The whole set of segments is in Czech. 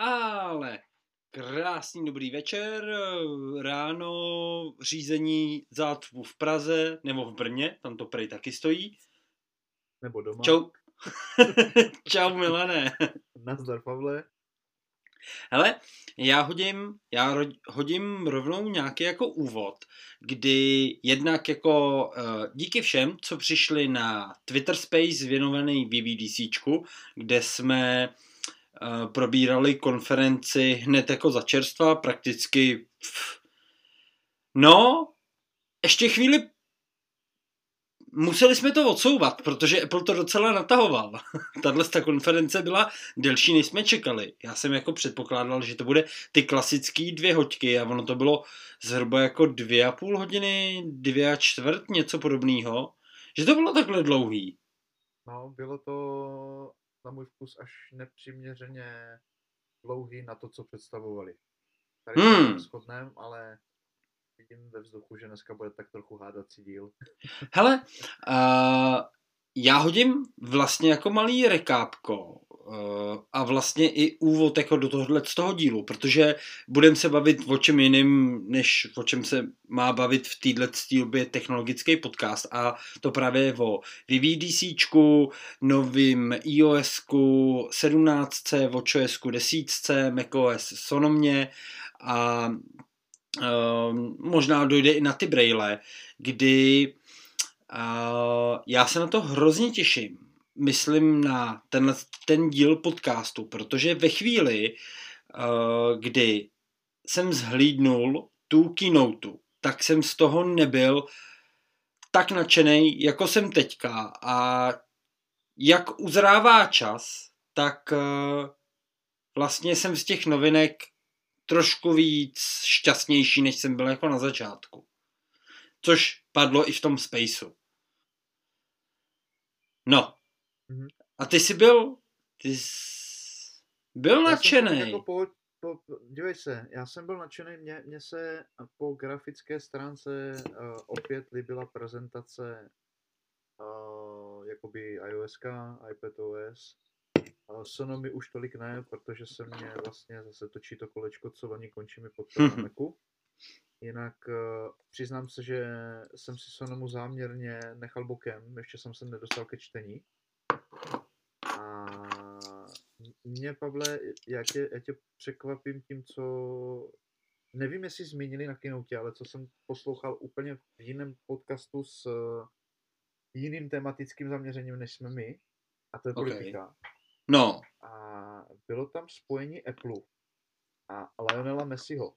Ale krásný dobrý večer, ráno řízení zátvu v Praze nebo v Brně, tam to prej taky stojí. Nebo doma. Čau. Čau Milané. Nazdar Pavle. Hele, já hodím, já ro, hodím rovnou nějaký jako úvod, kdy jednak jako uh, díky všem, co přišli na Twitter Space věnovaný VVDCčku, kde jsme uh, probírali konferenci hned jako za čerstva, prakticky no, ještě chvíli museli jsme to odsouvat, protože Apple to docela natahoval. Tahle ta konference byla delší, než jsme čekali. Já jsem jako předpokládal, že to bude ty klasické dvě hoďky a ono to bylo zhruba jako dvě a půl hodiny, dvě a čtvrt, něco podobného. Že to bylo takhle dlouhý. No, bylo to na můj vkus až nepřiměřeně dlouhý na to, co představovali. Tady hmm. shodném, ale vidím ve vzduchu, že dneska bude tak trochu hádací díl. Hele, uh, já hodím vlastně jako malý rekápko a vlastně i úvod jako do tohohle z toho dílu, protože budeme se bavit o čem jiným, než o čem se má bavit v téhle době technologický podcast a to právě o VVDCčku, novým iOSku 17, WatchOSku 10, macOS Sonomě a uh, možná dojde i na ty braille, kdy uh, já se na to hrozně těším. Myslím na tenhle, ten díl podcastu, protože ve chvíli, uh, kdy jsem zhlídnul tu keynote, tak jsem z toho nebyl tak nadšený, jako jsem teďka. A jak uzrává čas, tak uh, vlastně jsem z těch novinek trošku víc šťastnější, než jsem byl jako na začátku. Což padlo i v tom spaceu. No. A ty jsi byl, ty jsi byl nadšený. Jako po, po, dívej se, já jsem byl nadšený, mně, mně se po grafické stránce uh, opět líbila prezentace uh, jakoby iOS, iPadOS, Sonomy už tolik ne, protože se mě vlastně zase točí to kolečko, co oni končí mi pod Macu. Jinak uh, přiznám se, že jsem si Sonomu záměrně nechal bokem, ještě jsem se nedostal ke čtení. A mě, Pavle, já tě, já tě překvapím tím, co nevím, jestli zmínili na kinoutě, ale co jsem poslouchal úplně v jiném podcastu s uh, jiným tematickým zaměřením, než jsme my, a to je okay. politika. No. A bylo tam spojení Apple a Lionela Messiho.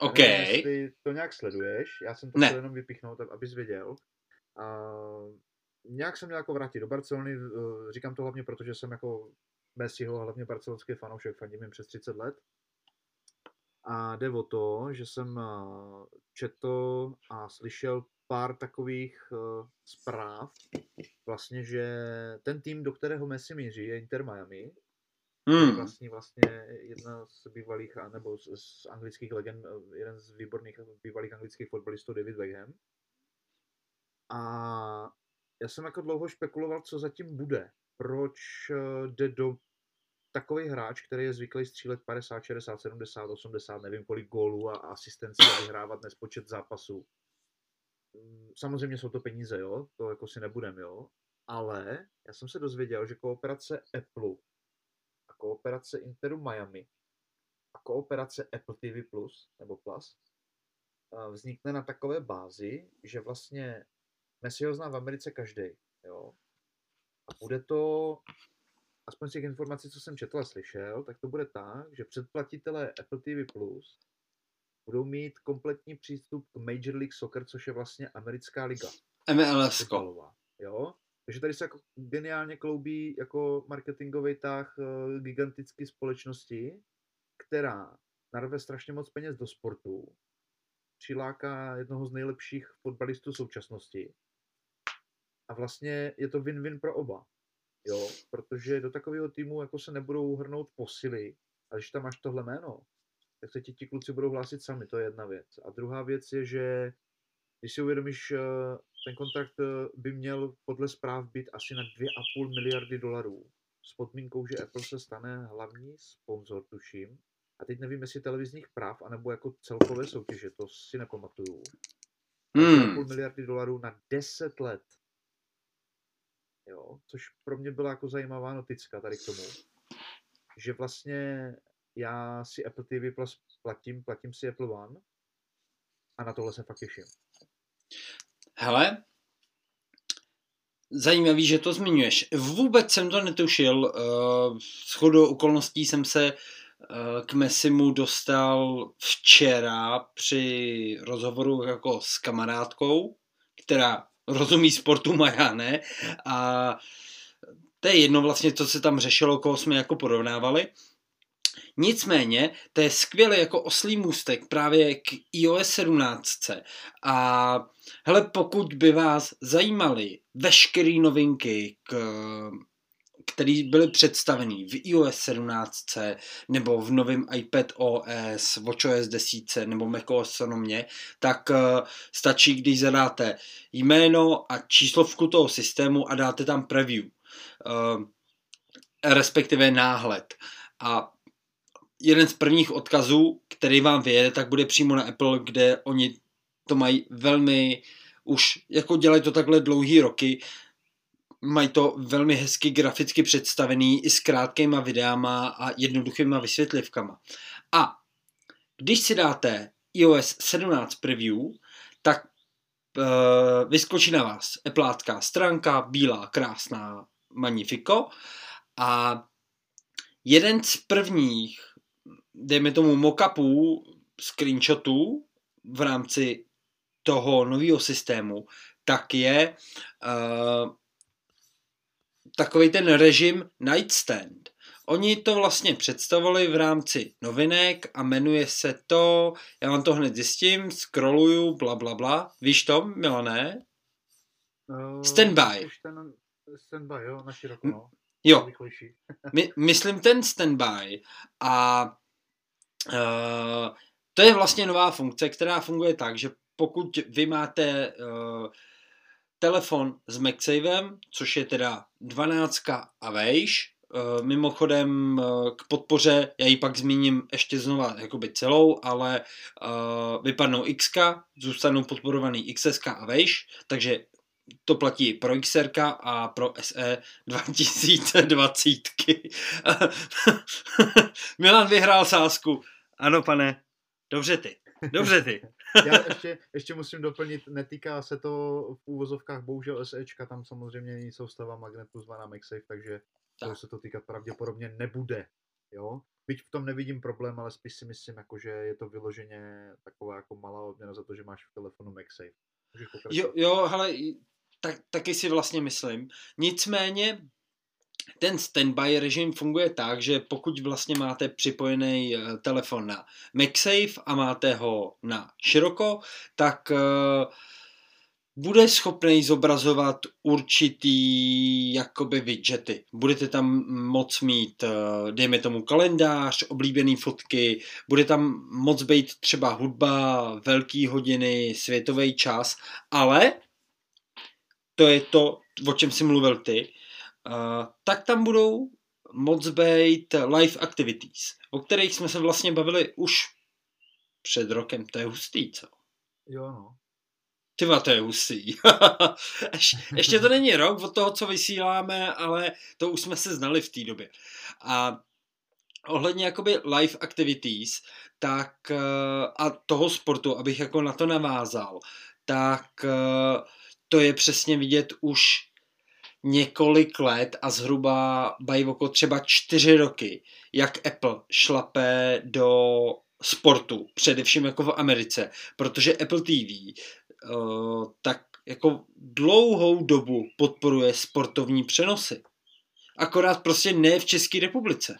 OK. Nevím, jestli to nějak sleduješ, já jsem to ne. chtěl jenom vypichnout, abys věděl. A nějak jsem měl jako vrátit do Barcelony, eh, říkám to hlavně proto, že jsem jako Messiho, hlavně barcelonský fanoušek, fandím jim přes 30 let. A jde o to, že jsem eh, četl a slyšel pár takových uh, zpráv, vlastně, že ten tým, do kterého Messi míří, je Inter Miami. Hmm. Vlastně, vlastně jedna z bývalých, nebo z, z anglických legend, eh, jeden z výborných bývalých anglických fotbalistů David Beckham. A já jsem jako dlouho špekuloval, co zatím bude. Proč eh, jde do takový hráč, který je zvyklý střílet 50, 60, 70, 80, nevím kolik gólů a asistencí a vyhrávat nespočet zápasů? Mm, samozřejmě jsou to peníze, jo, to jako si nebudem, jo, ale já jsem se dozvěděl, že kooperace Apple a kooperace Interu Miami a kooperace Apple TV Plus nebo Plus vznikne na takové bázi, že vlastně Messi ho zná v Americe každý, jo. A bude to, aspoň z těch informací, co jsem četl a slyšel, tak to bude tak, že předplatitelé Apple TV Plus budou mít kompletní přístup k Major League Soccer, což je vlastně americká liga. MLS. Jo? Takže tady se jako geniálně kloubí jako marketingový tah eh, gigantické společnosti, která narve strašně moc peněz do sportu, přiláká jednoho z nejlepších fotbalistů současnosti a vlastně je to win-win pro oba. Jo, protože do takového týmu jako se nebudou hrnout posily, a když tam máš tohle jméno, tak se ti ti kluci budou hlásit sami, to je jedna věc. A druhá věc je, že když si uvědomíš, eh, ten kontrakt eh, by měl podle zpráv být asi na 2,5 miliardy dolarů. s podmínkou, že Apple se stane hlavní sponzor, tuším. A teď nevím, jestli televizních práv, anebo jako celkové soutěže, to si nepamatuju. Hmm. Půl miliardy dolarů na 10 let. Jo, což pro mě byla jako zajímavá noticka tady k tomu, že vlastně já si Apple TV Plus platím, platím si Apple One a na tohle se fakt těším. Hele, zajímavý, že to zmiňuješ. Vůbec jsem to netušil. Eh, s chodou okolností jsem se eh, k Messimu dostal včera při rozhovoru jako s kamarádkou, která rozumí sportu a já ne. A to je jedno vlastně, co se tam řešilo, koho jsme jako porovnávali. Nicméně, to je skvělý jako oslý můstek právě k iOS 17. A hele, pokud by vás zajímaly veškeré novinky, k, které byly představeny v iOS 17 nebo v novém iPad OS, WatchOS 10 nebo macOS Sonomě, tak uh, stačí, když zadáte jméno a číslovku toho systému a dáte tam preview, uh, respektive náhled. A jeden z prvních odkazů, který vám vyjede, tak bude přímo na Apple, kde oni to mají velmi, už jako dělají to takhle dlouhý roky, mají to velmi hezky graficky představený i s krátkýma videama a jednoduchýma vysvětlivkama. A když si dáte iOS 17 preview, tak uh, vyskočí na vás Appleácká stránka, bílá, krásná, magnifico a jeden z prvních dejme tomu mockupů, screenshotů v rámci toho nového systému, tak je uh, takový ten režim Nightstand. Oni to vlastně představovali v rámci novinek a jmenuje se to, já vám to hned zjistím, scrolluju, bla bla bla. Víš to, Milané? Uh, standby. Ten standby, jo, na široko, no. Jo, My, myslím ten standby a Uh, to je vlastně nová funkce, která funguje tak, že pokud vy máte uh, telefon s MagSavem, což je teda 12 a vejš, uh, mimochodem uh, k podpoře, já ji pak zmíním ještě znova jakoby celou, ale uh, vypadnou X, zůstanou podporovaný XS a vejš, takže to platí pro XR a pro SE 2020. Milan vyhrál sázku. Ano, pane. Dobře ty. Dobře ty. Já ještě, ještě musím doplnit, netýká se to v úvozovkách bohužel SEčka, tam samozřejmě není soustava magnetu zvaná MagSafe, takže tak. toho se to týkat pravděpodobně nebude. Jo? Byť v tom nevidím problém, ale spíš si myslím, jako, že je to vyloženě taková jako malá odměna za to, že máš v telefonu MagSafe. Jo, jo, hele, tak, taky si vlastně myslím. Nicméně ten standby režim funguje tak, že pokud vlastně máte připojený eh, telefon na MagSafe a máte ho na široko, tak uh, bude schopný zobrazovat určitý jakoby widgety. Budete tam moc mít, uh, dejme tomu kalendář, oblíbené fotky, bude tam moc být třeba hudba, velký hodiny, světový čas, ale to je to, o čem jsi mluvil ty, tak tam budou moc být live activities, o kterých jsme se vlastně bavili už před rokem. To je hustý, co? Jo, no. Tyva, to je hustý. Ješ, ještě to není rok od toho, co vysíláme, ale to už jsme se znali v té době. A ohledně jakoby live activities, tak a toho sportu, abych jako na to navázal, tak to je přesně vidět už několik let a zhruba bají oko třeba čtyři roky, jak Apple šlape do sportu, především jako v Americe, protože Apple TV uh, tak jako dlouhou dobu podporuje sportovní přenosy. Akorát prostě ne v České republice.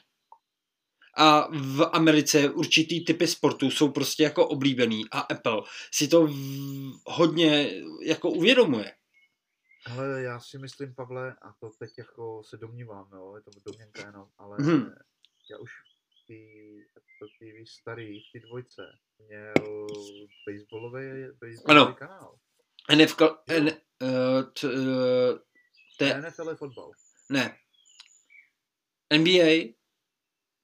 A v Americe určitý typy sportů jsou prostě jako oblíbený a Apple si to hodně jako uvědomuje. Ale já si myslím, Pavle, a to teď jako se domnívám, jo, je to domněnka jenom, ale hmm. já už ty TV starý, ty dvojce, měl baseballový, baseballový ano. kanál. NFL, n, uh, t, uh, te... NFL je fotbal. Ne. NBA?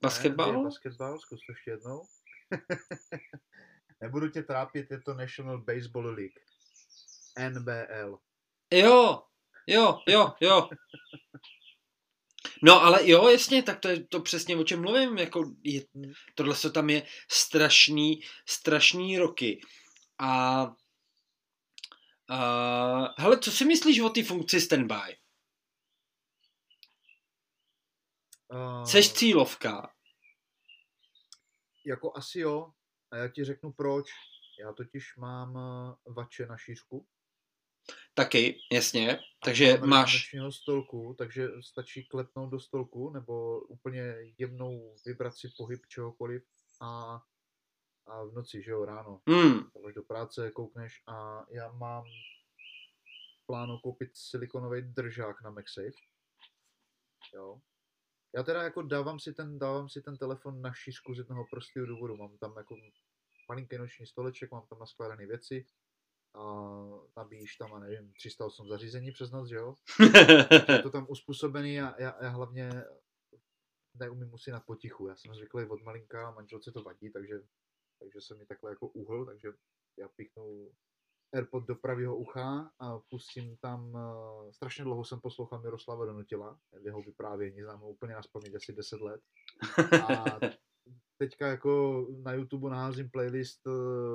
Basketbal? Ne, NBA, basketbal, zkus to ještě jednou. Nebudu tě trápit, je to National Baseball League. NBL. Jo, jo, jo, jo. No ale jo, jasně, tak to je to přesně o čem mluvím, jako je, tohle se tam je strašný, strašný roky. A, a hele, co si myslíš o té funkci standby? Uh, Seš cílovka? Jako asi jo. A já ti řeknu proč. Já totiž mám eh, vače na šířku. Taky, jasně. Takže máš... stolku, takže stačí klepnout do stolku nebo úplně jemnou vibraci pohyb čehokoliv a, a v noci, že jo, ráno. Mm. do práce, koukneš a já mám plánu koupit silikonový držák na MagSafe. Jo. Já teda jako dávám si ten, dávám si ten telefon na šířku z jednoho prostého důvodu. Mám tam jako malinký noční stoleček, mám tam naskládané věci a nabíjíš tam, a nevím, 308 zařízení přes noc, že jo? je to tam uspůsobený a já, já hlavně neumím usínat potichu. Já jsem zvyklý od malinka, manželce to vadí, takže, takže jsem mi takhle jako uhl, takže já píchnu AirPod do pravého ucha a pustím tam, uh, strašně dlouho jsem poslouchal Miroslava Donutila, jeho vyprávění, znám ho úplně aspoň asi 10 let. A teďka jako na YouTube naházím playlist, uh,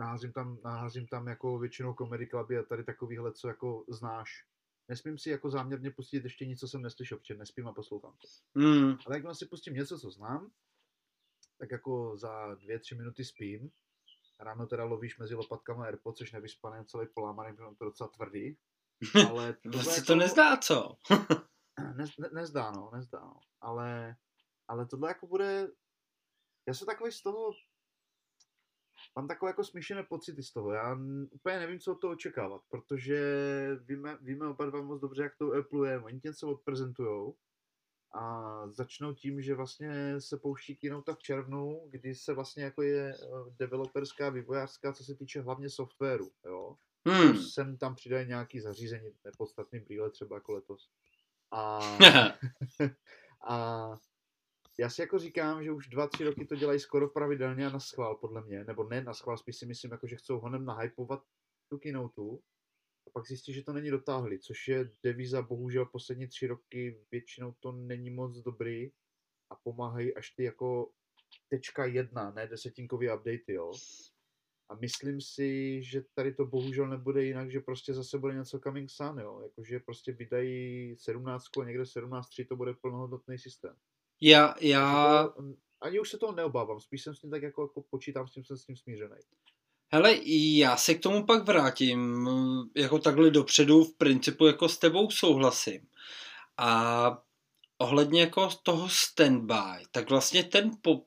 naházím tam, naházím tam jako většinou comedy cluby a tady takovýhle, co jako znáš. Nesmím si jako záměrně pustit ještě něco, co jsem neslyšel, protože nespím a poslouchám to. Mm. Ale jak si pustím něco, co znám, tak jako za dvě, tři minuty spím Ráno teda lovíš mezi lopatkama AirPod, což nevyspaný celý polámaný, protože to docela tvrdý. Ale to se jako... to nezdá, co? ne, ne, nezdá, no, nezdá, no. Ale, ale tohle jako bude, já jsem takový z toho, mám takové jako smíšené pocity z toho. Já úplně nevím, co od toho očekávat, protože víme, víme oba dva moc dobře, jak to Apple je. Oni něco odprezentujou a začnou tím, že vlastně se pouští Keynote v červnu, kdy se vlastně jako je eh, developerská, vývojářská, co se týče hlavně softwaru, jo. Hmm. Sem tam přidají nějaký zařízení, nepodstatný brýle třeba jako letos. A, a já si jako říkám, že už dva, tři roky to dělají skoro pravidelně a na schvál podle mě, nebo ne na schvál, spíš si myslím, jako, že chcou honem nahypovat tu keynote a pak zjistí, že to není dotáhli, což je devíza bohužel poslední tři roky, většinou to není moc dobrý a pomáhají až ty jako tečka jedna, ne desetinkový updatey, jo. A myslím si, že tady to bohužel nebude jinak, že prostě zase bude něco coming sun, jo. Jakože prostě vydají 17 a někde 17.3 to bude plnohodnotný systém. Já, já... Ani už se toho neobávám, spíš jsem s tím tak jako, jako počítám s tím, jsem s tím smířený. Hele, já se k tomu pak vrátím, jako takhle dopředu, v principu jako s tebou souhlasím. A ohledně jako toho standby, tak vlastně ten po... Uh,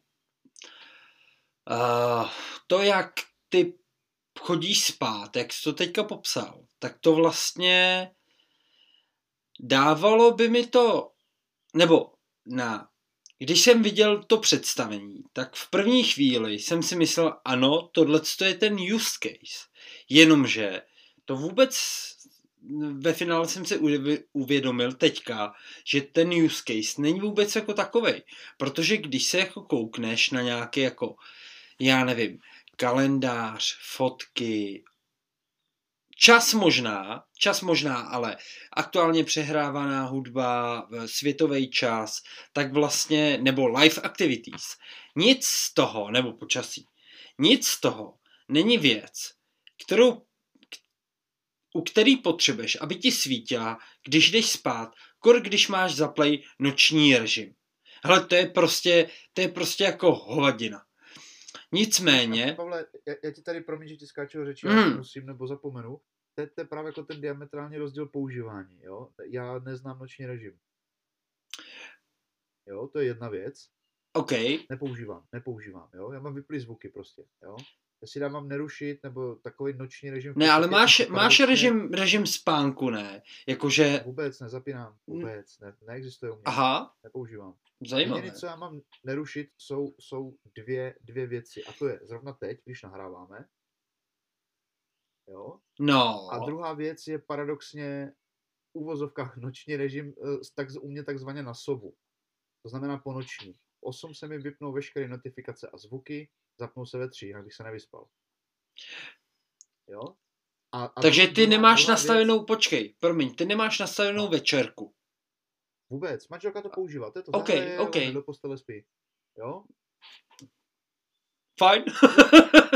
to, jak ty chodíš spát, jak jsi to teďka popsal, tak to vlastně dávalo by mi to, nebo na když jsem viděl to představení, tak v první chvíli jsem si myslel, ano, tohle je ten use case. Jenomže to vůbec ve finále jsem si uvědomil teďka, že ten use case není vůbec jako takovej. Protože když se jako koukneš na nějaké jako, já nevím, kalendář, fotky, Čas možná, čas možná, ale aktuálně přehrávaná hudba, světový čas, tak vlastně, nebo live activities. Nic z toho, nebo počasí, nic z toho není věc, kterou, u který potřebuješ, aby ti svítila, když jdeš spát, kor když máš zaplay noční režim. Hele, to je prostě, to je prostě jako hovadina. Nicméně... Pavle, já, já ti tady promiň, že ti skáču řeči, mm. musím nebo zapomenu to, to je právě jako ten diametrální rozdíl používání, jo. Já neznám noční režim. Jo, to je jedna věc. OK. Nepoužívám, nepoužívám, jo. Já mám vyplý zvuky prostě, jo. Já si dávám nerušit, nebo takový noční režim. Ne, ale máš, máš režim, režim spánku, ne? Jakože... Vůbec nezapínám, vůbec, ne, neexistuje u mě. Aha. Nepoužívám. Zajímavé. Jediné, co já mám nerušit, jsou, jsou dvě, dvě věci. A to je zrovna teď, když nahráváme, Jo? No. A druhá věc je paradoxně úvozovkách noční režim, eh, tak u mě takzvaně na sobu. To znamená po noční. 8 se mi vypnou veškeré notifikace a zvuky, zapnou se ve 3, jinak bych se nevyspal. Jo? A, a Takže ty nemáš nastavenou, věc... počkej, promiň, ty nemáš nastavenou no. večerku. Vůbec, manželka to používá, to je to okay, zahraje, okay. do postele spí. Jo? Fajn.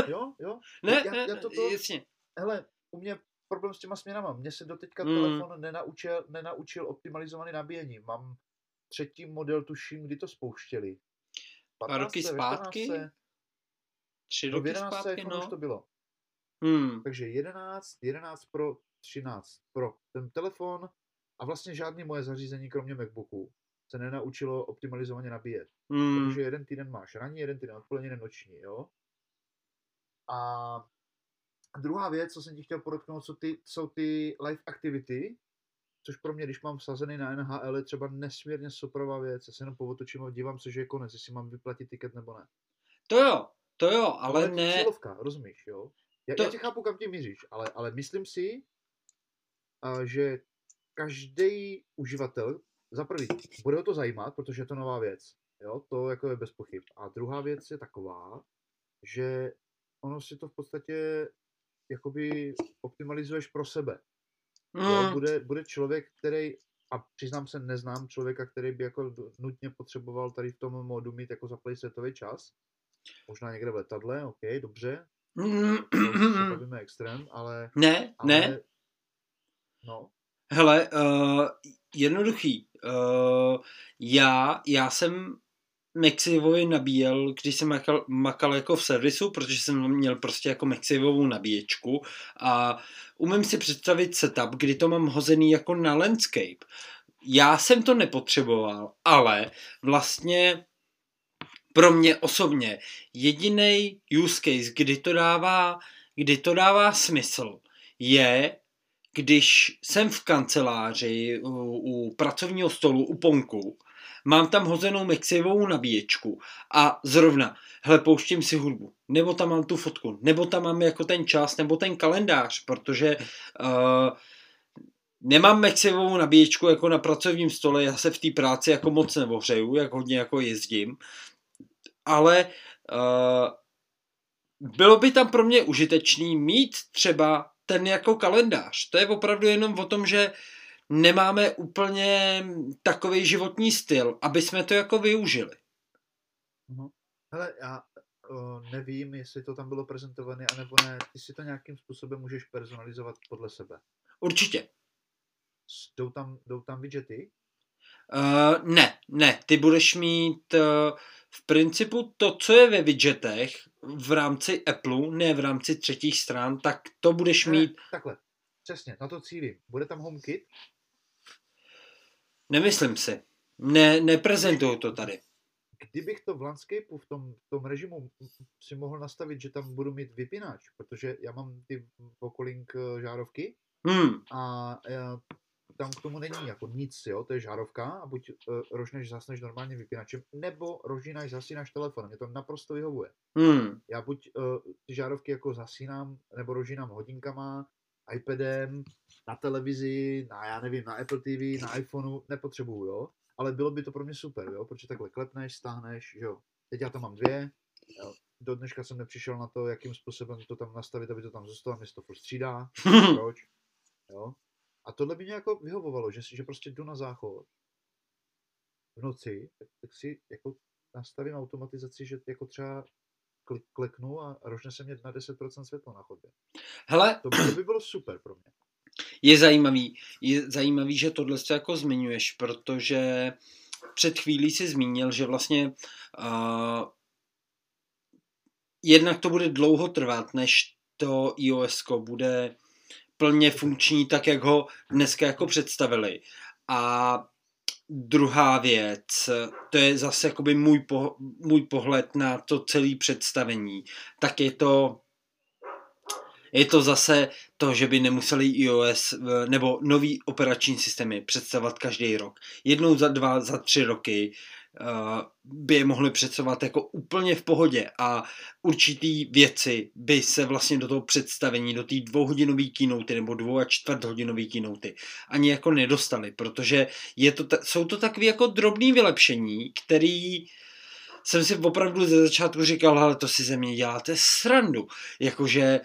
jo, jo. Ne, já, ne, já to, to, jasně. Hele, u mě problém s těma směnama. Mně se doteďka mm. telefon nenaučil, nenaučil optimalizovaný nabíjení. Mám třetí model, tuším, kdy to spouštěli. 15, roky zpátky? 14, Tři no, roky 11 zpátky, no. už to bylo. Hmm. Takže 11, 11 Pro, 13 Pro. Ten telefon a vlastně žádný moje zařízení, kromě MacBooku, se nenaučilo optimalizovaně nabíjet. Hmm. Protože jeden týden máš ranní, jeden týden odpolední, jeden noční, jo. A druhá věc, co jsem ti chtěl podotknout, jsou ty, jsou ty live activity, což pro mě, když mám vsazený na NHL, je třeba nesmírně suprová věc. Já se jenom povotočím a dívám se, že je konec, jestli mám vyplatit tiket nebo ne. To jo, to jo, ale, ale ne... Cílovka, rozumíš, jo? Já, to... já tě chápu, kam ti míříš, ale, ale myslím si, a, že každý uživatel, za prvý, bude ho to zajímat, protože je to nová věc. Jo, to jako je bez pochyb. A druhá věc je taková, že ono si to v podstatě jakoby optimalizuješ pro sebe. Mm. Jo, bude, bude člověk, který, a přiznám se, neznám člověka, který by jako nutně potřeboval tady v tom modu mít jako zaplej světový čas. Možná někde v letadle, ok, dobře. Mm. To extrém, ale... Ne, ale, ne. No. Hele, uh, jednoduchý. Uh, já, já jsem Maxivovi nabíjel, když jsem makal, makal jako v servisu, protože jsem měl prostě jako Maxivovou nabíječku a umím si představit setup, kdy to mám hozený jako na landscape. Já jsem to nepotřeboval, ale vlastně pro mě osobně jediný use case, kdy to dává, kdy to dává smysl, je když jsem v kanceláři u, u pracovního stolu u Ponku mám tam hozenou Maxivovou nabíječku a zrovna, hele, pouštím si hudbu, nebo tam mám tu fotku, nebo tam mám jako ten čas, nebo ten kalendář, protože uh, nemám Maxivovou nabíječku jako na pracovním stole, já se v té práci jako moc nevohřeju, jak hodně jako jezdím, ale uh, bylo by tam pro mě užitečný mít třeba ten jako kalendář. To je opravdu jenom o tom, že nemáme úplně takový životní styl, aby jsme to jako využili. No. Hele, já uh, nevím, jestli to tam bylo prezentované, anebo ne. Ty si to nějakým způsobem můžeš personalizovat podle sebe. Určitě. Jdou tam, jdou tam widgety? Uh, ne, ne. Ty budeš mít uh, v principu to, co je ve widgetech v rámci Apple, ne v rámci třetích stran, tak to budeš ne, mít... Takhle, přesně, na to cílím. Bude tam HomeKit? Nemyslím si. Ne, neprezentuju to tady. Kdybych to v Landscapeu, v tom, v tom režimu si mohl nastavit, že tam budu mít vypínač, protože já mám ty Vokolink eh, žárovky hmm. a já, tam k tomu není jako nic, jo, to je žárovka a buď uh, rožneš, zasneš normálně vypínačem, nebo rožínáš, zasínáš telefonem, mě to naprosto vyhovuje. Hmm. Já buď uh, ty žárovky jako zasínám, nebo rožínám hodinkama, iPadem, na televizi, na, já nevím, na Apple TV, na iPhoneu, nepotřebuju, jo. Ale bylo by to pro mě super, jo, protože takhle klepneš, stáhneš, jo. Teď já to mám dvě, jo. Do dneška jsem nepřišel na to, jakým způsobem to tam nastavit, aby to tam zůstalo, mě se to furt střídá, proč, jo. A tohle by mě jako vyhovovalo, že, že prostě jdu na záchod v noci, tak, tak si jako nastavím automatizaci, že jako třeba klik, kliknu a rožne se mě na 10% světlo na chodbě. Hele, to by, to by bylo super pro mě. Je zajímavý, je zajímavý, že tohle se jako zmiňuješ, protože před chvílí si zmínil, že vlastně uh, jednak to bude dlouho trvat, než to iOS bude plně funkční tak, jak ho dneska jako představili. A druhá věc, to je zase jakoby můj, po, můj pohled na to celé představení, tak je to je to zase to, že by nemuseli iOS nebo nový operační systémy představovat každý rok. Jednou za dva, za tři roky by je mohli představovat jako úplně v pohodě a určitý věci by se vlastně do toho představení, do té dvouhodinové keynote nebo dvou a čtvrthodinové keynote ani jako nedostali, protože je to, jsou to takové jako drobné vylepšení, který jsem si opravdu ze začátku říkal, ale to si ze mě děláte srandu, jakože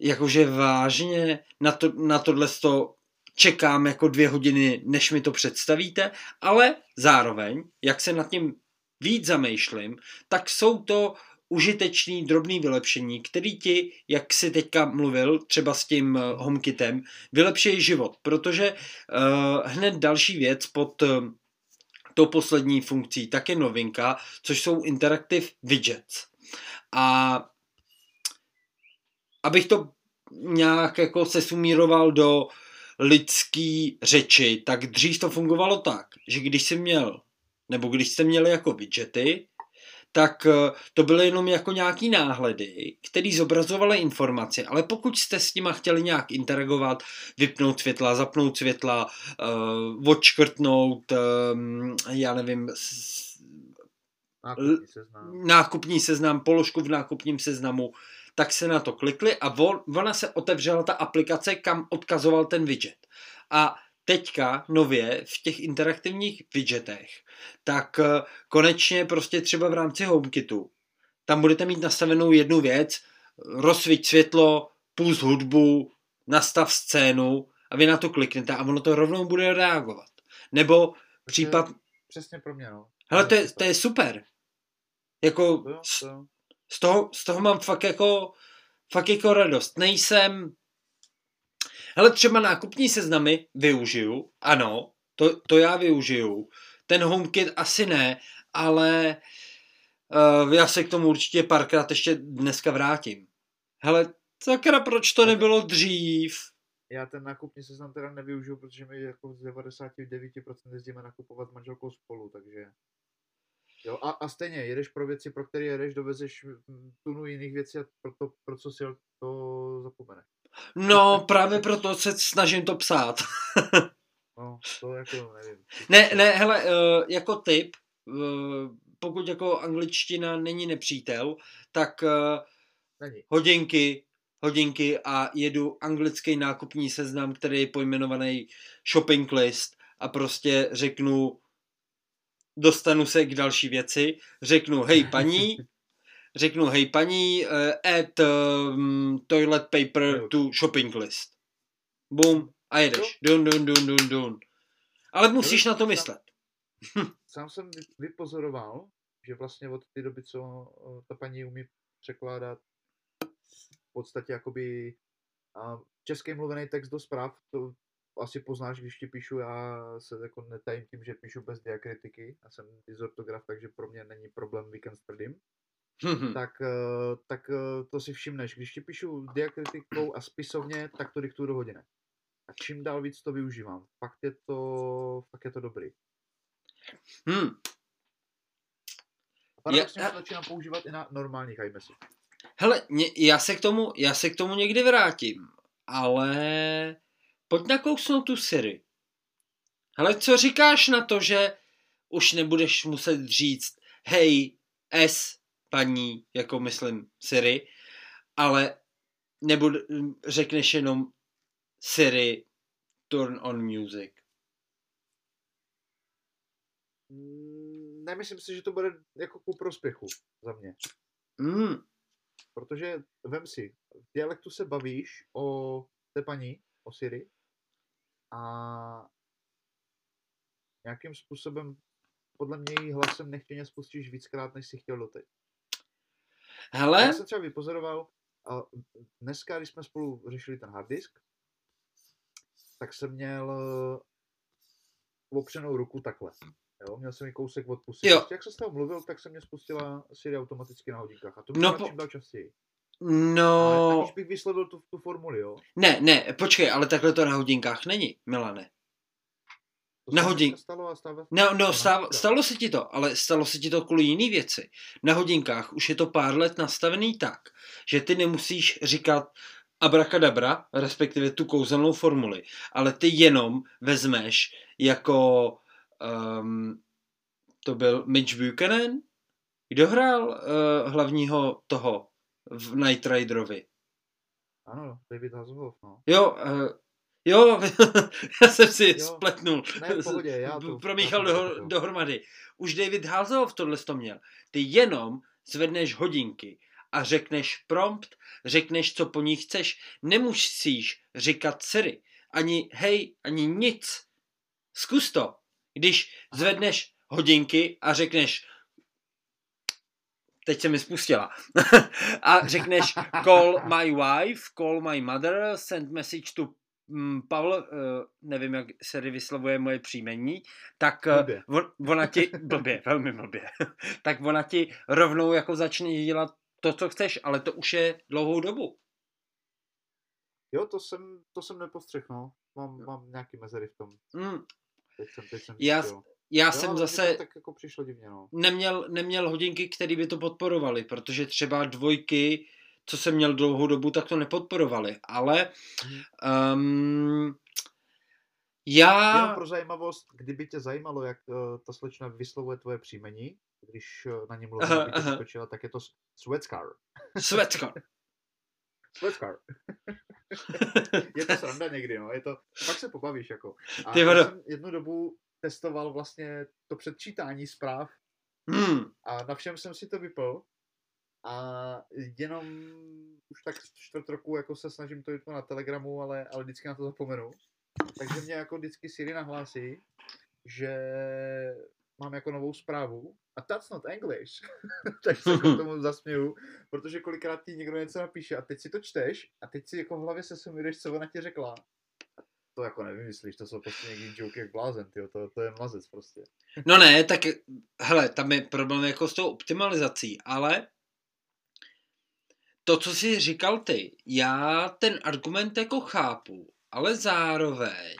jakože vážně na, to, na tohle to čekám jako dvě hodiny, než mi to představíte, ale zároveň, jak se nad tím víc zamýšlím, tak jsou to užitečný drobný vylepšení, který ti, jak si teďka mluvil, třeba s tím eh, HomeKitem, vylepší život, protože uh, hned další věc pod uh, tou poslední funkcí, tak je novinka, což jsou Interactive Widgets. A abych to nějak jako se sumíroval do lidský řeči, tak dřív to fungovalo tak, že když jsi měl, nebo když jste měli jako widgety, tak eh, to byly jenom jako nějaký náhledy, který zobrazovaly informace, ale pokud jste s nima chtěli nějak interagovat, vypnout světla, zapnout světla, uh, odškrtnout, um, já nevím, nákupní seznam. nákupní seznam, položku v nákupním seznamu, tak se na to klikli a ona se otevřela ta aplikace, kam odkazoval ten widget. A teďka nově v těch interaktivních widgetech, tak eh, konečně prostě třeba v rámci HomeKitu, tam budete mít nastavenou jednu věc, rozsvít světlo, pust hudbu, nastav scénu a vy na to kliknete a ono to rovnou bude reagovat. Nebo případ... Přesně pro mě, no. Hele, to je, to je super. Jako, to, to z toho, z toho mám fakt jako, fakt jako radost. Nejsem, hele třeba nákupní seznamy využiju, ano, to, to já využiju. Ten HomeKit asi ne, ale uh, já se k tomu určitě párkrát ještě dneska vrátím. Hele, sakra, proč to nebylo dřív? Já ten nákupní seznam teda nevyužiju, protože my jako z 99% jezdíme nakupovat s manželkou spolu, takže Jo, a, a stejně, jedeš pro věci, pro které jedeš, dovezeš tunu jiných věcí a pro, to, pro co si to zapomene. No, právě proto se snažím to psát. no, to jako nevím. Ne, ne, hele, uh, jako tip, uh, pokud jako angličtina není nepřítel, tak uh, není. hodinky, hodinky a jedu anglický nákupní seznam, který je pojmenovaný shopping list a prostě řeknu dostanu se k další věci, řeknu hej paní, řeknu hej paní, uh, add um, toilet paper to shopping list. Boom, a jedeš. Dun, dun, dun, dun, dun. Ale musíš na to myslet. Sám jsem vypozoroval, že vlastně od té doby, co ta paní umí překládat v podstatě jakoby český mluvený text do zpráv, to asi poznáš, když ti píšu, já se jako netajím tím, že píšu bez diakritiky, já jsem dysortograf, takže pro mě není problém víkend s tvrdým. tak, eh, tak eh, to si všimneš, když ti píšu diakritikou a spisovně, tak to diktuju do hodiny. A čím dál víc to využívám. Fakt je to, fakt je to dobrý. Hmm. A paradoxně to začínám používat i na normálních iMessage. Hele, já se, k tomu, já se k tomu někdy vrátím, ale pojď nakousnout tu Siri. Ale co říkáš na to, že už nebudeš muset říct hej, S, paní, jako myslím Siri, ale nebo řekneš jenom Siri, turn on music. Mm, nemyslím si, že to bude jako ku prospěchu za mě. Mm. Protože, vem si, v dialektu se bavíš o té paní, o Siri, a nějakým způsobem podle mě jí hlasem nechtěně spustíš víckrát, než si chtěl doteď. Hele? Já jsem třeba vypozoroval, a dneska, když jsme spolu řešili ten hard disk, tak jsem měl eh, opřenou ruku takhle. Jo, měl jsem mi kousek od pusy. Jo. Prostě jak se s toho mluvil, tak se mě spustila Siri automaticky na hodinkách. A to bylo no, čím dál častěji. No... Ale aniž bych vyslovil tu, tu formuli, jo? Ne, ne, počkej, ale takhle to na hodinkách není, Milane. To na hodin... Stalo a stalo... No, no stalo, stalo se ti to, ale stalo se ti to kvůli jiný věci. Na hodinkách už je to pár let nastavený tak, že ty nemusíš říkat abrakadabra, respektive tu kouzelnou formuli, ale ty jenom vezmeš jako um, to byl Mitch Buchanan. Kdo hrál uh, hlavního toho v Night Riderovi? Ano, David Hasselhoff, no. Jo, uh, jo, já jsem si jo. spletnul. Ne, v pohodě, já to... Promíchal do, dohromady. Už David Hasselhoff tohle to měl. Ty jenom zvedneš hodinky a řekneš prompt, řekneš, co po ní chceš. Nemusíš říkat Siri, ani hej, ani nic. Zkus to. Když zvedneš hodinky a řekneš teď se mi spustila. a řekneš call my wife, call my mother, send message to um, Pavel, uh, nevím, jak se vyslovuje moje příjmení, tak uh, on, ona ti, blbě, velmi blbě, tak ona ti rovnou jako začne dělat to, co chceš, ale to už je dlouhou dobu. Jo, to jsem, to jsem nepostřehl, no. Mám, mám nějaký mezery v tom. Mm. Teď jsem, teď jsem já, já jo, jsem zase tak jako přišlo divně, no. neměl, neměl hodinky, které by to podporovaly, protože třeba dvojky, co jsem měl dlouhou dobu, tak to nepodporovali, ale um, já... Jenom pro zajímavost, kdyby tě zajímalo, jak uh, ta slečna vyslovuje tvoje příjmení, když uh, na něm mluví, skočila, tak je to Sweatcar. Sweatcar. Sweatcar. je to sranda někdy, no. Je to, pak se pobavíš, jako. A Ty já jsem jednu dobu testoval vlastně to předčítání zpráv hmm. a na všem jsem si to vypl a jenom už tak čtvrt roku jako se snažím to jít na Telegramu, ale, ale vždycky na to zapomenu. Takže mě jako vždycky Siri nahlásí, že mám jako novou zprávu a that's not English. tak se k tomu zasměju, protože kolikrát ti někdo něco napíše a teď si to čteš a teď si jako v hlavě se sumíruješ, co ona ti řekla to jako nevymyslíš, to jsou prostě někdy joke jak blázen, tyjo, to, to je mazec prostě. No ne, tak hele, tam je problém jako s tou optimalizací, ale to, co jsi říkal ty, já ten argument jako chápu, ale zároveň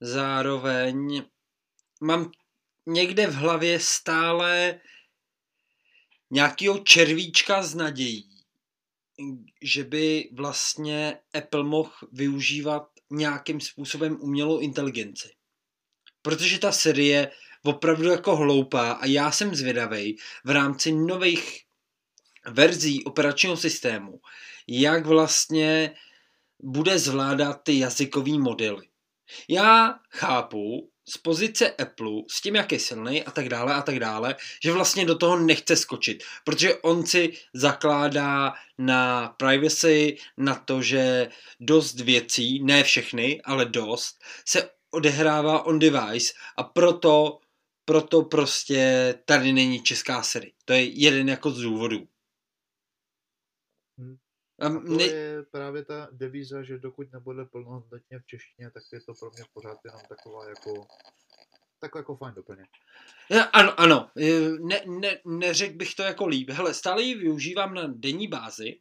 zároveň mám někde v hlavě stále nějakýho červíčka z nadějí, že by vlastně Apple mohl využívat nějakým způsobem umělou inteligenci. Protože ta série je opravdu jako hloupá a já jsem zvědavý v rámci nových verzí operačního systému, jak vlastně bude zvládat ty jazykové modely. Já chápu, z pozice Apple, s tím, jak je silný a tak dále a tak dále, že vlastně do toho nechce skočit, protože on si zakládá na privacy, na to, že dost věcí, ne všechny, ale dost, se odehrává on device a proto, proto prostě tady není česká série. To je jeden jako z důvodů. A to ne... je právě ta devíza, že dokud nebude plnohodnotně v češtině, tak je to pro mě pořád jenom taková jako tak jako fajn doplně. Ano, ano. Ne, ne, neřekl bych to jako líp. Hele, stále ji využívám na denní bázi.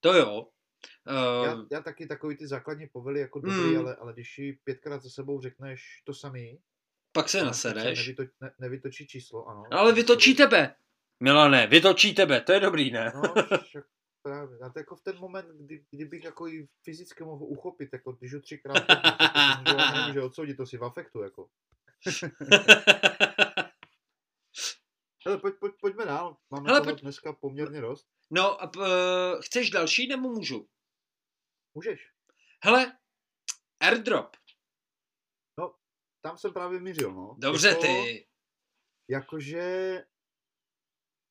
To jo. Uh, já, já taky takový ty základní povely jako dobrý, hmm. ale, ale když ji pětkrát za sebou řekneš to samý, pak se nasereš. Nevyto, ne, nevytočí číslo, ano. Ale vytočí tebe. Milane, vytočí tebe, to je dobrý, ne? No, však Právě. A to jako v ten moment, kdy, kdybych jako i fyzicky mohl uchopit, jako když ho třikrát to nemůže odsoudit, to si v afektu, jako. Hele, pojď, pojď, pojďme dál. Máme Hele, pojď... dneska poměrně dost. No, a uh, chceš další nebo můžu? Můžeš. Hele, airdrop. No, tam jsem právě mířil, no. Dobře, jako, ty. Jakože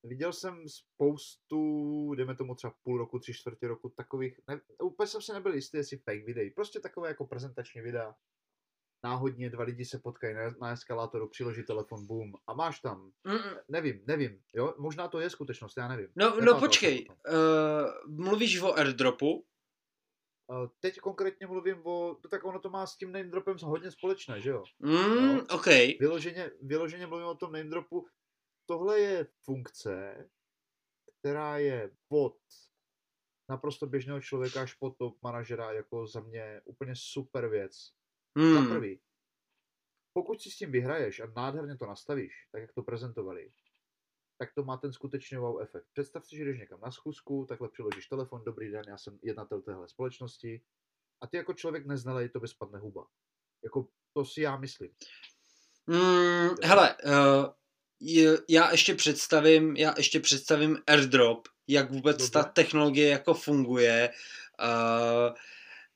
viděl jsem spoustu, jdeme tomu třeba půl roku, tři čtvrtě roku, takových, ne, úplně jsem si nebyl jistý, jestli fake videí, prostě takové jako prezentační videa. Náhodně dva lidi se potkají na, na eskalátoru, přiloží telefon, boom, a máš tam. Mm-mm. Nevím, nevím, jo, možná to je skutečnost, já nevím. No, no počkej, uh, mluvíš o airdropu? Uh, teď konkrétně mluvím o, tak ono to má s tím name dropem hodně společné, že jo? Mm, jo? OK. Vyloženě, vyloženě mluvím o tom name dropu, tohle je funkce, která je pod naprosto běžného člověka až po top manažera jako za mě úplně super věc. Hmm. Za prvý, pokud si s tím vyhraješ a nádherně to nastavíš, tak jak to prezentovali, tak to má ten skutečný wow efekt. Představ si, že jdeš někam na schůzku, takhle přiložíš telefon, dobrý den, já jsem jednatel téhle společnosti a ty jako člověk neznalej to spadne huba. Jako to si já myslím. Mm, hele, uh, já ještě představím, já ještě představím airdrop, jak vůbec Dobře. ta technologie jako funguje. Uh,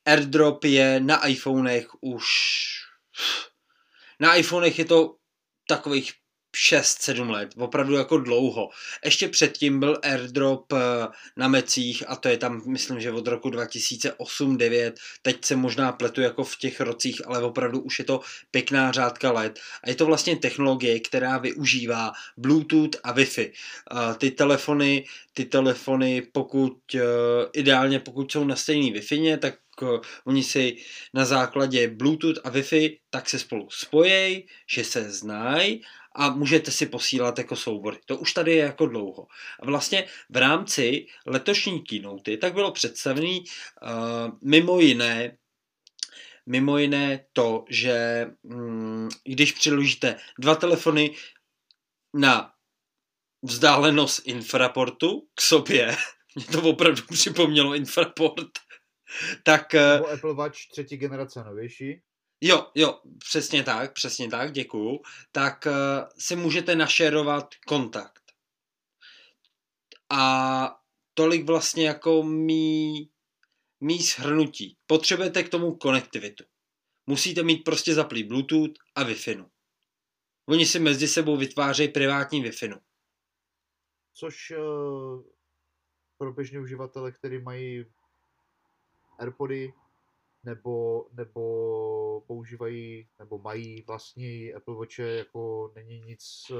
airdrop je na iPhonech už na iPhonech je to takových 6-7 let, opravdu jako dlouho. Ještě předtím byl airdrop eh, na mecích a to je tam, myslím, že od roku 2008-2009, teď se možná pletu jako v těch rocích, ale opravdu už je to pěkná řádka let. A je to vlastně technologie, která využívá Bluetooth a Wi-Fi. Ty telefony, ty telefony, pokud eh, ideálně, pokud jsou na stejný Wi-Fi, tak eh, oni si na základě Bluetooth a Wi-Fi tak se spolu spojejí, že se znají a můžete si posílat jako soubory. To už tady je jako dlouho. A vlastně v rámci letošní keynote tak bylo představený uh, mimo jiné mimo jiné to, že mm, když přiložíte dva telefony na vzdálenost infraportu k sobě, mě to opravdu připomnělo infraport, tak... Eh, Nebo Apple Watch třetí generace novější. Jo, jo, přesně tak, přesně tak, děkuju. Tak uh, si můžete našerovat kontakt. A tolik vlastně jako mý, mý shrnutí. Potřebujete k tomu konektivitu. Musíte mít prostě zaplý Bluetooth a Wi-Fi. Oni si mezi sebou vytvářejí privátní Wi-Fi. Což uh, pro běžné uživatele, kteří mají AirPody, nebo, nebo používají, nebo mají vlastní Apple Watche, jako není nic, eh,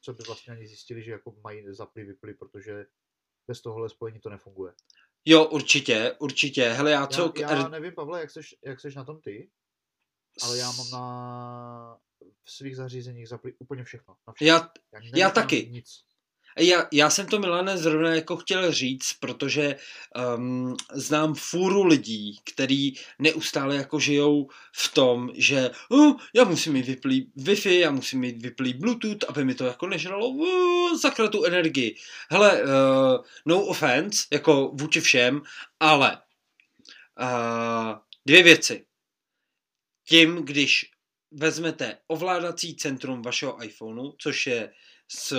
co by vlastně ani zjistili, že jako mají zapli, vypli, protože bez tohohle spojení to nefunguje. Jo, určitě, určitě. Hele, já co... Já, já nevím, Pavle, jak seš, jak seš na tom ty, ale já mám na v svých zařízeních zapli úplně všechno. Na všechno. Já, já, já taky. Nic. Já, já jsem to Milane zrovna jako chtěl říct, protože um, znám fůru lidí, který neustále jako žijou v tom, že uh, já musím mít vyplý Wi-Fi, já musím mít vyplý Bluetooth, aby mi to jako nežralo uh, zakra tu energii. Hele, uh, no offense, jako vůči všem, ale uh, dvě věci. Tím, když vezmete ovládací centrum vašeho iPhoneu, což je s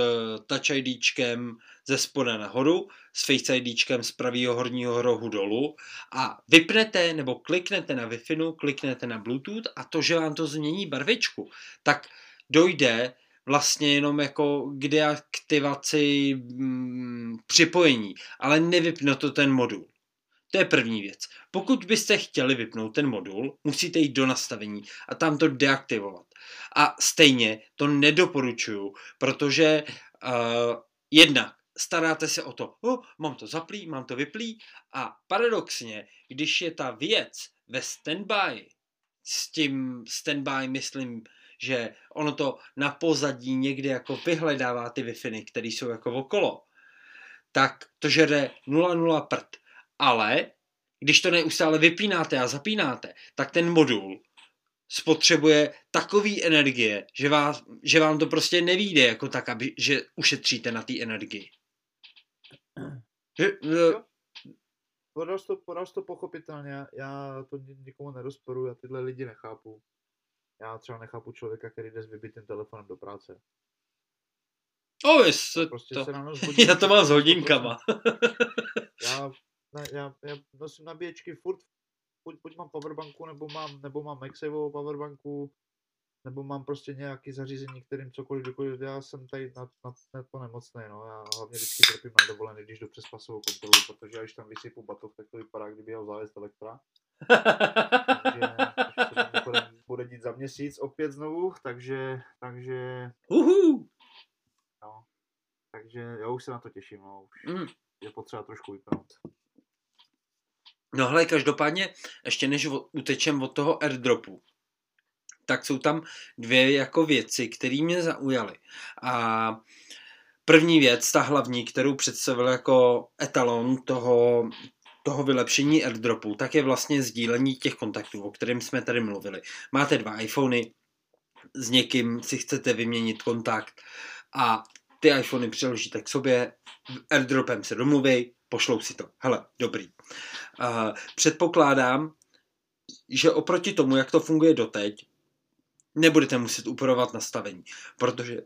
Touch IDčkem ze spoda nahoru, s Face IDčkem z pravého horního rohu dolů a vypnete nebo kliknete na Wi-Fi, kliknete na Bluetooth a to, že vám to změní barvičku, tak dojde vlastně jenom jako k deaktivaci mm, připojení, ale nevypne to ten modul. To je první věc. Pokud byste chtěli vypnout ten modul, musíte jít do nastavení a tam to deaktivovat. A stejně to nedoporučuju, protože uh, jednak staráte se o to, oh, mám to zaplý, mám to vyplý a paradoxně, když je ta věc ve standby, s tím standby myslím, že ono to na pozadí někde jako vyhledává ty wi které jsou jako okolo, tak to žere 0,0 prd. Ale když to neustále vypínáte a zapínáte, tak ten modul spotřebuje takový energie, že, vás, že vám to prostě nevíde jako tak, aby, že ušetříte na té energii. Že. Podař to, podař to pochopitelně, já to nikomu nerozporuji, já tyhle lidi nechápu. Já třeba nechápu člověka, který jde s vybitým telefonem do práce. O, jestli prostě to... Se já to mám s hodinkama. já, ne, já, já nosím nabíječky furt buď, buď mám powerbanku, nebo mám, nebo mám MagSafeovou powerbanku, nebo mám prostě nějaký zařízení, kterým cokoliv, dokoliv, já jsem tady na, na, na to nemocný, no, já hlavně vždycky trpím na dovolený, když jdu přes pasovou kontrolu, protože když tam vysypu batoh, tak to vypadá, kdyby jel zájezd elektra. takže bude dít za měsíc opět znovu, takže, takže, Uhu. no, takže já už se na to těším, no, už mm. je potřeba trošku vypnout. No hele, každopádně, ještě než utečem od toho airdropu, tak jsou tam dvě jako věci, které mě zaujaly. A první věc, ta hlavní, kterou představil jako etalon toho, toho vylepšení airdropu, tak je vlastně sdílení těch kontaktů, o kterém jsme tady mluvili. Máte dva iPhony, s někým si chcete vyměnit kontakt a ty iPhony přiložíte k sobě, airdropem se domluví, pošlou si to. Hele, dobrý. Předpokládám, že oproti tomu, jak to funguje doteď, nebudete muset upravovat nastavení, protože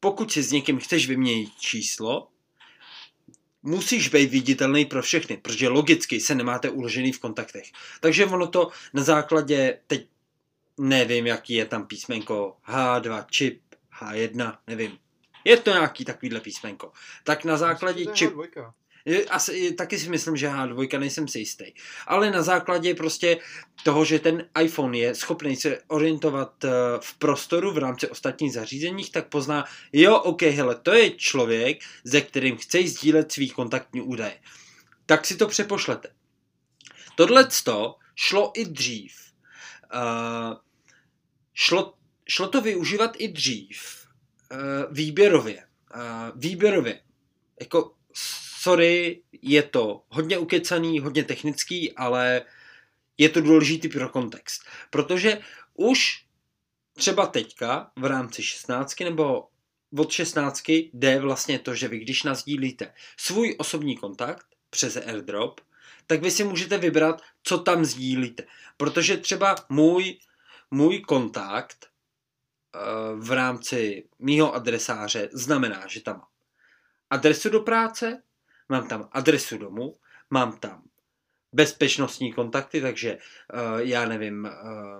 pokud si s někým chceš vyměnit číslo, musíš být viditelný pro všechny, protože logicky se nemáte uložený v kontaktech. Takže ono to na základě, teď nevím, jaký je tam písmenko H2, čip, H1, nevím. Je to nějaký takovýhle písmenko. Tak na základě čip... Asi, taky si myslím, že H2, nejsem si jistý. Ale na základě prostě toho, že ten iPhone je schopný se orientovat eh, v prostoru v rámci ostatních zařízeních, tak pozná, jo, ok, hele, to je člověk, ze kterým chce sdílet svý kontaktní údaje. Tak si to přepošlete. Tohle šlo i dřív. Uh, šlo, šlo to využívat i dřív. Uh, výběrově. Uh, výběrově. Jako sorry, je to hodně ukecaný, hodně technický, ale je to důležitý pro kontext. Protože už třeba teďka v rámci 16 nebo od 16 jde vlastně to, že vy když nazdílíte svůj osobní kontakt přes airdrop, tak vy si můžete vybrat, co tam sdílíte. Protože třeba můj, můj kontakt eh, v rámci mýho adresáře znamená, že tam adresu do práce, mám tam adresu domu, mám tam bezpečnostní kontakty, takže uh, já nevím,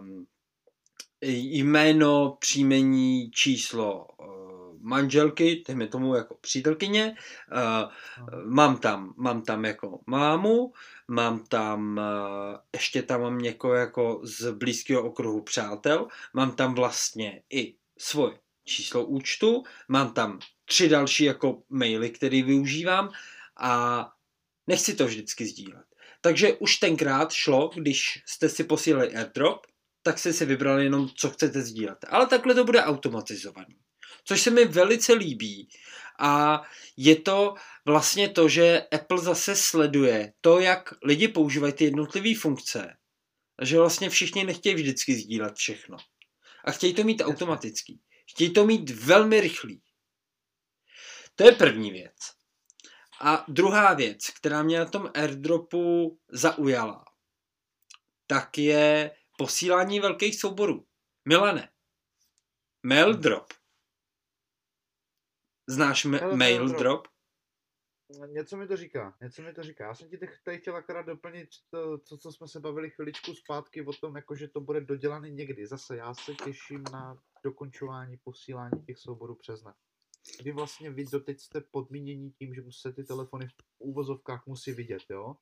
um, jméno, příjmení, číslo uh, manželky, dejme tomu jako přítelkyně, uh, mám tam, mám tam jako mámu, mám tam, uh, ještě tam mám někoho jako z blízkého okruhu přátel, mám tam vlastně i svoje číslo účtu, mám tam tři další jako maily, které využívám a nechci to vždycky sdílet. Takže už tenkrát šlo, když jste si posílali airdrop, tak jste si vybrali jenom, co chcete sdílet. Ale takhle to bude automatizovaný. Což se mi velice líbí. A je to vlastně to, že Apple zase sleduje to, jak lidi používají ty jednotlivé funkce. A že vlastně všichni nechtějí vždycky sdílet všechno. A chtějí to mít automatický. Chtějí to mít velmi rychlý. To je první věc. A druhá věc, která mě na tom airdropu zaujala, tak je posílání velkých souborů. Milane, mail drop. Znáš ma- mail drop? Něco mi to říká, něco mi to říká. Já jsem ti tady chtěl akorát doplnit to, to, co jsme se bavili chviličku zpátky o tom, jako že to bude dodělané někdy. Zase já se těším na dokončování posílání těch souborů přes net kdy vlastně vy doteď jste podmínění tím, že se ty telefony v úvozovkách musí vidět, jo?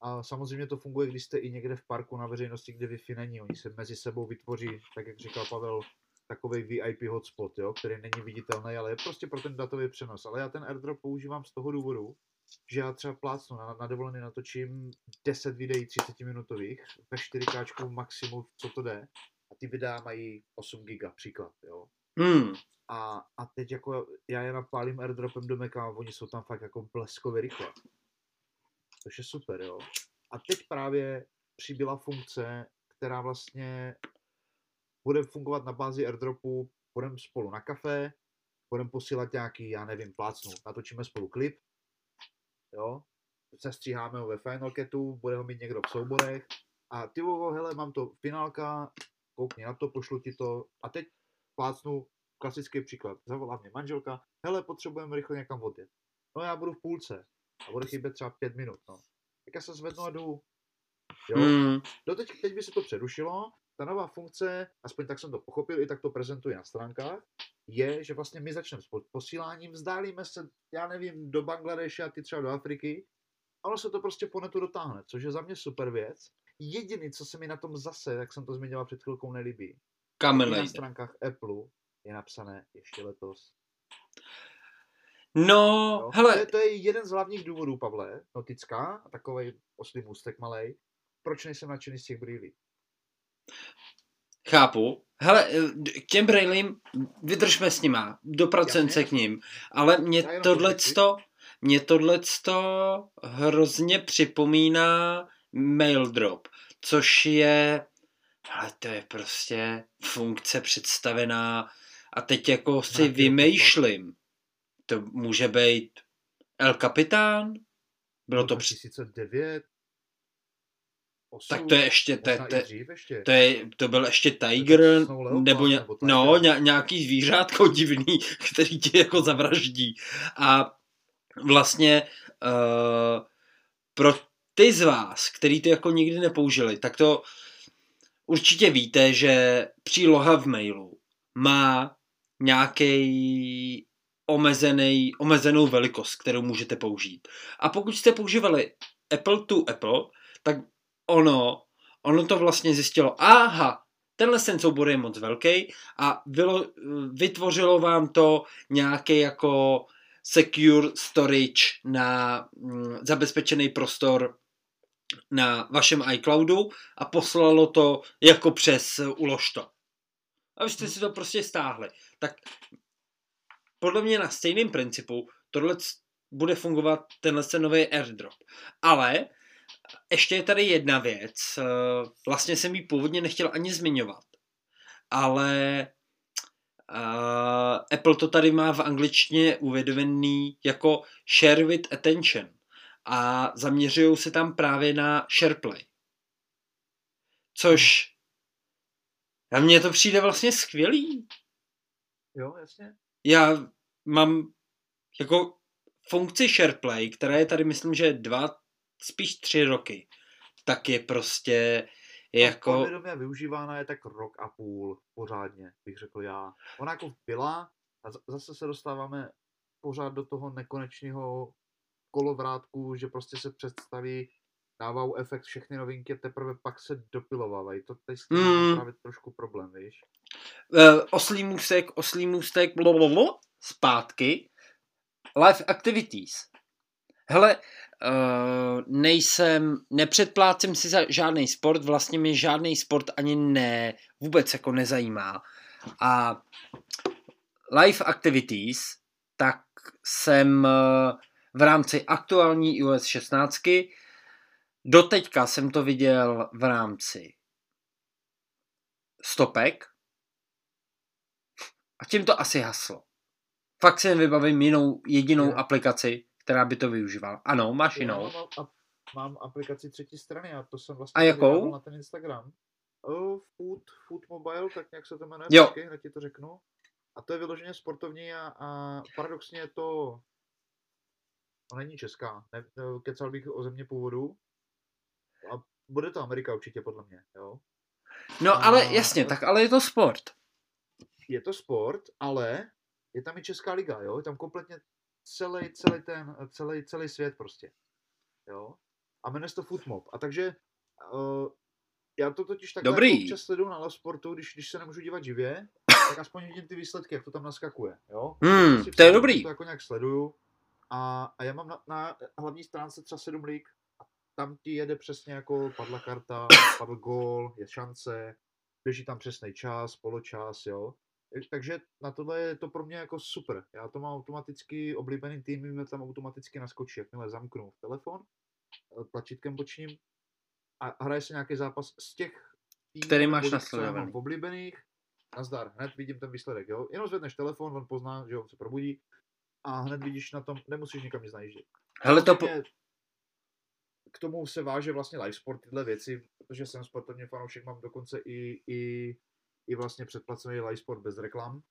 A samozřejmě to funguje, když jste i někde v parku na veřejnosti, kde Wi-Fi není. Oni se mezi sebou vytvoří, tak jak říkal Pavel, takový VIP hotspot, jo, který není viditelný, ale je prostě pro ten datový přenos. Ale já ten airdrop používám z toho důvodu, že já třeba plácnu na, na dovolený natočím 10 videí 30 minutových ve 4K maximum, co to jde. A ty videa mají 8 giga, příklad, jo. Hmm. A, a teď jako já je napálím airdropem do Maca a oni jsou tam fakt jako bleskově rychle. Což je super, jo. A teď právě přibyla funkce, která vlastně bude fungovat na bázi airdropu, budeme spolu na kafe, budeme posílat nějaký, já nevím, plácnu, natočíme spolu klip, jo, sestříháme ho ve Final Catu, bude ho mít někdo v souborech a ty hele, mám to finálka, koukni na to, pošlu ti to a teď plácnu klasický příklad. Zavolá mě manželka, hele, potřebujeme rychle někam odjet. No já budu v půlce a bude chybět třeba pět minut, no. Tak já se zvednu a jdu. Jo? Mm. Do teď, teď by se to přerušilo, ta nová funkce, aspoň tak jsem to pochopil, i tak to prezentuje na stránkách, je, že vlastně my začneme s posíláním, vzdálíme se, já nevím, do Bangladeše a ty třeba do Afriky, ale se to prostě po netu dotáhne, což je za mě super věc. Jediný, co se mi na tom zase, jak jsem to zmiňoval před chvilkou, nelíbí, na stránkách Apple je napsané ještě letos. No, no hele. To, je, to je jeden z hlavních důvodů, Pavle, notická, takový oslý můstek malej, proč nejsem nadšený z těch brýlí. Chápu. Hele, k těm brýlím vydržme s nima, dopracujeme se k ním, ale mě tohleto, mě tohleto hrozně připomíná mail drop, což je, ale to je prostě funkce představená a teď jako si vymýšlím. To může být El Capitán? Bylo to 2009? 8, Tak to je ještě, je- dřív ještě. to, je, to byl ještě Tiger, Leopard nebo, ně, nebo Tiger. no, ně, nějaký zvířátko divný, který tě jako zavraždí. A vlastně uh, pro ty z vás, který to jako nikdy nepoužili, tak to určitě víte, že příloha v mailu má nějaký omezený, omezenou velikost, kterou můžete použít. A pokud jste používali Apple to Apple, tak ono, ono to vlastně zjistilo, aha, tenhle ten soubor je moc velký a vylo, vytvořilo vám to nějaký jako secure storage na mm, zabezpečený prostor na vašem iCloudu a poslalo to jako přes uložto. A vy jste si to prostě stáhli. Tak podle mě na stejném principu tohle bude fungovat tenhle ten nový airdrop. Ale ještě je tady jedna věc, eh, vlastně jsem ji původně nechtěl ani zmiňovat, ale uh, Apple to tady má v angličtině uvedený jako share with attention a zaměřují se tam právě na SharePlay. Což a mně to přijde vlastně skvělý. Jo, jasně. Já mám jako funkci SharePlay, která je tady myslím, že dva, spíš tři roky, tak je prostě jako... Podvědomě využívána je tak rok a půl pořádně, bych řekl já. Ona jako byla a zase se dostáváme pořád do toho nekonečného kolovrátku, že prostě se představí, dávou efekt všechny novinky, teprve pak se dopilovávají. To teď s tím Mm. právě trošku problém, víš? Uh, oslý můstek, oslý můstek, blablabla, zpátky. Live activities. Hele, uh, nejsem, nepředplácím si za žádný sport, vlastně mě žádný sport ani ne, vůbec jako nezajímá. A live activities, tak jsem uh, v rámci aktuální iOS 16, doteďka jsem to viděl v rámci stopek, a tím to asi haslo. Fakt si nevybavím jinou, jedinou Jo. aplikaci, která by to využívala. Ano, máš Já jinou. mám, a, mám aplikaci třetí strany a to jsem vlastně A jakou? na ten Instagram. Uh, food, food Mobile, tak nějak se to jmenuje. Jo. Počkej, hned ti to řeknu. A to je vyloženě sportovní a, a paradoxně je to... To není česká, ne, ne, kecal bych o země původu. A bude to Amerika určitě, podle mě, jo. No A- ale jasně, tak ale je to sport. Je to sport, ale je tam i Česká liga, jo. Je tam kompletně celý, celý ten, celý, celý svět prostě, jo. A jmenuje se to Footmob. A takže uh, já to totiž takhle Dobrý. občas sleduju na Love Sportu, když, když se nemůžu dívat živě, tak aspoň vidím ty výsledky, jak to tam naskakuje, jo. Hmm, Si to je dobrý. To jako nějak sleduju. A, a já mám na, na hlavní stránce třeba 7 lík a tam ti jede přesně jako padla karta, padl gól, je šance, běží tam přesný čas, poločas, jo. E, Takže na tohle je to pro mě jako super. Já to mám automaticky, oblíbený tým mi tam automaticky naskočí, jakmile zamknu telefon e, tlačítkem bočním a hraje se nějaký zápas z těch týmů, Který máš nasledovaný. mám oblíbených. Nazdar, hned vidím ten výsledek, jo. Jenom zvedneš telefon, on pozná, že on se probudí a hned vidíš na tom, nemusíš nikam nic najíždět. Hele, to po... K tomu se váže vlastně live sport, tyhle věci, protože jsem sportovní fanoušek, mám dokonce i, i, i vlastně předplacený live sport bez reklam.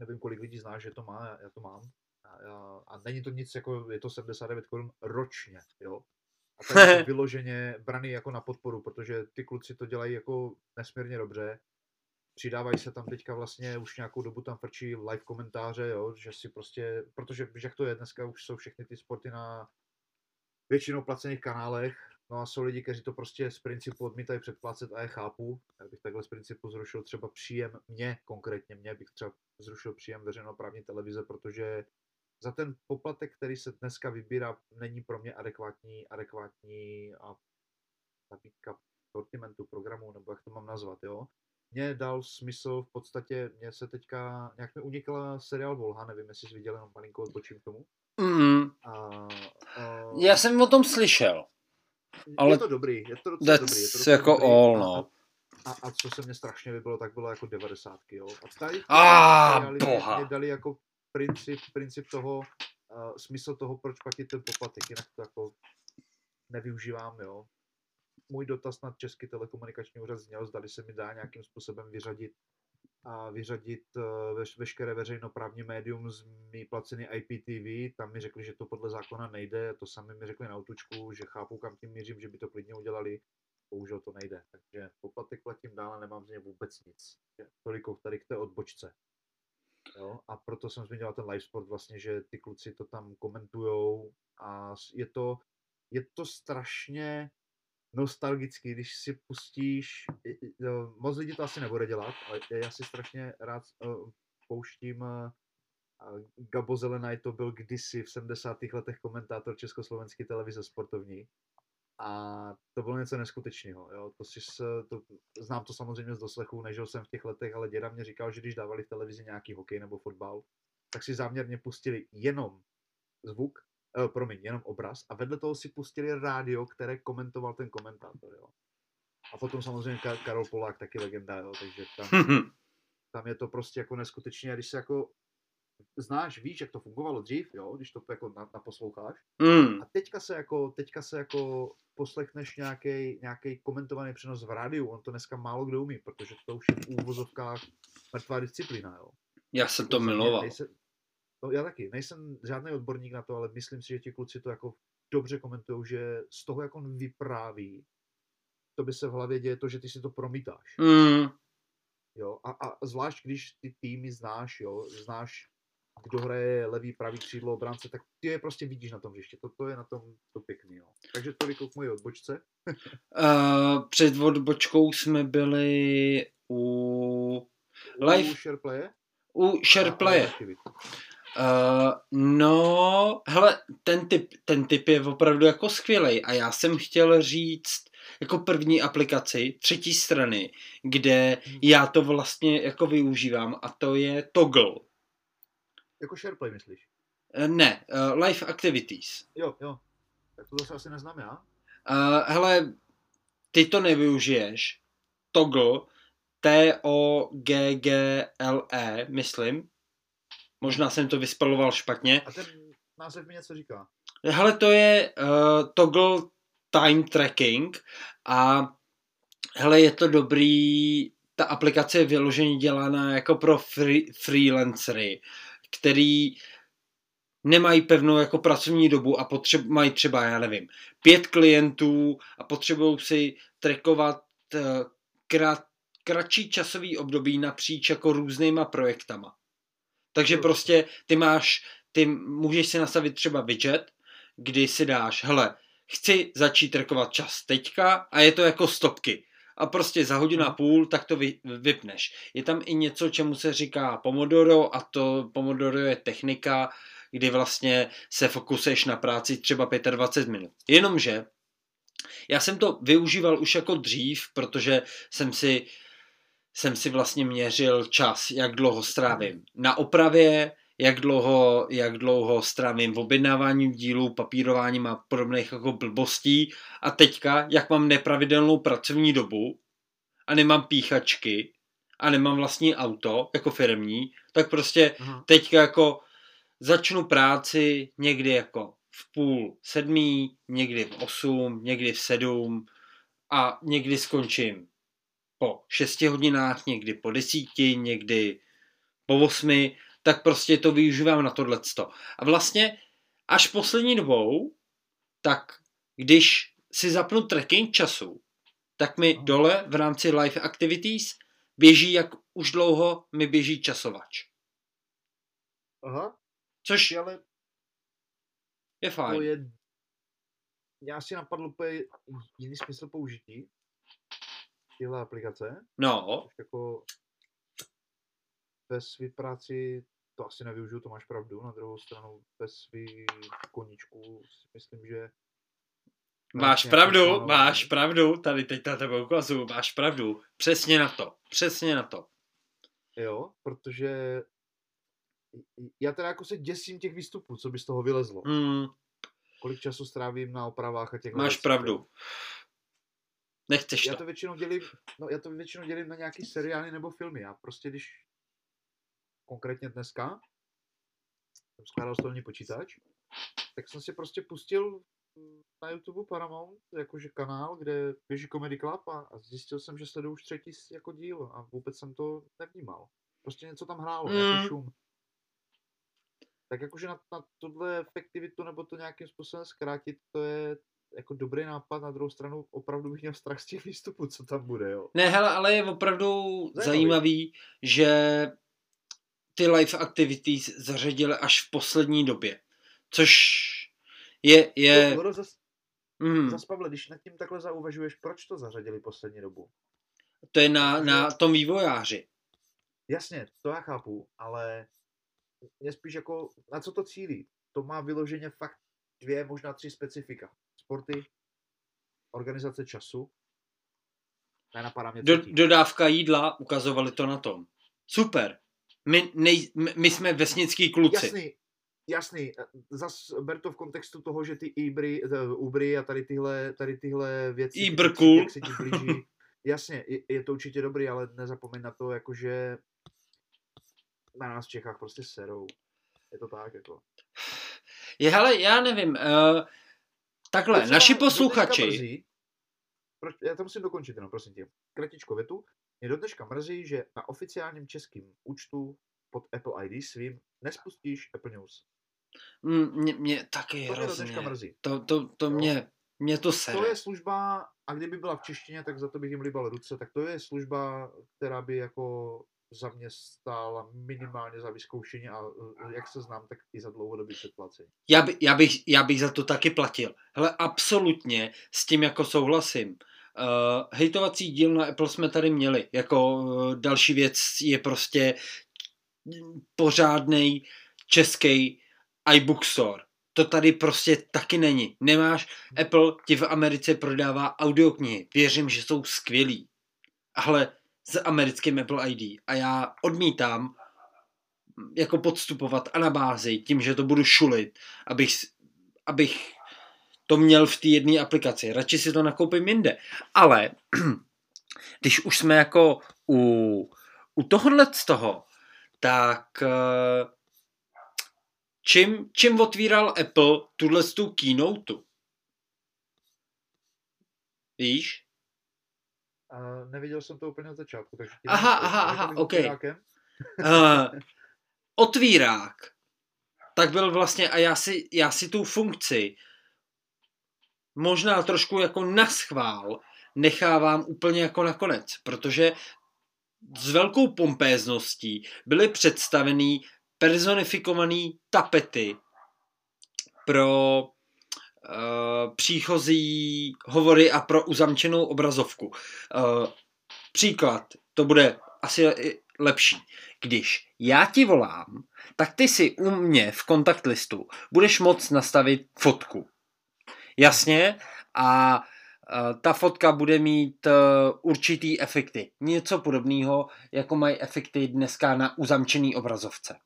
Nevím, kolik lidí zná, že to má, já, to mám. A, já, a není to nic jako, je to 79 korun ročně, jo. A to je vyloženě braný jako na podporu, protože ty kluci to dělají jako nesmírně dobře. Přidávají se tam teďka vlastně, už nějakou dobu tam frčí live komentáře, jo, že si prostě, protože víš, jak to je, dneska už jsou všechny ty sporty na většinou placených kanálech, no a jsou lidi, kteří to prostě z principu odmítají předplácet a je chápu. Já bych takhle z principu zrušil třeba příjem mě, konkrétně mě, bych třeba zrušil příjem veřejnoprávní televize, protože za ten poplatek, který se dneska vybírá, není pro mě adekvátní, adekvátní a nabídka sortimentu programu, nebo jak to mám nazvat, jo. Mně dal smysl v podstatě, mně se teďka, nějak mi unikla seriál Volha, nevím, jestli jsi viděl, jenom malinko odbočím k tomu. Mm, A, a, já jsem o tom slyšel. ale je to dobrý, je to docela that's dobrý. Je to docela jako dobrý. all, A- no. A, a, a co se mě strašně vybilo, tak bylo jako devadesátky, jo. A tady Ah, mě- boha. mě dali jako princip, princip toho, uh, smysl toho, proč platit ten poplatek, jinak to jako nevyužívám, jo. můj dotaz na Český telekomunikační úřad zněl, zdali se mi dá nějakým způsobem vyřadit a vyřadit eh, veš, veškeré veřejnoprávní médium z mý placený IPTV. Tam mi řekli, že to podle zákona nejde. To sami mi řekli na autučku, že chápu, kam tím mířím, že by to klidně udělali. Bohužel to nejde. Takže poplatek platím dál a nemám z něj vůbec nic. Toliko tady k té odbočce. Jo? A proto jsem zmínil ten live sport vlastně, že ty kluci to tam komentujou a je to, je to strašně nostalgický, když si pustíš, moc lidí to asi nebude dělat, ale já si strašně rád eh, pouštím eh, Gabo Zelenaj to byl kdysi v 70. letech komentátor Československé televize sportovní a to bylo něco neskutečného. Jo? To si, to, znám to samozřejmě z doslechu, nežil jsem v těch letech, ale děda mě říkal, že když dávali v televizi nějaký hokej nebo fotbal, tak si záměrně pustili jenom zvuk uh, promiň, jenom obraz a vedle toho si pustili rádio, které komentoval ten komentátor, jo. A potom samozřejmě Karol Polák, taky legenda, jo, takže tam, tam je to prostě jako neskutečně, když se jako znáš, víš, jak to fungovalo dřív, jo, když to jako naposloucháš. Mm. A teďka se jako, teďka se jako poslechneš nějaký nějaký komentovaný přenos v rádiu, on to dneska málo kdo umí, protože to už je v úvozovkách mrtvá disciplína, jo. Já jsem to miloval. Nejse, No já taky, nejsem žádný odborník na to, ale myslím si, že ti kluci to jako dobře komentují, že z toho, jak on vypráví, to by se v hlavě děje to, že ty si to promítáš. Mm. Jo, a, a zvlášť když ty týmy znáš, jo, znáš, kdo hraje levý, pravý křídlo obránce, tak ty je prostě vidíš na tom hřiště. To, to je na tom to pěkný. Jo. Takže tolik k mojí odbočce. uh, před odbočkou jsme byli u live... U SharePlaye? U SharePlaye. Uh, no, hele, ten typ, ten typ je opravdu jako skvělý a já jsem chtěl říct jako první aplikaci třetí strany, kde hmm. já to vlastně jako využívám a to je Toggle. Jako SharePlay myslíš? Uh, ne, uh, Live Activities. Jo, jo. Tak to zase asi neznám já. Uh, hele, ty to nevyužiješ. Toggle, T-O-G-G-L-E, myslím, Možná jsem to vyspaloval špatně. A ten název mi něco říká. Hele, to je uh, Toggle Time Tracking a hele, je to dobrý, ta aplikace je vyloženě dělaná jako pro free, freelancery, který nemají pevnou jako pracovní dobu a potřeb, mají třeba, já nevím, pět klientů a potřebují si trackovat uh, krat, kratší časový období napříč jako různýma projektama. Takže prostě ty máš, ty můžeš si nastavit třeba widget, kdy si dáš, hele, chci začít rekovat čas teďka a je to jako stopky. A prostě za hodinu a mhm. půl tak to vy, vypneš. Je tam i něco, čemu se říká Pomodoro a to Pomodoro je technika, kdy vlastně se fokusuješ na práci třeba 25 minut. Jenomže já jsem to využíval už jako dřív, protože jsem si uh, jsem si vlastně měřil čas, jak dlouho strávím na opravě, jak dlouho, jak dlouho strávím v objednávání dílů, papírováním a podobných jako blbostí a teďka, jak mám nepravidelnou pracovní dobu a nemám píchačky a nemám vlastní auto jako firmní, tak prostě Aha. teďka jako začnu práci někdy jako v půl sedmí, někdy v osm, někdy v sedm a někdy skončím po 6 hodinách, někdy po desíti, někdy po 8, tak prostě to využívám na tohleto. A vlastně až poslední dobou, tak když si zapnu tracking času, tak mi dole v rámci Live Activities běží, jak už dlouho mi běží časovač. Aha. Což ale je fajn. To je, já si napadl úplně jiný smysl použití tyhle aplikace. No. Jako ve své práci to asi nevyužiju, to máš pravdu. Na druhou stranu ve svý koníčku si myslím, že Máš pravdu, máš pravdu, tady teď na tebe ukazuju, máš pravdu. Přesně na to, přesně na to. Jo, protože já teda jako se děsím těch výstupů, co by z toho vylezlo. Hmm. Kolik času strávím na opravách a těch Máš věcí, pravdu. Nechceš já to. to většinou dělím, no já to většinou dělím na nějaký seriály nebo filmy. Já prostě když konkrétně dneska jsem skládal stolní počítač, tak jsem si prostě pustil na YouTube Paramount, jakože kanál, kde běží Comedy Club a, a zjistil jsem, že sleduju už třetí jako díl a vůbec jsem to nevnímal. Prostě něco tam hrálo, mm. nějaký šum. Tak jakože na, na tohle efektivitu nebo to nějakým způsobem zkrátit, to je jako dobrý nápad, na druhou stranu opravdu bych měl strach z těch výstupů, co tam bude, jo. Ne, hele, ale je opravdu zajímavý, zajímavý že ty live activities zařadili až v poslední době. Což je... je... No, zas, mm. zas, Pavle, když nad tím takhle zauvažuješ, proč to zařadili poslední dobu? To je na, na tom vývojáři. Jasně, to já chápu, ale mě spíš jako, na co to cílí? To má vyloženě fakt dvě, možná tři specifika. Sporty, organizace času, nenapadá mě Do, Dodávka jídla, ukazovali to na tom. Super. My, nej, my jsme vesnický kluci. Jasný, jasný. Zas ber to v kontextu toho, že ty Ibry, eh, Ubry a tady tyhle, tady tyhle věci, Ibrku. jak se ti blíží. Jasně, je, je, to určitě dobrý, ale nezapomeň na to, jakože na nás v Čechách prostě serou. Je to tak, jako. Je, hele, já nevím, uh, takhle, Docela, naši posluchači... Mrzí, proč, já to musím dokončit jenom, prosím tě. Kratičko větu. Mě do dneška mrzí, že na oficiálním českém účtu pod Apple ID svým nespustíš Apple News. Mm, mě, mě taky to hrozně. Mě mrzí. To, to, to mě, mě to sere. To je služba, a kdyby byla v češtině, tak za to bych jim líbal ruce, tak to je služba, která by jako za mě stála minimálně za vyzkoušení a e, jak se znám, tak i za dlouhodobý předplacení. Já, by, já, bych, já bych za to taky platil. Hele, absolutně s tím jako souhlasím. Uh, hejtovací díl na Apple jsme tady měli. Jako uh, další věc je prostě pořádný český iBook Store. To tady prostě taky není. Nemáš, Apple ti v Americe prodává audioknihy. Věřím, že jsou skvělí. Ale s americkým Apple ID a já odmítám jako podstupovat anabázi tím, že to budu šulit, abych, abych to měl v té jedné aplikaci. Radši si to nakoupím jinde. Ale když už jsme jako u, u tohohle z toho, tak eh, čím, čím otvíral Apple tuhle tu keynote? Víš? A neviděl jsem to úplně od začátku. Takže aha, aha, aha, ok. uh, otvírák. Tak byl vlastně, a já si, já si tu funkci možná trošku jako naschvál nechávám úplně jako nakonec, protože s velkou pompézností byly představený personifikovaný tapety pro uh, příchozí hovory a pro uzamčenou obrazovku. Uh, příklad, to bude asi lepší. Když já ti volám, tak ty si u mě v kontakt listu budeš moct nastavit fotku. Jasně? A uh, ta fotka bude mít určitý efekty. Něco podobného, jako mají efekty dneska na uzamčený obrazovce.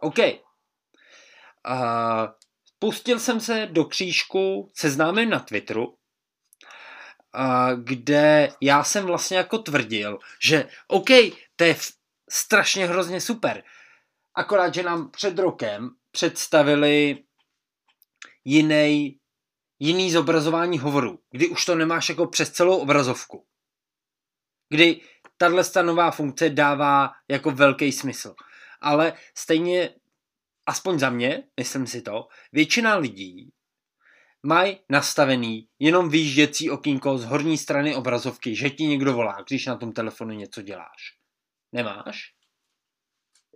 OK. Pustil jsem se do křížku seznámím na Twitteru, kde já jsem vlastně jako tvrdil, že OK, to je strašně hrozně super. Akorát, že nám před rokem představili jiný, jiný zobrazování hovoru, kdy už to nemáš jako přes celou obrazovku. Kdy tahle nová funkce dává jako velký smysl. Ale stejně aspoň za mě, myslím si to, většina lidí mají nastavený jenom výjížděcí okýnko z horní strany obrazovky, že ti někdo volá, když na tom telefonu něco děláš. Nemáš?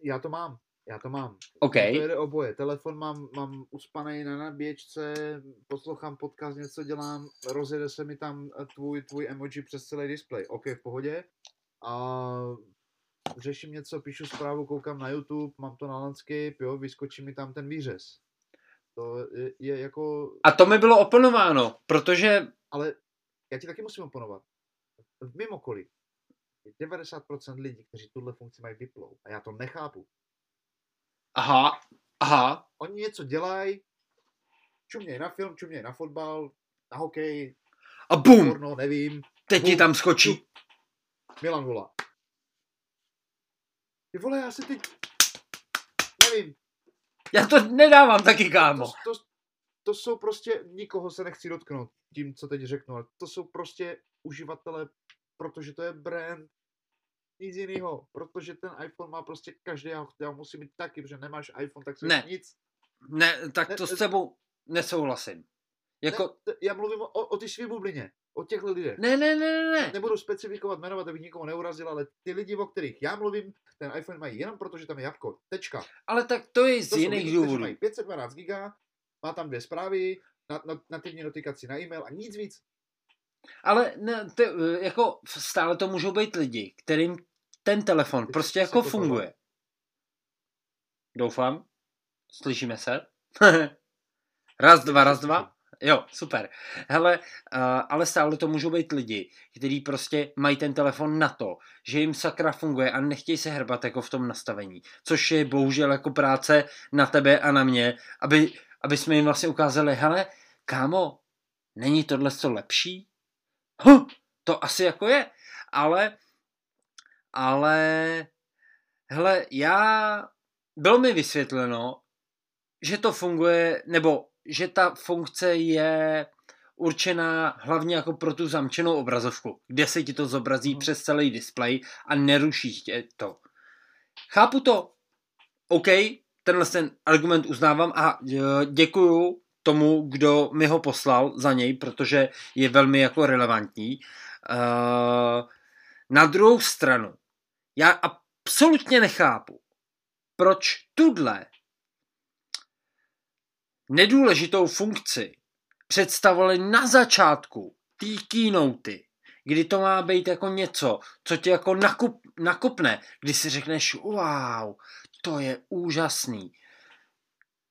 Já to mám. Já to mám. OK. To jede oboje. Telefon mám, mám uspaný na nabíječce, poslouchám podcast, něco dělám, rozjede se mi tam tvůj, tvůj emoji přes celý display. OK, v pohodě. A řeším něco, píšu zprávu, koukám na YouTube, mám to na landscape, jo, vyskočí mi tam ten výřez. To je, je jako... A to mi bylo oponováno, protože... Ale já ti taky musím oponovat. V mým okolí je 90% lidí, kteří tuhle funkci mají vyplou. A já to nechápu. Aha, aha. Oni něco dělají, čumějí na film, čumějí na fotbal, na hokej. A bum! Porno, nevím. Teď bum, ti tam skočí. Milan volá. Ty vole, já si teď... Nevím. Já to nedávám taky, kámo. To, to, to jsou prostě, nikoho se nechci dotknout tím, co teď řeknu, ale to jsou prostě uživatelé, protože to je brand, nic jiného, protože ten iPhone má prostě každý, já, já musím mít taky, protože nemáš iPhone, tak ne. nic. Ne, tak to ne, s tebou nesouhlasím. Jako... Ne, já mluvím o, o ty svý bublině, o těchto lidech. Ne, ne, ne, ne. Nebudu specifikovat, jmenovat, abych nikoho neurazil, ale ty lidi, o kterých já mluvím, ten iPhone mají jenom proto, že tam je jabko. Tečka. Ale tak to je z to jiných důvodů. Mají 512 giga, má tam dvě zprávy, na, na, nativní notifikaci na e-mail a nic víc. Ale ne, ty, jako stále to můžou být lidi, kterým ten telefon Ty prostě jako funguje. Doufám. Slyšíme se? raz, dva, raz, dva. Jo, super. Hele, uh, ale stále to můžou být lidi, kteří prostě mají ten telefon na to, že jim sakra funguje a nechtějí se hrbat jako v tom nastavení. Což je bohužel jako práce na tebe a na mě, aby, aby jsme jim vlastně ukázali, hele, kámo, není tohle co lepší? Huh, to asi jako je, ale, ale, hele, já, bylo mi vysvětleno, že to funguje, nebo že ta funkce je určená hlavně jako pro tu zamčenou obrazovku, kde se ti to zobrazí hmm. přes celý displej a neruší tě to. Chápu to. OK, tenhle ten argument uznávám a e, děkuju tomu, kdo mi ho poslal za něj, protože je velmi jako relevantní. Uh, na druhou stranu, já absolutně nechápu, proč tudle nedůležitou funkci představovali na začátku té keynote, kdy to má být jako něco, co tě jako nakup, nakupne, kdy si řekneš, wow, to je úžasný.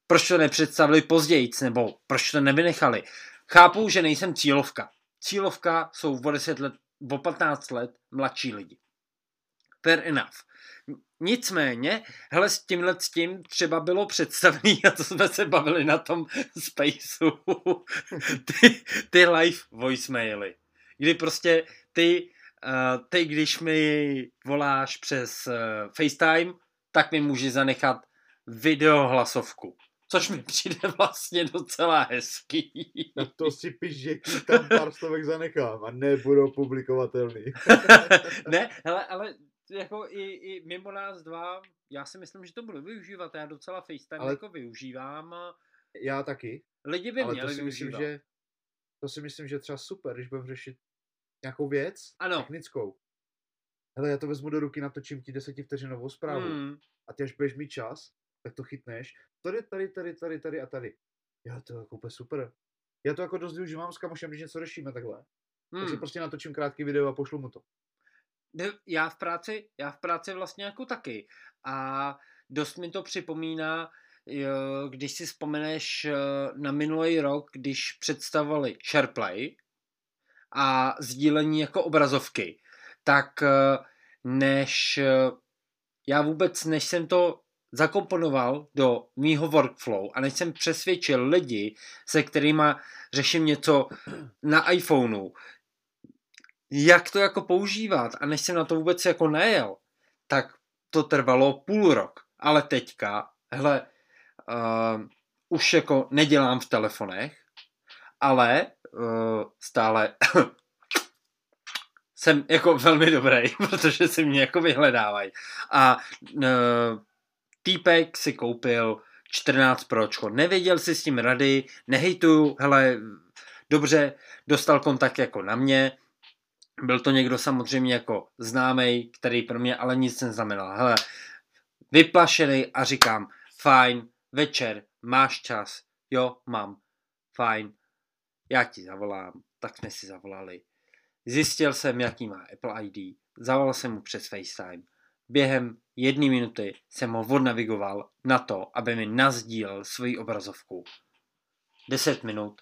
Proč to nepředstavili později, nebo proč to nevynechali? Chápu, že nejsem cílovka. Cílovka jsou o 10 let, o 15 let mladší lidi. Fair enough. Nicméně, hele, s tímhle s tím třeba bylo představený, a to jsme se bavili na tom spaceu, ty, ty live voicemaily, kdy prostě ty, uh, ty, když mi voláš přes uh, FaceTime, tak mi může zanechat videohlasovku. Což mi přijde vlastně docela hezký. Na to si píš, že tam pár stovek zanechám a nebudou publikovatelný. ne, hele, ale jako i, i mimo nás dva, já si myslím, že to budu využívat. Já docela FaceTime ale jako využívám. Já taky. Lidi by ale měli to si myslím, že to si myslím, že třeba super, když budeme řešit nějakou věc ano. technickou. Hele, já to vezmu do ruky, natočím ti desetivteřinovou zprávu hmm. a ty až budeš mít čas, tak to chytneš. Tady, tady, tady, tady, tady a tady. Já to jako úplně super. Já to jako dost využívám s kamošem, když něco řešíme takhle. Hmm. Tak si prostě natočím krátký video a pošlu mu to já v práci, já v práci vlastně jako taky. A dost mi to připomíná, když si vzpomeneš eh, na minulý rok, když představovali SharePlay a sdílení jako obrazovky, tak eh, než eh, já vůbec, než jsem to zakomponoval do mýho workflow a než jsem přesvědčil lidi, se kterými řeším něco na iPhoneu, jak to jako používat a než jsem na to vůbec jako nejel, tak to trvalo půl rok. Ale teďka, hele, uh, už jako nedělám v telefonech, ale uh, stále jsem jako velmi dobrý, protože si mě jako vyhledávají. A uh, týpek si koupil 14 Pročko. Nevěděl si s tím rady, nehejtuju, hele, dobře, dostal kontakt jako na mě, byl to někdo samozřejmě jako známý, který pro mě ale nic neznamenal. Hele, vyplašený a říkám, fajn, večer, máš čas, jo, mám, fajn, já ti zavolám, tak jsme si zavolali. Zjistil jsem, jaký má Apple ID, zavolal jsem mu přes FaceTime. Během jedné minuty jsem ho odnavigoval na to, aby mi nazdílel svoji obrazovku. 10 minut.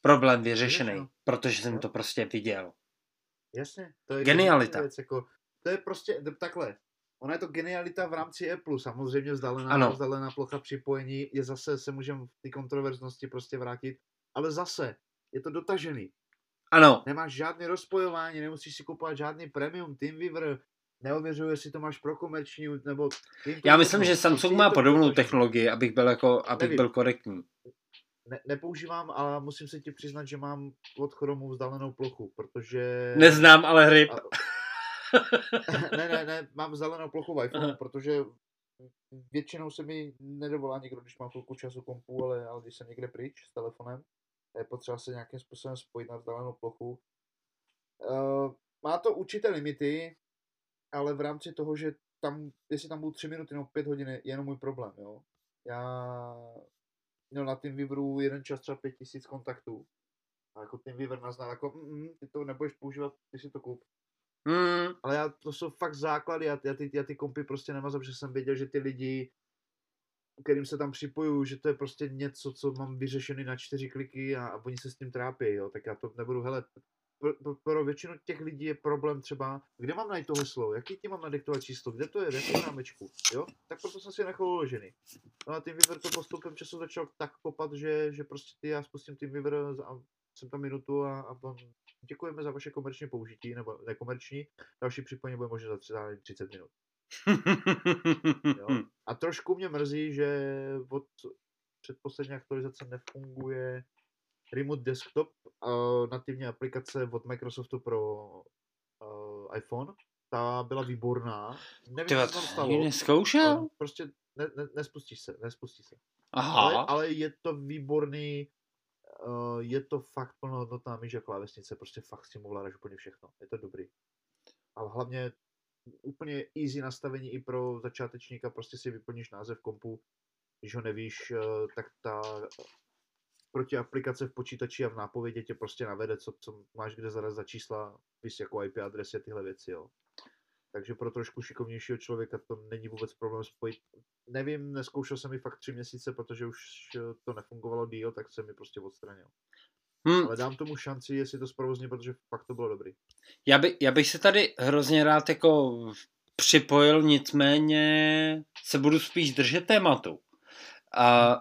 Problém vyřešený, protože jsem to prostě viděl. Jasně. To je genialita. Věc, jako, to je prostě takhle. Ona je to genialita v rámci Apple. Samozřejmě vzdálená, ano. vzdálená plocha připojení je zase, se můžeme v té kontroverznosti prostě vrátit, ale zase je to dotažený. Ano. Nemáš žádné rozpojování, nemusíš si kupovat žádný premium TeamViewer, neověřuje, jestli to máš pro komerční, nebo... Já myslím, že Samsung má podobnou technologii, abych byl jako, abych Nevím. byl korektní. Ne, nepoužívám, ale musím se ti přiznat, že mám od Chromu vzdálenou plochu, protože... Neznám, ale hry. A... ne, ne, ne, mám vzdálenou plochu v iPhone, Aha. protože většinou se mi nedovolá někdo, když mám chvilku času kompu, ale, ale když jsem někde pryč s telefonem, je potřeba se nějakým způsobem spojit na vzdálenou plochu. Uh, má to určité limity, ale v rámci toho, že tam, jestli tam budu 3 minuty nebo 5 hodin, je jenom můj problém, jo. Já měl na TeamVieweru jeden čas třeba 5000 kontaktů. A jako TeamViewer naznal, jako mm, mm, ty to nebudeš používat, ty si to kup. Mm. Ale já, to jsou fakt základy, já, já, ty, já ty kompy prostě nemazám, protože jsem věděl, že ty lidi, kterým se tam připojuju, že to je prostě něco, co mám vyřešený na čtyři kliky a, a oni se s tím trápí, jo, tak já to nebudu, hele, pro, pro, většinu těch lidí je problém třeba, kde mám najít to heslo, jaký ti mám nadiktovat číslo, kde to je, v jakém námečku, jo? Tak proto jsem si nechal uložený. No a TeamViewer to postupem času začal tak kopat, že, že prostě ty já spustím TeamViewer a jsem tam minutu a, a on, děkujeme za vaše komerční použití, nebo nekomerční, další připojení bude možná za 30 minut. jo? A trošku mě mrzí, že od předposlední aktualizace nefunguje Remote Desktop, uh, nativní aplikace od Microsoftu pro uh, iPhone. Ta byla výborná. Nevím, co tam stalo. neskoušel? Prostě ne, ne, nespustí se, nespustí se. Aha. Ale, ale je to výborný, uh, je to fakt plnohodnotná myš a klávesnice, prostě fakt s tím ovládáš úplně všechno. Je to dobrý. Ale hlavně úplně easy nastavení i pro začátečníka, prostě si vyplníš název kompu, když ho nevíš, tak ta proti aplikace v počítači a v nápovědě tě prostě navede, co, co máš kde zaraz za čísla, vys jako IP adresy a tyhle věci, jo. Takže pro trošku šikovnějšího člověka to není vůbec problém spojit. Nevím, neskoušel jsem mi fakt tři měsíce, protože už to nefungovalo díl, tak jsem mi prostě odstranil. Hmm. Ale dám tomu šanci, jestli to zprovozní, protože fakt to bylo dobrý. Já, by, já bych se tady hrozně rád jako připojil, nicméně se budu spíš držet tématu. A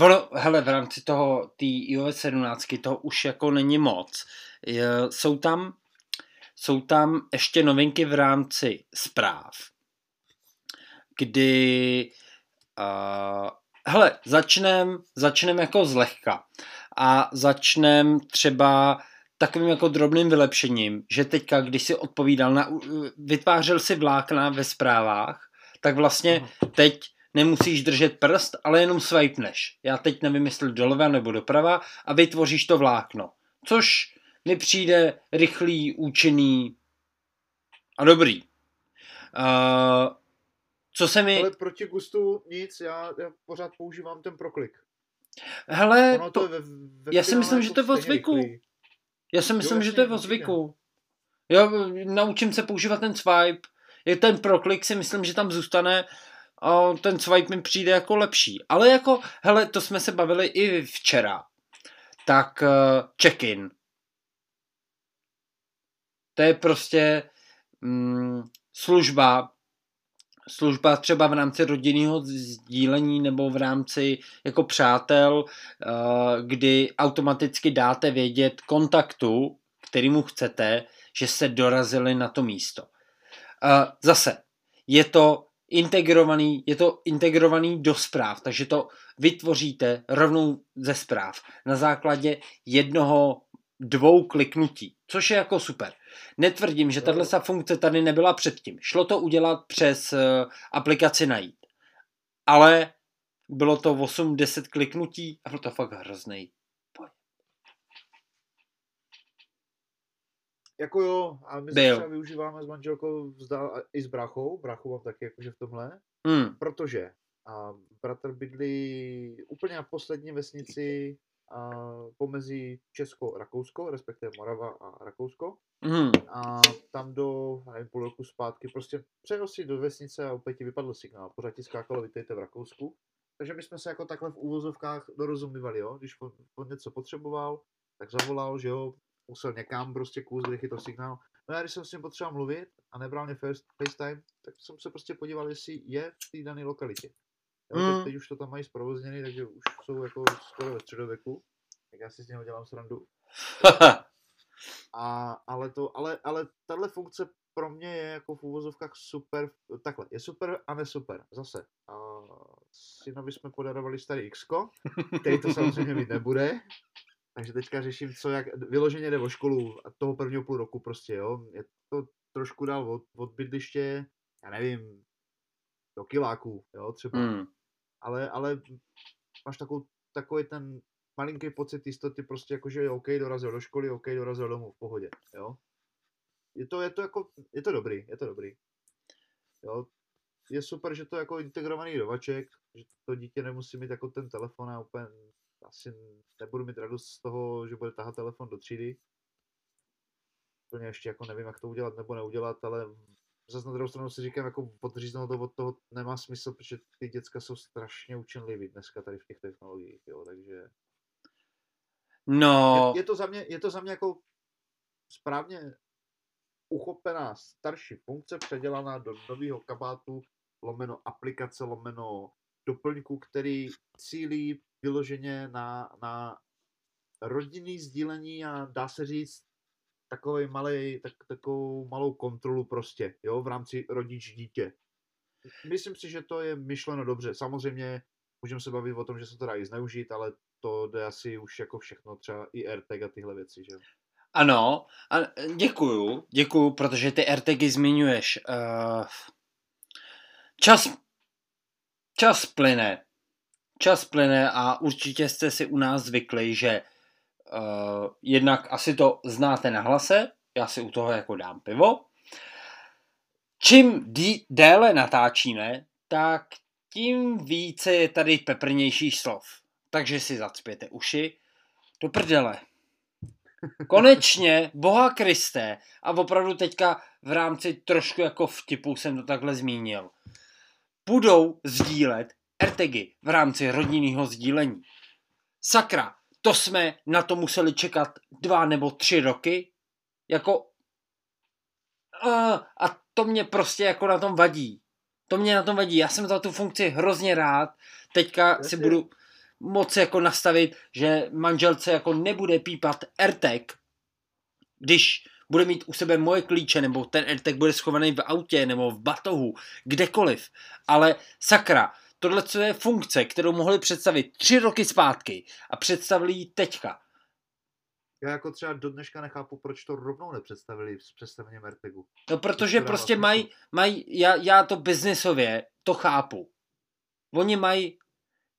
Ono, hele, v rámci toho, té iOS 17, to už jako není moc. Je, jsou tam jsou tam ještě novinky v rámci zpráv, kdy uh, hele, začnem, začnem jako zlehka a začnem třeba takovým jako drobným vylepšením, že teďka, když si odpovídal na, vytvářel si vlákna ve zprávách, tak vlastně teď nemusíš držet prst, ale jenom swipeneš. Já teď nevím, jestli doleva nebo doprava a vytvoříš to vlákno. Což mi přijde rychlý, účinný a dobrý. Uh, co se mi... Ale proti gustu nic, já, já pořád používám ten proklik. Hele, to, to ve, ve já si myslím, že to je o zvyku. Já si myslím, jo, že to je o zvyku. Jo, naučím se používat ten swipe. Je ten proklik si myslím, že tam zůstane ten swipe mi přijde jako lepší. Ale jako, hele, to jsme se bavili i včera. Tak uh, check-in. To je prostě mm, služba, služba třeba v rámci rodinného sdílení nebo v rámci jako přátel, uh, kdy automaticky dáte vědět kontaktu, kterýmu chcete, že se dorazili na to místo. Uh, zase, je to integrovaný, je to integrovaný do zpráv, takže to vytvoříte rovnou ze zpráv na základě jednoho, dvou kliknutí, což je jako super. Netvrdím, že tato funkce tady nebyla předtím. Šlo to udělat přes uh, aplikaci najít. Ale bylo to 8-10 kliknutí a bylo to fakt hrozný Jako jo, a my se třeba využíváme s manželkou vzdál, i s brachou, brachu mám taky jakože v tomhle, hmm. protože a bratr bydlí úplně na poslední vesnici a pomezí Česko-Rakousko, respektive Morava a Rakousko. Hmm. A tam do, nevím, půl roku zpátky, prostě přejel si do vesnice a opět ti vypadl signál. Pořád ti skákalo, vítejte v Rakousku. Takže my jsme se jako takhle v úvozovkách dorozumívali, jo. Když on, on něco potřeboval, tak zavolal, že jo, musel někam prostě kus, kde chytil signál. No já když jsem s ním potřeboval mluvit a nebral mě first, FaceTime, tak jsem se prostě podíval, jestli je v té dané lokalitě. Jo, mm. teď, teď, už to tam mají zprovozněný, takže už jsou jako skoro ve středověku. Tak já si z něho dělám srandu. a, ale, to, ale, ale tahle funkce pro mě je jako v úvozovkách super, takhle, je super a ne super, zase. A synovi jsme podarovali starý x který to samozřejmě mít nebude. Takže teďka řeším, co jak, vyloženě jde o školu a toho prvního půl roku prostě, jo. Je to trošku dál od, od bydliště, já nevím, do kiláků, jo, třeba. Hmm. Ale, ale máš takovou, takový ten malinký pocit jistoty, prostě jako, že OK, dorazil do školy, OK, dorazil domů, v pohodě, jo. Je to, je to jako, je to dobrý, je to dobrý. Jo, je super, že to je jako integrovaný dovaček, že to dítě nemusí mít jako ten telefon a úplně asi nebudu mít radost z toho, že bude tahat telefon do třídy. Úplně ještě jako nevím, jak to udělat nebo neudělat, ale zase na druhou stranu si říkám, jako podříznout to od toho nemá smysl, protože ty děcka jsou strašně učenliví dneska tady v těch technologiích, jo, takže... No... Je, je, to za mě, je to za mě jako správně uchopená starší funkce, předělaná do nového kabátu, lomeno aplikace, lomeno doplňku, který cílí vyloženě na, na rodinný sdílení a dá se říct takový malý, tak, takovou malou kontrolu prostě, jo, v rámci rodič dítě. Myslím si, že to je myšleno dobře. Samozřejmě můžeme se bavit o tom, že se to dá i zneužít, ale to jde asi už jako všechno, třeba i AirTag a tyhle věci, že Ano, a děkuju, děkuju, protože ty AirTagy zmiňuješ. Uh, čas, čas plyne, čas plyne a určitě jste si u nás zvykli, že uh, jednak asi to znáte na hlase, já si u toho jako dám pivo. Čím dí, déle natáčíme, tak tím více je tady peprnějších slov. Takže si zacpěte uši. Do prdele. Konečně, boha Kriste, a opravdu teďka v rámci trošku jako vtipu jsem to takhle zmínil, budou sdílet RTGy v rámci rodinného sdílení. Sakra, to jsme na to museli čekat dva nebo tři roky. Jako... A, to mě prostě jako na tom vadí. To mě na tom vadí. Já jsem za tu funkci hrozně rád. Teďka Jasně. si budu moc jako nastavit, že manželce jako nebude pípat AirTag, když bude mít u sebe moje klíče, nebo ten AirTag bude schovaný v autě, nebo v batohu, kdekoliv. Ale sakra, tohle je funkce, kterou mohli představit tři roky zpátky a představili ji teďka. Já jako třeba do dneška nechápu, proč to rovnou nepředstavili s představením AirTagu. No protože prostě mají, maj, já, já to biznisově to chápu. Oni mají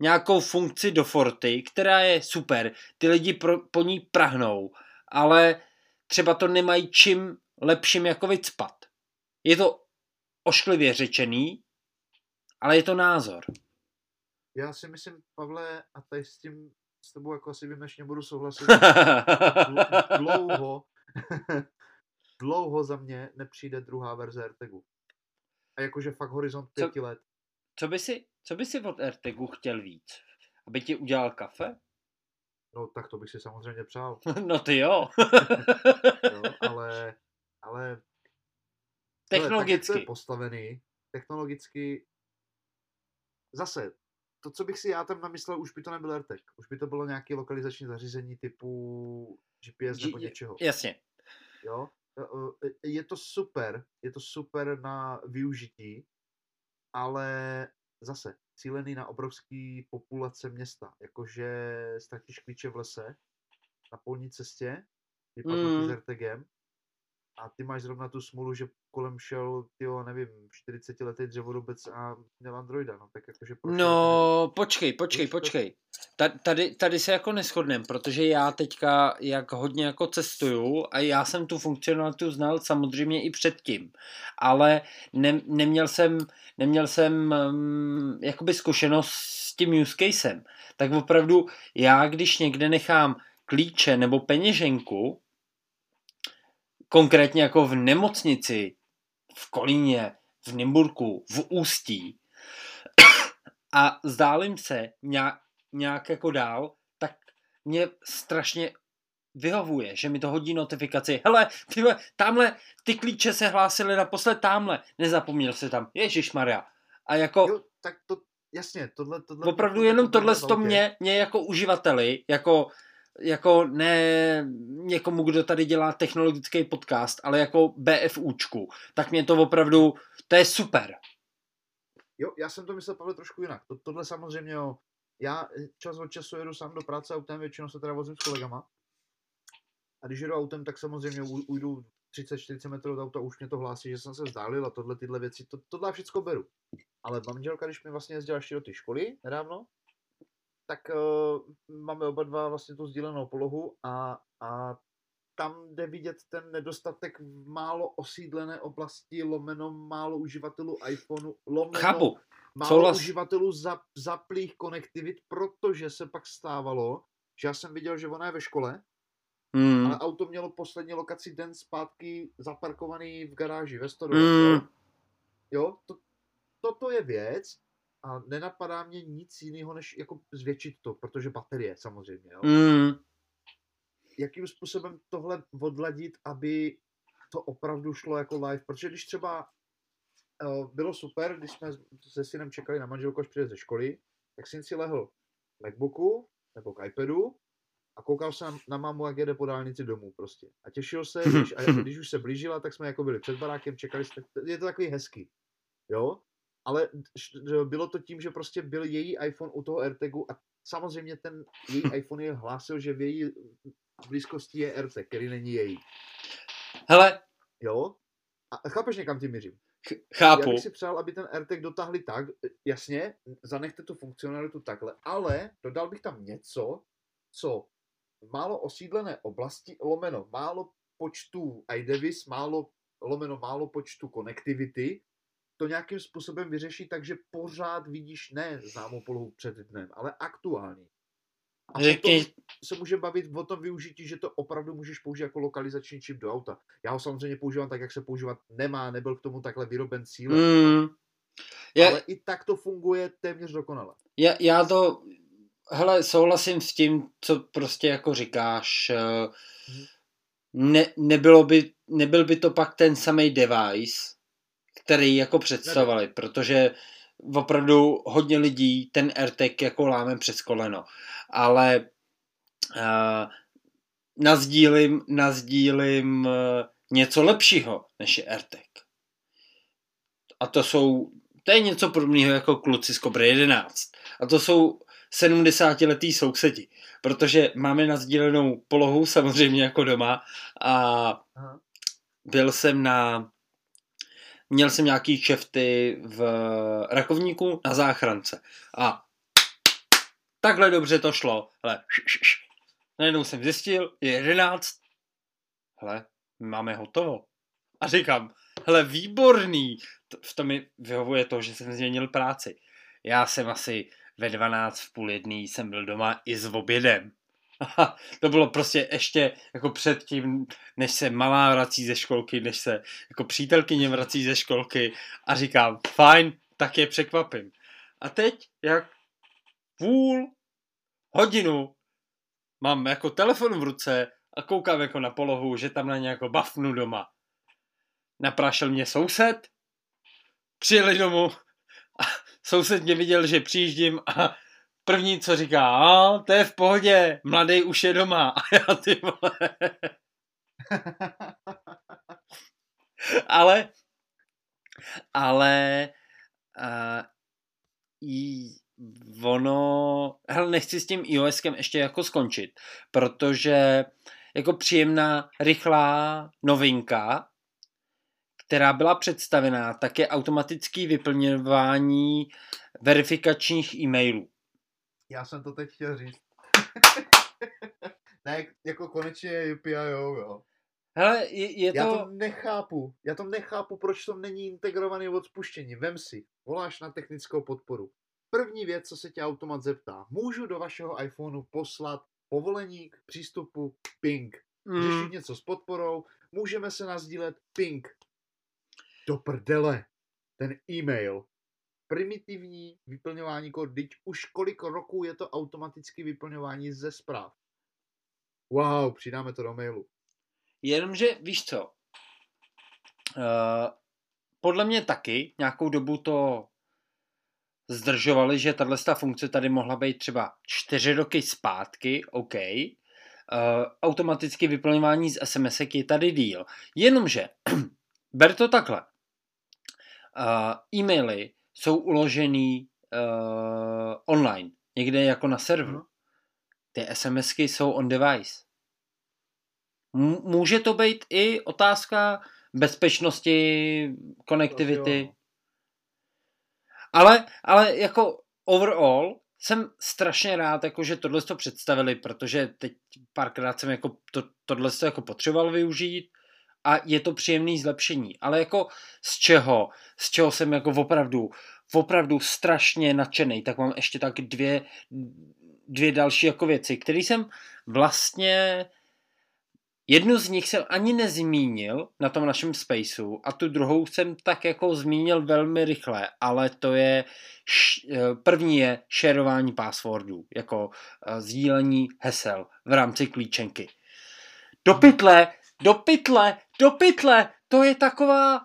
nějakou funkci do Forty, která je super, ty lidi pro, po ní prahnou, ale třeba to nemají čím lepším jako vycpat. Je to ošklivě řečený, ale je to názor. Já si myslím, Pavle, a tady s tím s tebou jako asi výjimečně budu souhlasit, dlouho, dlouho za mě nepřijde druhá verze AirTagu. A jakože fakt horizont pěti co, let. Co by, si, co by si od AirTagu chtěl víc? Aby ti udělal kafe? No tak to bych si samozřejmě přál. no ty jo. jo ale, ale technologicky. Ale, tak, postavený, technologicky zase, to, co bych si já tam namyslel, už by to nebyl AirTag. Už by to bylo nějaké lokalizační zařízení typu GPS nebo něčeho. Jasně. Jo? E, e, je to super, je to super na využití, ale zase cílený na obrovský populace města. Jakože ztratíš klíče v lese, na polní cestě, vypadnutý mm. s RTGem a ty máš zrovna tu smůlu, že kolem šel, tyjo, nevím, 40 letý dřevorubec a měl Androida, no tak jakože... No, počkej, počkej, počkej. Tady, tady se jako neschodnem, protože já teďka jak hodně jako cestuju a já jsem tu funkcionalitu znal samozřejmě i předtím, ale ne, neměl jsem, neměl jsem um, jakoby zkušenost s tím use casem. Tak opravdu já, když někde nechám klíče nebo peněženku, konkrétně jako v nemocnici, v Kolíně, v Nymburku, v Ústí a zdálím se nějak, nějak jako dál, tak mě strašně vyhovuje, že mi to hodí notifikaci. Hele, tyhle, tamhle, ty klíče se hlásily naposled tamhle, nezapomněl se tam, Ježíš Maria. A jako... Jo, tak to, jasně, tohle, tohle... Opravdu jenom tohle to mě, mě jako uživateli, jako jako ne někomu, kdo tady dělá technologický podcast, ale jako BFUčku, tak mě to opravdu, to je super. Jo, já jsem to myslel, Pavel, trošku jinak. To, tohle samozřejmě, jo. Já čas od času jedu sám do práce autem, většinou se teda vozím s kolegama. A když jedu autem, tak samozřejmě ujdu 30-40 metrů od auta, už mě to hlásí, že jsem se vzdálil a tohle tyhle věci, to, tohle všechno beru. Ale manželka, když mi vlastně jezdila ještě do té školy nedávno, tak uh, máme oba dva vlastně tu sdílenou polohu a, a tam jde vidět ten nedostatek v málo osídlené oblasti, lomeno málo uživatelů iPhoneu, lomeno Chápu. málo Souhlas. uživatelů za, zaplých konektivit, protože se pak stávalo, že já jsem viděl, že ona je ve škole, mm. ale auto mělo poslední lokaci den zpátky zaparkovaný v garáži ve Stodu. Mm. Jo, jo to, toto je věc a nenapadá mě nic jiného, než jako zvětšit to, protože baterie samozřejmě. Jo? Mm jakým způsobem tohle odladit, aby to opravdu šlo jako live, protože když třeba uh, bylo super, když jsme se synem čekali na manželku, až přijde ze školy, tak syn si lehl k MacBooku nebo k iPadu a koukal se na, mámu, jak jede po dálnici domů prostě. A těšil se, když, a když už se blížila, tak jsme jako byli před barákem, čekali jsme, je to takový hezký, jo? Ale bylo to tím, že prostě byl její iPhone u toho AirTagu a samozřejmě ten její iPhone je hlásil, že v její blízkosti je RT, který není její. Hele. Jo? A chápeš někam tím mířím? Chápu. Já bych si přál, aby ten AirTag dotáhli tak, jasně, zanechte tu funkcionalitu takhle, ale dodal bych tam něco, co málo osídlené oblasti, lomeno málo počtu iDevice, málo lomeno málo počtu konektivity, to nějakým způsobem vyřeší tak, že pořád vidíš ne známou polohu před dnem, ale aktuální. A Řekni... potom se může bavit o tom využití, že to opravdu můžeš použít jako lokalizační čip do auta. Já ho samozřejmě používám tak, jak se používat nemá, nebyl k tomu takhle vyroben cílem. Mm. Ale i tak to funguje téměř dokonale. Já, já to, hele, souhlasím s tím, co prostě jako říkáš. Hmm. Ne, nebylo by, nebyl by to pak ten samý device, který jako představovali, protože opravdu hodně lidí ten AirTag jako láme přes koleno. Ale uh, nazdílím, nazdílím uh, něco lepšího než je AirTag. A to jsou, to je něco podobného jako kluci z Cobra 11. A to jsou 70-letý sousedi, protože máme nazdílenou polohu samozřejmě jako doma a byl jsem na měl jsem nějaký kšefty v rakovníku na záchrance. A takhle dobře to šlo. Hele, najednou jsem zjistil, je 11. Hele, máme hotovo. A říkám, hele, výborný. V tom mi vyhovuje to, že jsem změnil práci. Já jsem asi ve 12 v půl jedný jsem byl doma i s obědem. to bylo prostě ještě jako předtím, než se malá vrací ze školky, než se jako přítelkyně vrací ze školky a říkám, fajn, tak je překvapím. A teď, jak půl hodinu mám jako telefon v ruce a koukám jako na polohu, že tam na ně jako bafnu doma. Naprášel mě soused, přijeli domů a soused mě viděl, že přijíždím a první, co říká, to je v pohodě, mladý už je doma. A já ty vole. ale, ale uh, jí, ono, hele, nechci s tím iOSkem ještě jako skončit, protože jako příjemná, rychlá novinka, která byla představená, tak je automatické vyplňování verifikačních e-mailů. Já jsem to teď chtěl říct. ne, jako konečně je jo. Hele, je, je to... Já to nechápu. Já to nechápu, proč to není integrovaný od spuštění. Vem si, voláš na technickou podporu. První věc, co se tě automat zeptá, můžu do vašeho iPhoneu poslat povolení k přístupu ping. Mm. Řešit něco s podporou, můžeme se nazdílet ping. Do prdele. Ten e-mail primitivní vyplňování kódu. Teď už kolik roků je to automaticky vyplňování ze zpráv. Wow, přidáme to do mailu. Jenomže víš co, uh, podle mě taky nějakou dobu to zdržovali, že tahle funkce tady mohla být třeba čtyři roky zpátky, OK. Uh, automaticky vyplňování z SMS je tady díl. Jenomže, ber to takhle. Uh, e-maily jsou uložený uh, online, někde jako na serveru. Mhm. Ty SMSky jsou on device. M- může to být i otázka bezpečnosti, konektivity. Ale, ale jako overall jsem strašně rád, jako, že tohle to představili, protože teď párkrát jsem jako to, tohle to jako potřeboval využít a je to příjemný zlepšení. Ale jako z čeho? Z čeho jsem jako opravdu, opravdu strašně nadšený, tak mám ještě tak dvě, dvě další jako věci, které jsem vlastně Jednu z nich jsem ani nezmínil na tom našem spaceu a tu druhou jsem tak jako zmínil velmi rychle, ale to je, eh, první je šerování passwordů, jako eh, sdílení hesel v rámci klíčenky. Do pytle, do pytle, do pytle, to je taková,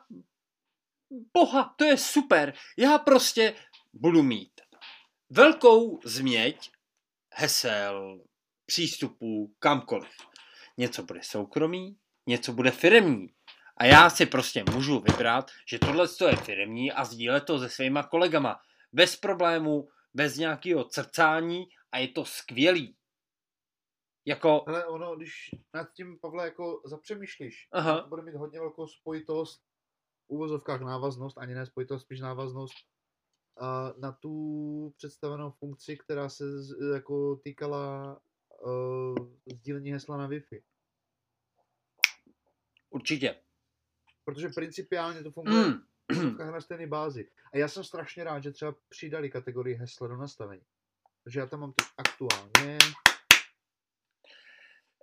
boha, to je super. Já prostě budu mít velkou změť hesel, přístupů, kamkoliv něco bude soukromý, něco bude firemní. A já si prostě můžu vybrat, že tohle je firemní a sdílet to se svýma kolegama. Bez problému, bez nějakého crcání a je to skvělý. Jako... Ale ono, když nad tím, Pavle, jako zapřemýšlíš, Aha. bude mít hodně velkou spojitost, v úvozovkách návaznost, ani ne spojitost, spíš návaznost, a na tu představenou funkci, která se jako týkala uh, sdílení hesla na Wi-Fi. Určitě. Protože principiálně to funguje mm. na stejné bázi. A já jsem strašně rád, že třeba přidali kategorii hesla do nastavení. Takže já tam mám teď aktuálně...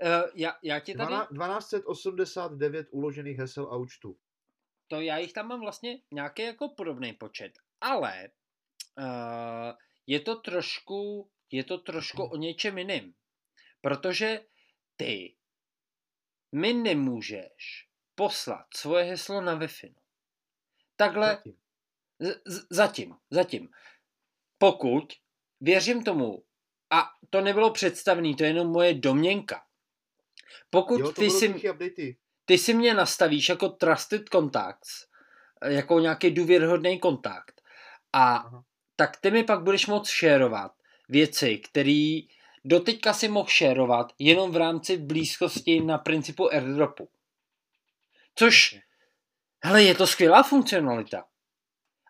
Uh, já, já ti tady... 1289 uložených hesel a účtů. To já jich tam mám vlastně nějaký jako podobný počet. Ale uh, je to trošku, je to trošku o něčem jiným. Protože ty mi nemůžeš poslat svoje heslo na wi Takhle. Zatím. Z- zatím, zatím. Pokud věřím tomu, a to nebylo představný, to je jenom moje domněnka. Pokud jo, ty, si, ty si mě nastavíš jako trusted contacts, jako nějaký důvěrhodný kontakt, a Aha. tak ty mi pak budeš moct šerovat věci, které doteďka si mohl šerovat jenom v rámci blízkosti na principu airdropu. Což, hele, je to skvělá funkcionalita.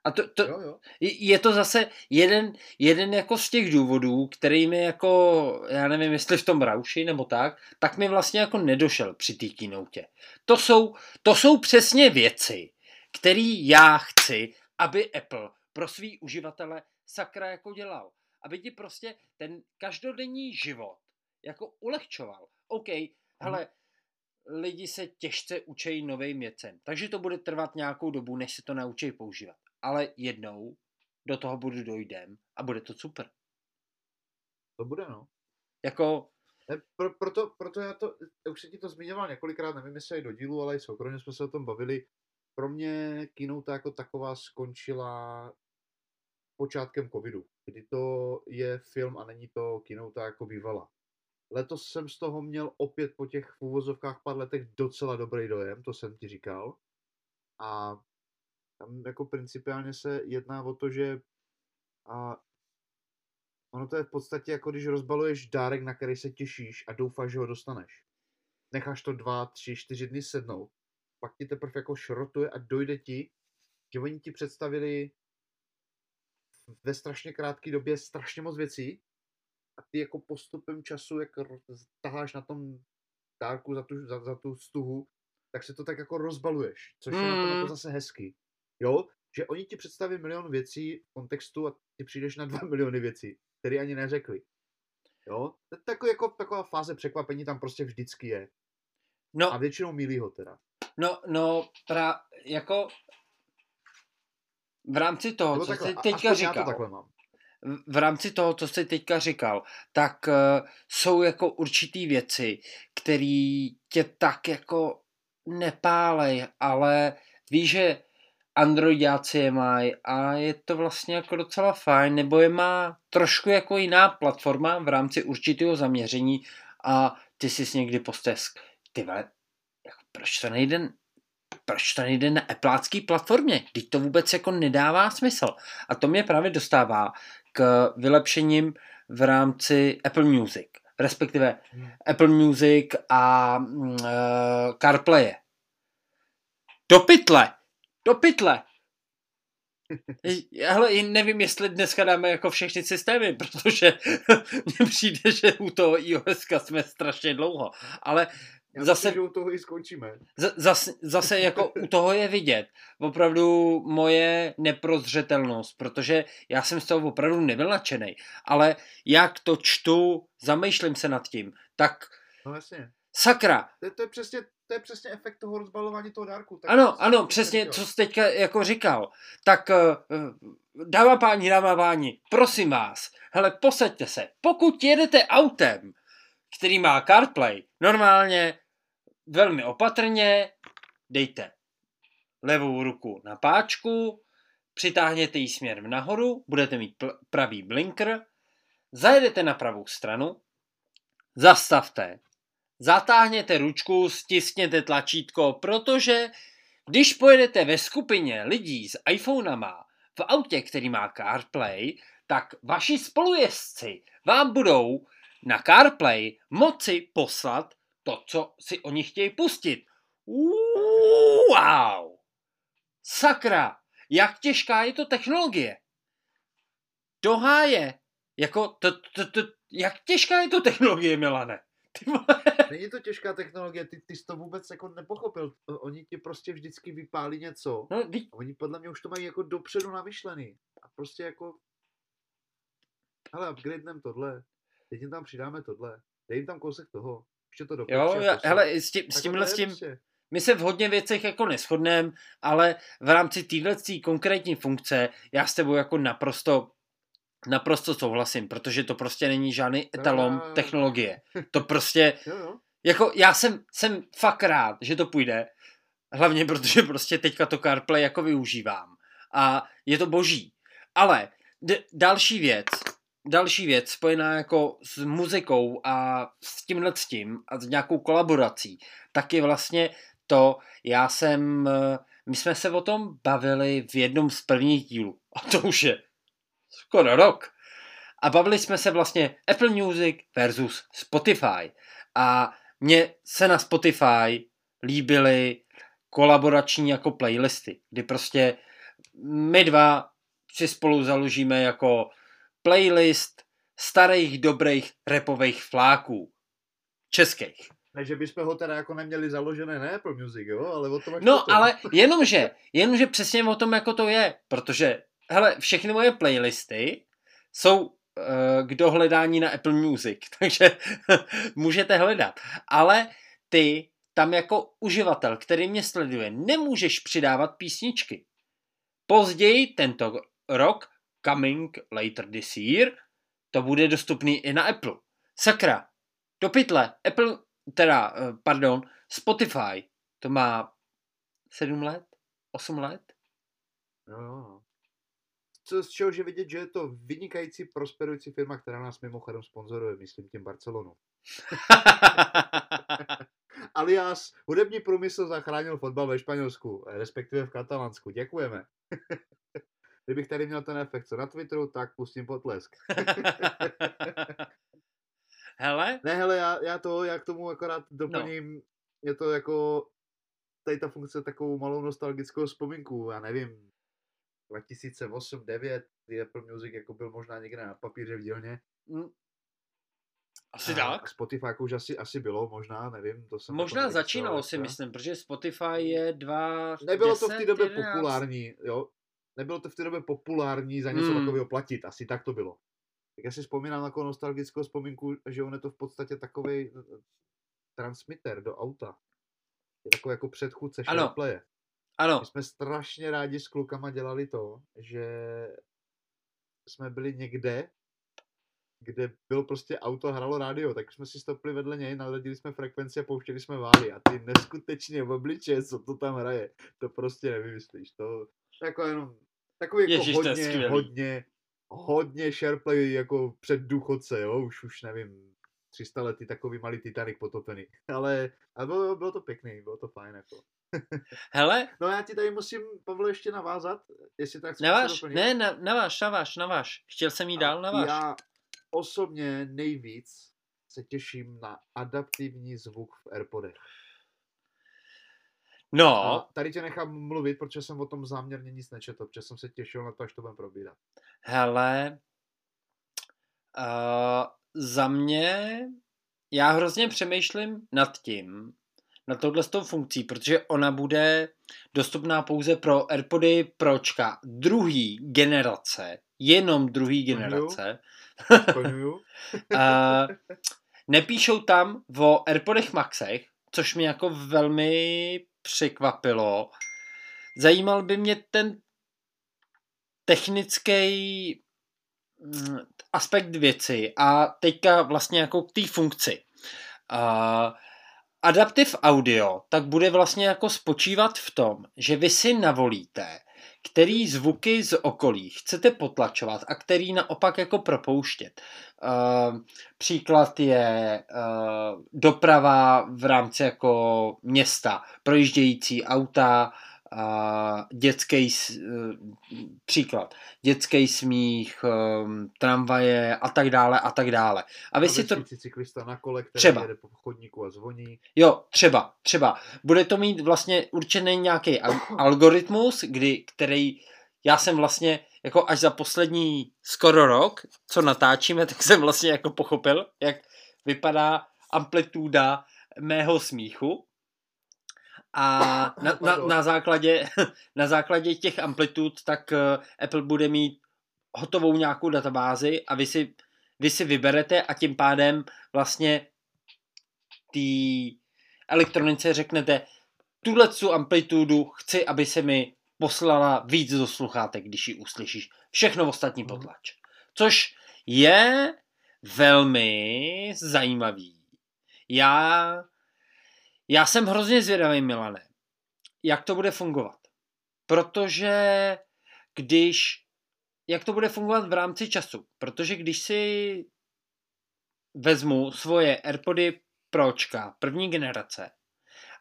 A to, to, jo, jo. je to zase jeden, jeden jako z těch důvodů, který mi jako, já nevím, jestli v tom rauši nebo tak, tak mi vlastně jako nedošel při té keynote. To jsou, to jsou přesně věci, které já chci, aby Apple pro svý uživatele sakra jako dělal aby ti prostě ten každodenní život jako ulehčoval. OK, hele, lidi se těžce učejí novým věcem, takže to bude trvat nějakou dobu, než se to naučí používat. Ale jednou do toho budu dojdem a bude to super. To bude, no. Jako... Ne, pro, proto, proto já to, už se ti to zmiňoval několikrát, nevím jestli do dílu, ale i soukromně jsme se o tom bavili. Pro mě keynote jako taková skončila počátkem covidu, kdy to je film a není to keynote jako bývala. Letos jsem z toho měl opět po těch v úvozovkách pár letech docela dobrý dojem, to jsem ti říkal. A tam jako principiálně se jedná o to, že a ono to je v podstatě jako když rozbaluješ dárek, na který se těšíš a doufáš, že ho dostaneš. Necháš to dva, tři, čtyři dny sednout, pak ti teprve jako šrotuje a dojde ti, že oni ti představili ve strašně krátké době strašně moc věcí a ty jako postupem času, jak taháš na tom dárku za tu, za, za tu stuhu, tak se to tak jako rozbaluješ, což mm. je na tom jako hmm. zase hezky. Jo, že oni ti představí milion věcí v kontextu a ty přijdeš na dva miliony věcí, které ani neřekli. Jo, takový, jako, taková fáze překvapení tam prostě vždycky je. No, a většinou milí ho teda. No, no, pra, jako v rámci toho, co jsi teďka říkal, v rámci toho, co jsi teďka říkal, tak uh, jsou jako určitý věci, které tě tak jako nepálej, ale víš, že Androidáci je mají a je to vlastně jako docela fajn, nebo je má trošku jako jiná platforma v rámci určitého zaměření a ty jsi někdy postesk, ty vole, jako proč to nejde proč to nejde na Appleácký platformě? Teď to vůbec jako nedává smysl. A to mě právě dostává k vylepšením v rámci Apple Music, respektive. Apple Music a uh, CarPlay. Do pytle! Do pytle! Ale nevím, jestli dneska dáme jako všechny systémy, protože mně přijde, že u toho iOS jsme strašně dlouho. Ale já zase, myslím, že u toho i skončíme. Zase, zase jako u toho je vidět opravdu moje neprozřetelnost, protože já jsem z toho opravdu nebyl nadšený, ale jak to čtu, zamýšlím se nad tím, tak no jasně. sakra. To, to, je přesně, to je přesně efekt toho rozbalování toho dárku. Tak ano, ano, přesně, co jsi teďka jako říkal. Tak uh, dáma páni, dáma páni, prosím vás, hele, posaďte se. Pokud jedete autem, který má CarPlay, normálně velmi opatrně dejte levou ruku na páčku, přitáhněte ji směrem nahoru, budete mít pl- pravý blinker, zajedete na pravou stranu, zastavte, zatáhněte ručku, stiskněte tlačítko, protože když pojedete ve skupině lidí s iPhonama v autě, který má CarPlay, tak vaši spolujezdci vám budou na CarPlay moci poslat to, co si oni chtějí pustit. Wow! Sakra! Jak těžká je to technologie? Do háje! Jako, to, to, to, jak těžká je to technologie, Milane? Ty Není to těžká technologie, ty, ty jsi to vůbec jako nepochopil. Oni ti prostě vždycky vypálí něco. No, ty... Oni podle mě už to mají jako dopředu namyšlený. A prostě jako... Ale upgradenem tohle. Teď jim tam přidáme tohle. Dej jim tam kousek toho to doporučuje. Jo, já, hele, s, tím, s tímhle s tím, prostě. my se v hodně věcech jako neschodneme, ale v rámci téhle konkrétní funkce já s tebou jako naprosto naprosto souhlasím, protože to prostě není žádný etalon no, technologie. To prostě, jako já jsem, jsem fakt rád, že to půjde, hlavně protože prostě teďka to CarPlay jako využívám a je to boží. Ale d- další věc, další věc spojená jako s muzikou a s tímhle s tím a s nějakou kolaborací, tak je vlastně to, já jsem, my jsme se o tom bavili v jednom z prvních dílů a to už je skoro rok. A bavili jsme se vlastně Apple Music versus Spotify. A mně se na Spotify líbily kolaborační jako playlisty, kdy prostě my dva si spolu založíme jako playlist starých dobrých repových fláků. Českých. Ne, že bychom ho teda jako neměli založené na Apple Music, jo, ale o tom No, to. ale jenomže, jenomže přesně o tom jako to je, protože, hele, všechny moje playlisty jsou uh, k dohledání na Apple Music, takže můžete hledat. Ale ty tam jako uživatel, který mě sleduje, nemůžeš přidávat písničky. Později tento rok coming later this year, to bude dostupný i na Apple. Sakra, do pytle, Apple, teda, eh, pardon, Spotify, to má 7 let, 8 let? No. Co, z čehož je vidět, že je to vynikající, prosperující firma, která nás mimochodem sponzoruje, myslím tím Barcelonu. Alias hudební průmysl zachránil fotbal ve Španělsku, respektive v Katalánsku. Děkujeme. Kdybych tady měl ten efekt, co na Twitteru, tak pustím potlesk. hele? Ne, hele, já, já to, já k tomu akorát doplním, no. je to jako tady ta funkce takovou malou nostalgickou vzpomínku, já nevím, 2008 2009 kdy Apple Music jako byl možná někde na papíře v dílně. Mm. Asi a, tak. Spotify jako už asi, asi bylo, možná, nevím. To jsem možná jako začínalo si myslím, protože Spotify je dva... Nebylo 10, to v té době 11. populární, jo nebylo to v té době populární za něco hmm. takového platit, asi tak to bylo. Tak já si vzpomínám na takovou nostalgickou vzpomínku, že on je to v podstatě takový transmitter do auta. Je takový jako předchůdce SharePlaye. Ano. My jsme strašně rádi s klukama dělali to, že jsme byli někde, kde bylo prostě auto hralo rádio, tak jsme si stopli vedle něj, naladili jsme frekvenci a pouštěli jsme váhy a ty neskutečně v obliče, co to tam hraje, to prostě nevymyslíš, to jako jenom Takový jako Ježiš, hodně, hodně, hodně SharePlay jako před důchodce, jo, už, už nevím, 300 lety takový malý Titanic potopený. Ale, ale bylo, bylo to pěkný, bylo to fajn. Jako. Hele. No já ti tady musím, Pavle, ještě navázat, jestli tak Naváž, ne, na, naváž, naváž, naváž. Chtěl jsem jí dál, naváž. Já osobně nejvíc se těším na adaptivní zvuk v Airpodech. No. A tady tě nechám mluvit, protože jsem o tom záměrně nic nečetl, protože jsem se těšil na to, až to budeme probírat. Hele, uh, za mě, já hrozně přemýšlím nad tím, na tohle s tou funkcí, protože ona bude dostupná pouze pro AirPody Pročka druhý generace, jenom druhý generace. uh, nepíšou tam o AirPodech Maxech, což mě jako velmi překvapilo. Zajímal by mě ten technický mm, aspekt věci a teďka vlastně jako k té funkci. Uh, Adaptive audio tak bude vlastně jako spočívat v tom, že vy si navolíte, který zvuky z okolí chcete potlačovat a který naopak jako propouštět. Uh, příklad je uh, doprava v rámci jako města, projíždějící auta, dětský e, příklad, dětský smích, um, tramvaje a tak dále a tak dále. A vy si to... cyklista na kole, který třeba. jede po chodníku a zvoní. Jo, třeba, třeba. Bude to mít vlastně určený nějaký algoritmus, kdy, který já jsem vlastně jako až za poslední skoro rok, co natáčíme, tak jsem vlastně jako pochopil, jak vypadá amplituda mého smíchu a na, na, na, základě, na základě těch amplitud tak eh, Apple bude mít hotovou nějakou databázi a vy si, vy si vyberete a tím pádem vlastně té elektronice řeknete tuhle tu amplitudu chci, aby se mi poslala víc do sluchátek, když ji uslyšíš. Všechno ostatní mhm. potlač. Což je velmi zajímavý. Já já jsem hrozně zvědavý, Milane, jak to bude fungovat. Protože když, jak to bude fungovat v rámci času. Protože když si vezmu svoje AirPody Pročka první generace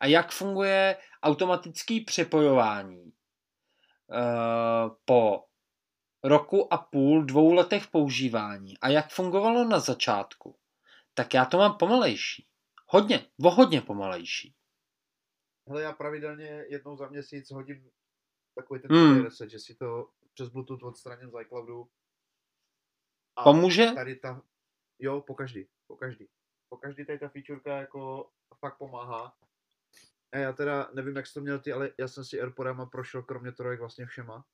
a jak funguje automatický přepojování uh, po roku a půl, dvou letech používání a jak fungovalo na začátku, tak já to mám pomalejší. Hodně, o hodně pomalejší. Hele, já pravidelně jednou za měsíc hodím takový ten hmm. reset, že si to přes Bluetooth odstraním z iCloudu. A Pomůže? Tady ta, jo, po každý, po každý. Po každý tady ta featureka jako fakt pomáhá. A já teda nevím, jak jsi to měl ty, ale já jsem si Airpodama prošel kromě trojek vlastně všema.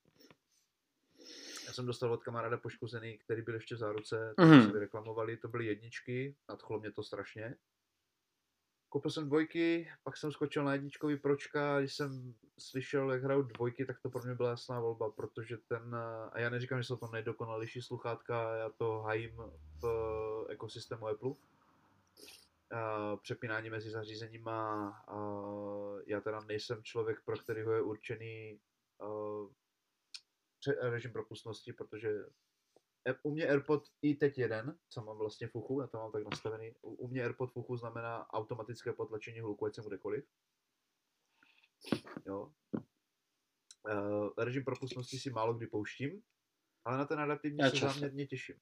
Já jsem dostal od kamaráda poškozený, který byl ještě v záruce, mm-hmm. se reklamovali, to byly jedničky, nadchlo mě to strašně. Koupil jsem dvojky, pak jsem skočil na jedničkový pročka, když jsem slyšel, jak hrajou dvojky, tak to pro mě byla jasná volba, protože ten, a já neříkám, že jsou to nejdokonalější sluchátka, já to hajím v ekosystému Apple. Přepínání mezi zařízeníma, já teda nejsem člověk, pro kterého je určený režim propustnosti, protože u mě AirPod i teď jeden, co mám vlastně v uchu, já to mám tak nastavený. U mě AirPod v uchu znamená automatické potlačení hluku, ať jsem kdekoliv. Jo. Uh, režim propustnosti si málo kdy pouštím, ale na ten adaptivní já se záměrně těším.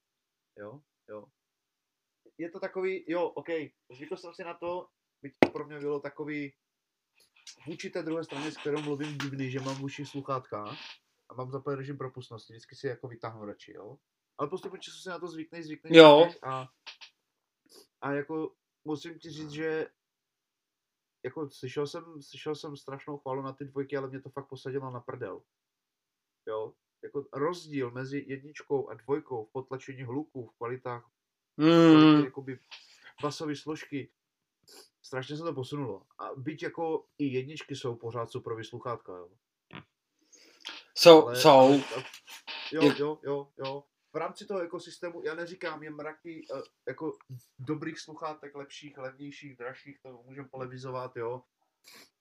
Jo, jo. Je to takový, jo, OK, zvykl jsem si na to, byť to pro mě bylo takový vůči té druhé straně, s kterou mluvím divný, že mám uších sluchátka a mám zapojit režim propustnosti, vždycky si jako vytáhnu radši, jo ale postupně času se na to zvykneš, zvykneš, jo. a, a jako musím ti říct, že jako slyšel jsem, slyšel jsem strašnou chválu na ty dvojky, ale mě to fakt posadilo na prdel. Jo, jako rozdíl mezi jedničkou a dvojkou v potlačení hluků, v kvalitách, mm. jakoby basové složky, strašně se to posunulo. A byť jako i jedničky jsou pořád super sluchátka, jo. Jsou, ale, jsou. Ale, jo, jo, jo, jo v rámci toho ekosystému, já neříkám, je mraky uh, jako dobrých sluchátek, lepších, levnějších, dražších, to můžeme polevizovat, jo.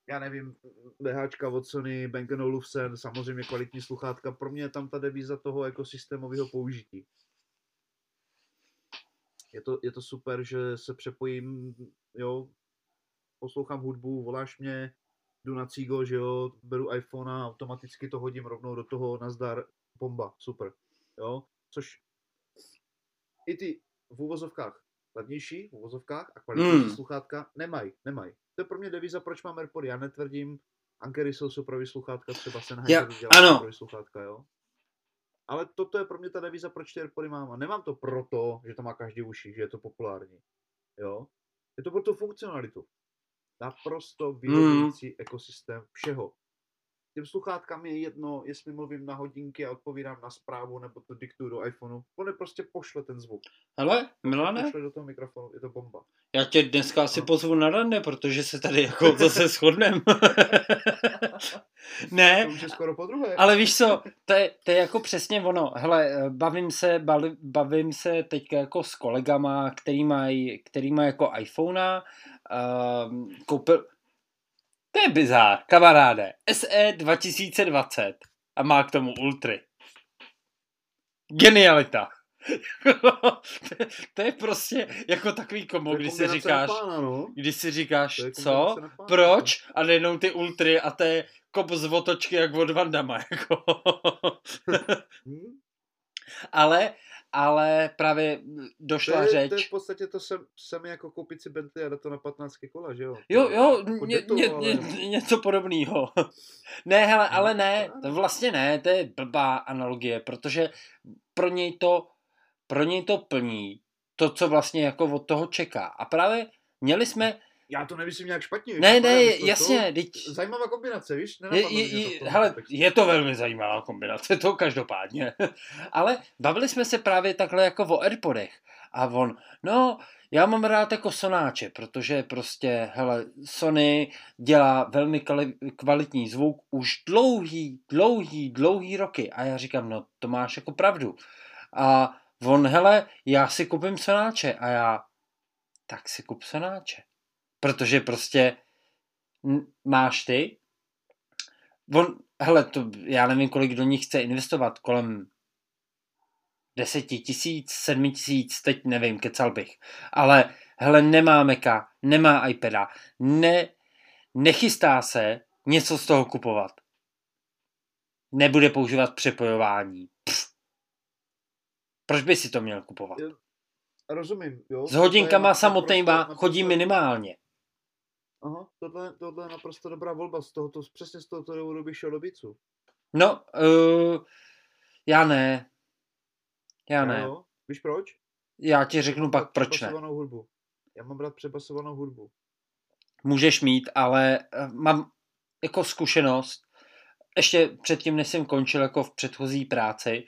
Já nevím, BHčka od Sony, Bang Olufsen, samozřejmě kvalitní sluchátka. Pro mě je tam ta devíza toho ekosystémového použití. Je to, je to super, že se přepojím, jo, poslouchám hudbu, voláš mě, jdu na cígo, že jo, beru iPhone a automaticky to hodím rovnou do toho, nazdar, bomba, super, jo, což i ty v úvozovkách levnější, v úvozovkách a kvalitnější mm. sluchátka nemají, nemají. To je pro mě devíza, proč mám AirPody, já netvrdím, Ankery jsou super sluchátka, třeba Sennheiser ja, ano. super sluchátka, jo. Ale toto je pro mě ta devíza, proč ty AirPody mám. A nemám to proto, že to má každý uši, že je to populární. Jo. Je to pro tu funkcionalitu. Naprosto vyhovující mm. ekosystém všeho těm sluchátkám je jedno, jestli mluvím na hodinky a odpovídám na zprávu nebo to diktuju do iPhoneu. On je prostě pošle ten zvuk. Hele, Milane? Pošle do toho mikrofonu, je to bomba. Já tě dneska asi no. pozvu na rande, protože se tady jako zase shodnem. ne. To už je skoro po druhé. Ale víš co, to je, to je jako přesně ono. Hele, bavím se, bavím se teďka jako s kolegama, který mají který maj jako iPhonea, uh, koupil, to je bizár, kamaráde. SE 2020 a má k tomu Ultry. Genialita. to je prostě jako takový komo, když si říkáš, pána, no. když si říkáš, co, proč, a nejenom ty ultry a to je kop z otočky jak od Vandama, jako. Hmm? Ale ale právě došla to je, řeč. To je v podstatě to sem, sem jako koupit si Bentley a dát to na 15 kola, že jo? Jo, jo, jako ně, to, ně, ale... ně, něco podobného. ne, hele, no, ale ne, to vlastně ne, to je blbá analogie, protože pro něj to, pro něj to plní to, co vlastně jako od toho čeká. A právě měli jsme já to nemyslím nějak špatně. Ne, ne, jasně. Teď... Zajímavá kombinace, víš? Je, je, je, to hele, je to velmi zajímavá kombinace, to každopádně. Ale bavili jsme se právě takhle jako o Airpodech. A on, no, já mám rád jako sonáče, protože prostě, hele, Sony dělá velmi kvalitní zvuk už dlouhý, dlouhý, dlouhý roky. A já říkám, no, to máš jako pravdu. A on, hele, já si kupím sonáče. A já, tak si kup sonáče. Protože prostě máš ty, on, hele, to, já nevím, kolik do nich chce investovat, kolem deseti tisíc, sedmi tisíc, teď nevím, kecal bych. Ale hele, nemá Meka, nemá iPada, ne, nechystá se něco z toho kupovat. Nebude používat přepojování. Pff. Proč by si to měl kupovat? Rozumím, jo. S hodinkama samotnýma chodí minimálně. Aha, tohle, tohle je naprosto dobrá volba. Z tohoto, přesně z tohoto důvodu bych šel do Bicu. No, uh, já ne. Já ne. Jo, víš proč? Já ti řeknu pak proč ne. hudbu. Já mám rád přebasovanou hudbu. Můžeš mít, ale eh, mám jako zkušenost, ještě předtím, než jsem končil jako v předchozí práci,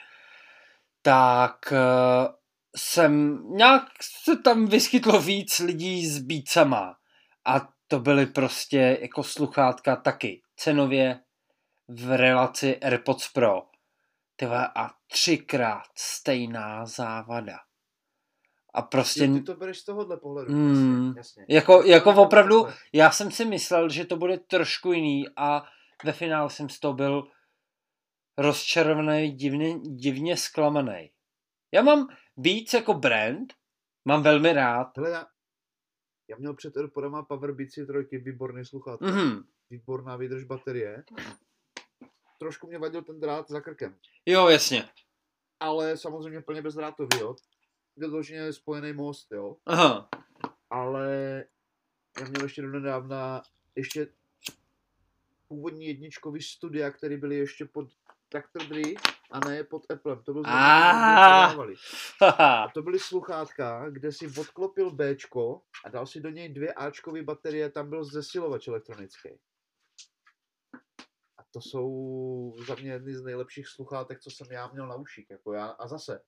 tak uh, jsem nějak se tam vyskytlo víc lidí s bícama. A to byly prostě jako sluchátka taky cenově v relaci AirPods Pro. Tyhle, a třikrát stejná závada. A prostě... Jo, ty to bereš z tohohle pohledu. Mm, jasně, jasně. Jako, jako opravdu, já jsem si myslel, že to bude trošku jiný a ve finále jsem z toho byl rozčarovaný, divně, divně zklamaný. Já mám víc jako brand, mám velmi rád. Hele, já, já měl před Airpodama Power Beats 3, výborný sluchátka, mm-hmm. výborná výdrž baterie. Trošku mě vadil ten drát za krkem. Jo, jasně. Ale samozřejmě plně bezdrátový, jo. Vyloženě spojený most, jo. Aha. Ale já měl ještě do nedávna ještě původní jedničkový studia, které byly ještě pod Tractor Dry a ne pod Applem. To byl ah. A to byly sluchátka, kde si odklopil Bčko a dal si do něj dvě Ačkové baterie, tam byl zesilovač elektronický. A to jsou za mě jedny z nejlepších sluchátek, co jsem já měl na uších. Jako já. A zase,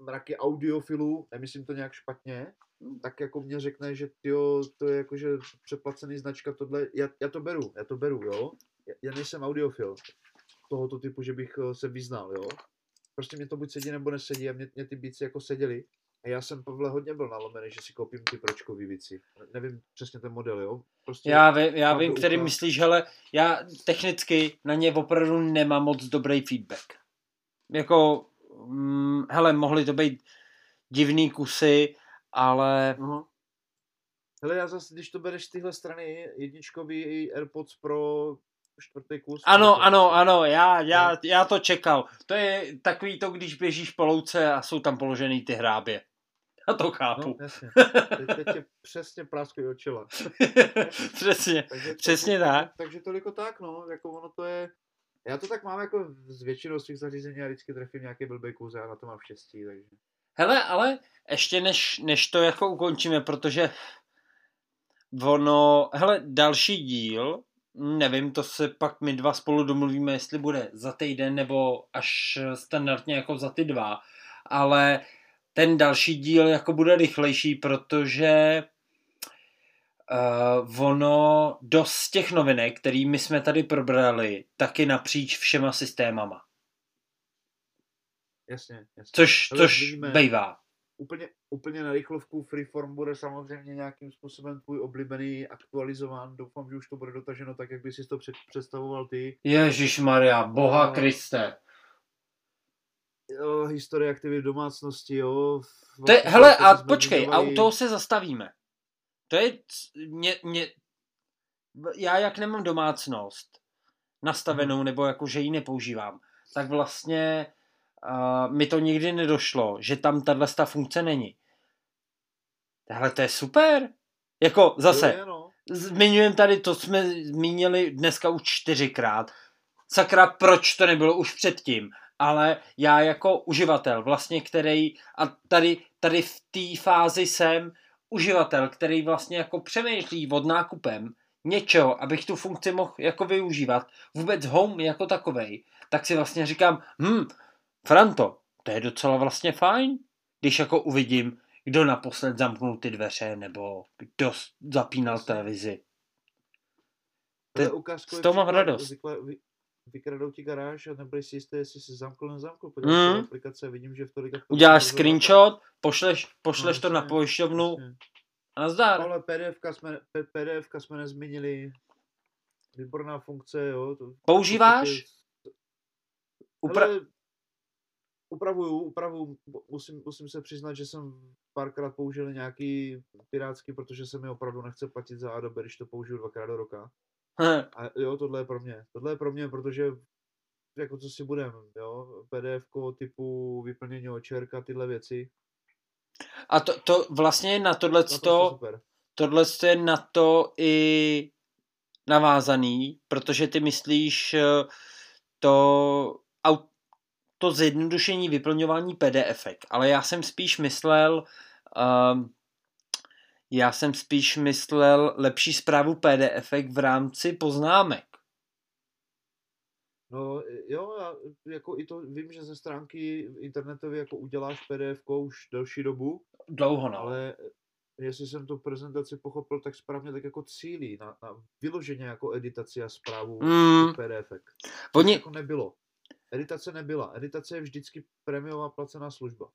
mraky audiofilů, nemyslím to nějak špatně, tak jako mě řekne, že tyjo, to je jakože přeplacený značka, tohle, já, já to beru, já to beru, jo. Já, já nejsem audiofil, tohoto typu, že bych eh, se vyznal, jo. Prostě mě to buď sedí nebo nesedí a mě, mě ty bíci jako seděli. A já jsem Pavle hodně byl nalomený, že si koupím ty pročkový věci. Nevím přesně ten model, jo? Prostě já vím, já vím který úplná... myslíš, ale já technicky na ně opravdu nemám moc dobrý feedback. Jako, hm, hele, mohly to být divný kusy, ale uh-huh. Hele, já zase, když to bereš z téhle strany, jedničkový AirPods Pro čtvrtý kus. Ano, ano, ano, já, já, já to čekal. To je takový to, když běžíš po louce a jsou tam položený ty hrábě. Já to chápu. No, jasně. Teď, teď tě přesně práskují od čela. přesně, takže, přesně takže, tak. Takže toliko tak, no, jako ono to je, já to tak mám jako z většinou těch zařízení, já vždycky trefím nějaký blbý kus, já na to mám štěstí, takže. Hele, ale ještě než, než to jako ukončíme, protože ono, hele, další díl, nevím, to se pak my dva spolu domluvíme, jestli bude za týden nebo až standardně jako za ty dva, ale ten další díl jako bude rychlejší, protože uh, ono dost těch novinek, který my jsme tady probrali, taky napříč všema systémama. Jasně, jasně. Což, což bejvá. Úplně, úplně na rychlovku Freeform bude samozřejmě nějakým způsobem tvůj oblíbený aktualizován. Doufám, že už to bude dotaženo tak, jak bys si to představoval ty. Ježíš Maria, boha no. Kriste jo, historie aktivit domácnosti, jo. To je, hele, a počkej, a u toho se zastavíme. To je, mě, mě, já jak nemám domácnost nastavenou, hmm. nebo jako, že ji nepoužívám, tak vlastně uh, mi to nikdy nedošlo, že tam tahle ta funkce není. Tahle to je super. Jako zase, je, no. zmiňujeme tady, to jsme zmínili dneska už čtyřikrát. Sakra, proč to nebylo už předtím? ale já jako uživatel, vlastně který, a tady, tady v té fázi jsem uživatel, který vlastně jako přemýšlí od nákupem něčeho, abych tu funkci mohl jako využívat, vůbec home jako takovej, tak si vlastně říkám, hm, Franto, to je docela vlastně fajn, když jako uvidím, kdo naposled zamknul ty dveře, nebo kdo zapínal televizi. z toho mám radost vykradou ti garáž a nebudeš si jistý, jestli si zamkl nezamkl. Podívej mm. aplikace, vidím, že v tolika... Uděláš screenshot, pošleš, pošleš no, to na pojišťovnu a nazdar. Ale pdf jsme, pdf jsme nezmínili. Výborná funkce, jo. To, Používáš? Upra- Hele, upravuju, upravuju. Musím, musím se přiznat, že jsem párkrát použil nějaký pirátský, protože se mi opravdu nechce platit za Adobe, když to použiju dvakrát do roka. A jo, tohle je pro mě. Tohle je pro mě, protože jako co si budeme, jo, pdf typu vyplnění očerka, tyhle věci. A to, to vlastně na tohle to, to tohle je na to i navázaný, protože ty myslíš eh, to, to zjednodušení vyplňování pdf ale já jsem spíš myslel um, já jsem spíš myslel lepší zprávu PDF v rámci poznámek. No jo, já jako i to vím, že ze stránky internetové jako uděláš PDF už delší dobu. Dlouho, no. Ale jestli jsem tu prezentaci pochopil tak správně, tak jako cílí na, na vyloženě jako editaci a zprávu mm. PDF. Oni... jako nebylo. Editace nebyla. Editace je vždycky prémiová placená služba.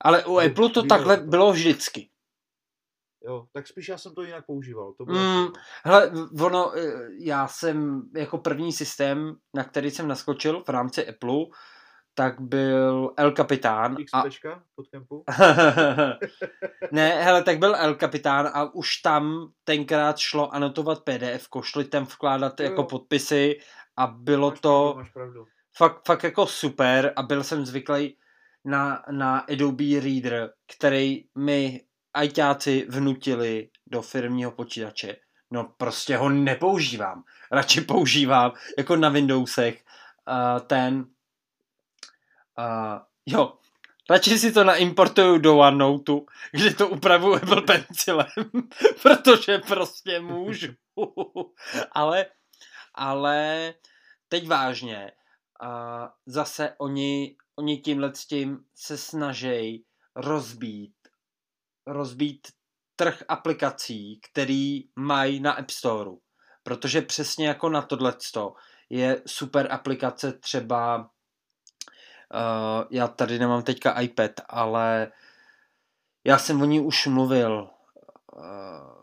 Ale u Apple to takhle bylo vždycky. Jo, tak spíš já jsem to jinak používal. To bylo mm, hele, ono, eh, já jsem jako první systém, na který jsem naskočil v rámci Apple, tak byl El Capitán. XPčka a... pod kempu? ne, hele, tak byl El Capitán a už tam tenkrát šlo anotovat PDF, šli tam vkládat jo, jako podpisy a bylo máš to pravdu, máš pravdu. Fakt, fakt jako super a byl jsem zvyklý na, na Adobe Reader, který mi ajťáci vnutili do firmního počítače. No prostě ho nepoužívám. Radši používám jako na Windowsech uh, ten uh, jo, radši si to naimportuju do OneNote, kde to upravuju Apple Pencilem, protože prostě můžu. ale, ale teď vážně, uh, zase oni, oni tímhle s tím se snaží rozbít rozbít trh aplikací, který mají na App Store. Protože přesně jako na tohleto je super aplikace třeba uh, já tady nemám teďka iPad, ale já jsem o ní už mluvil. Uh,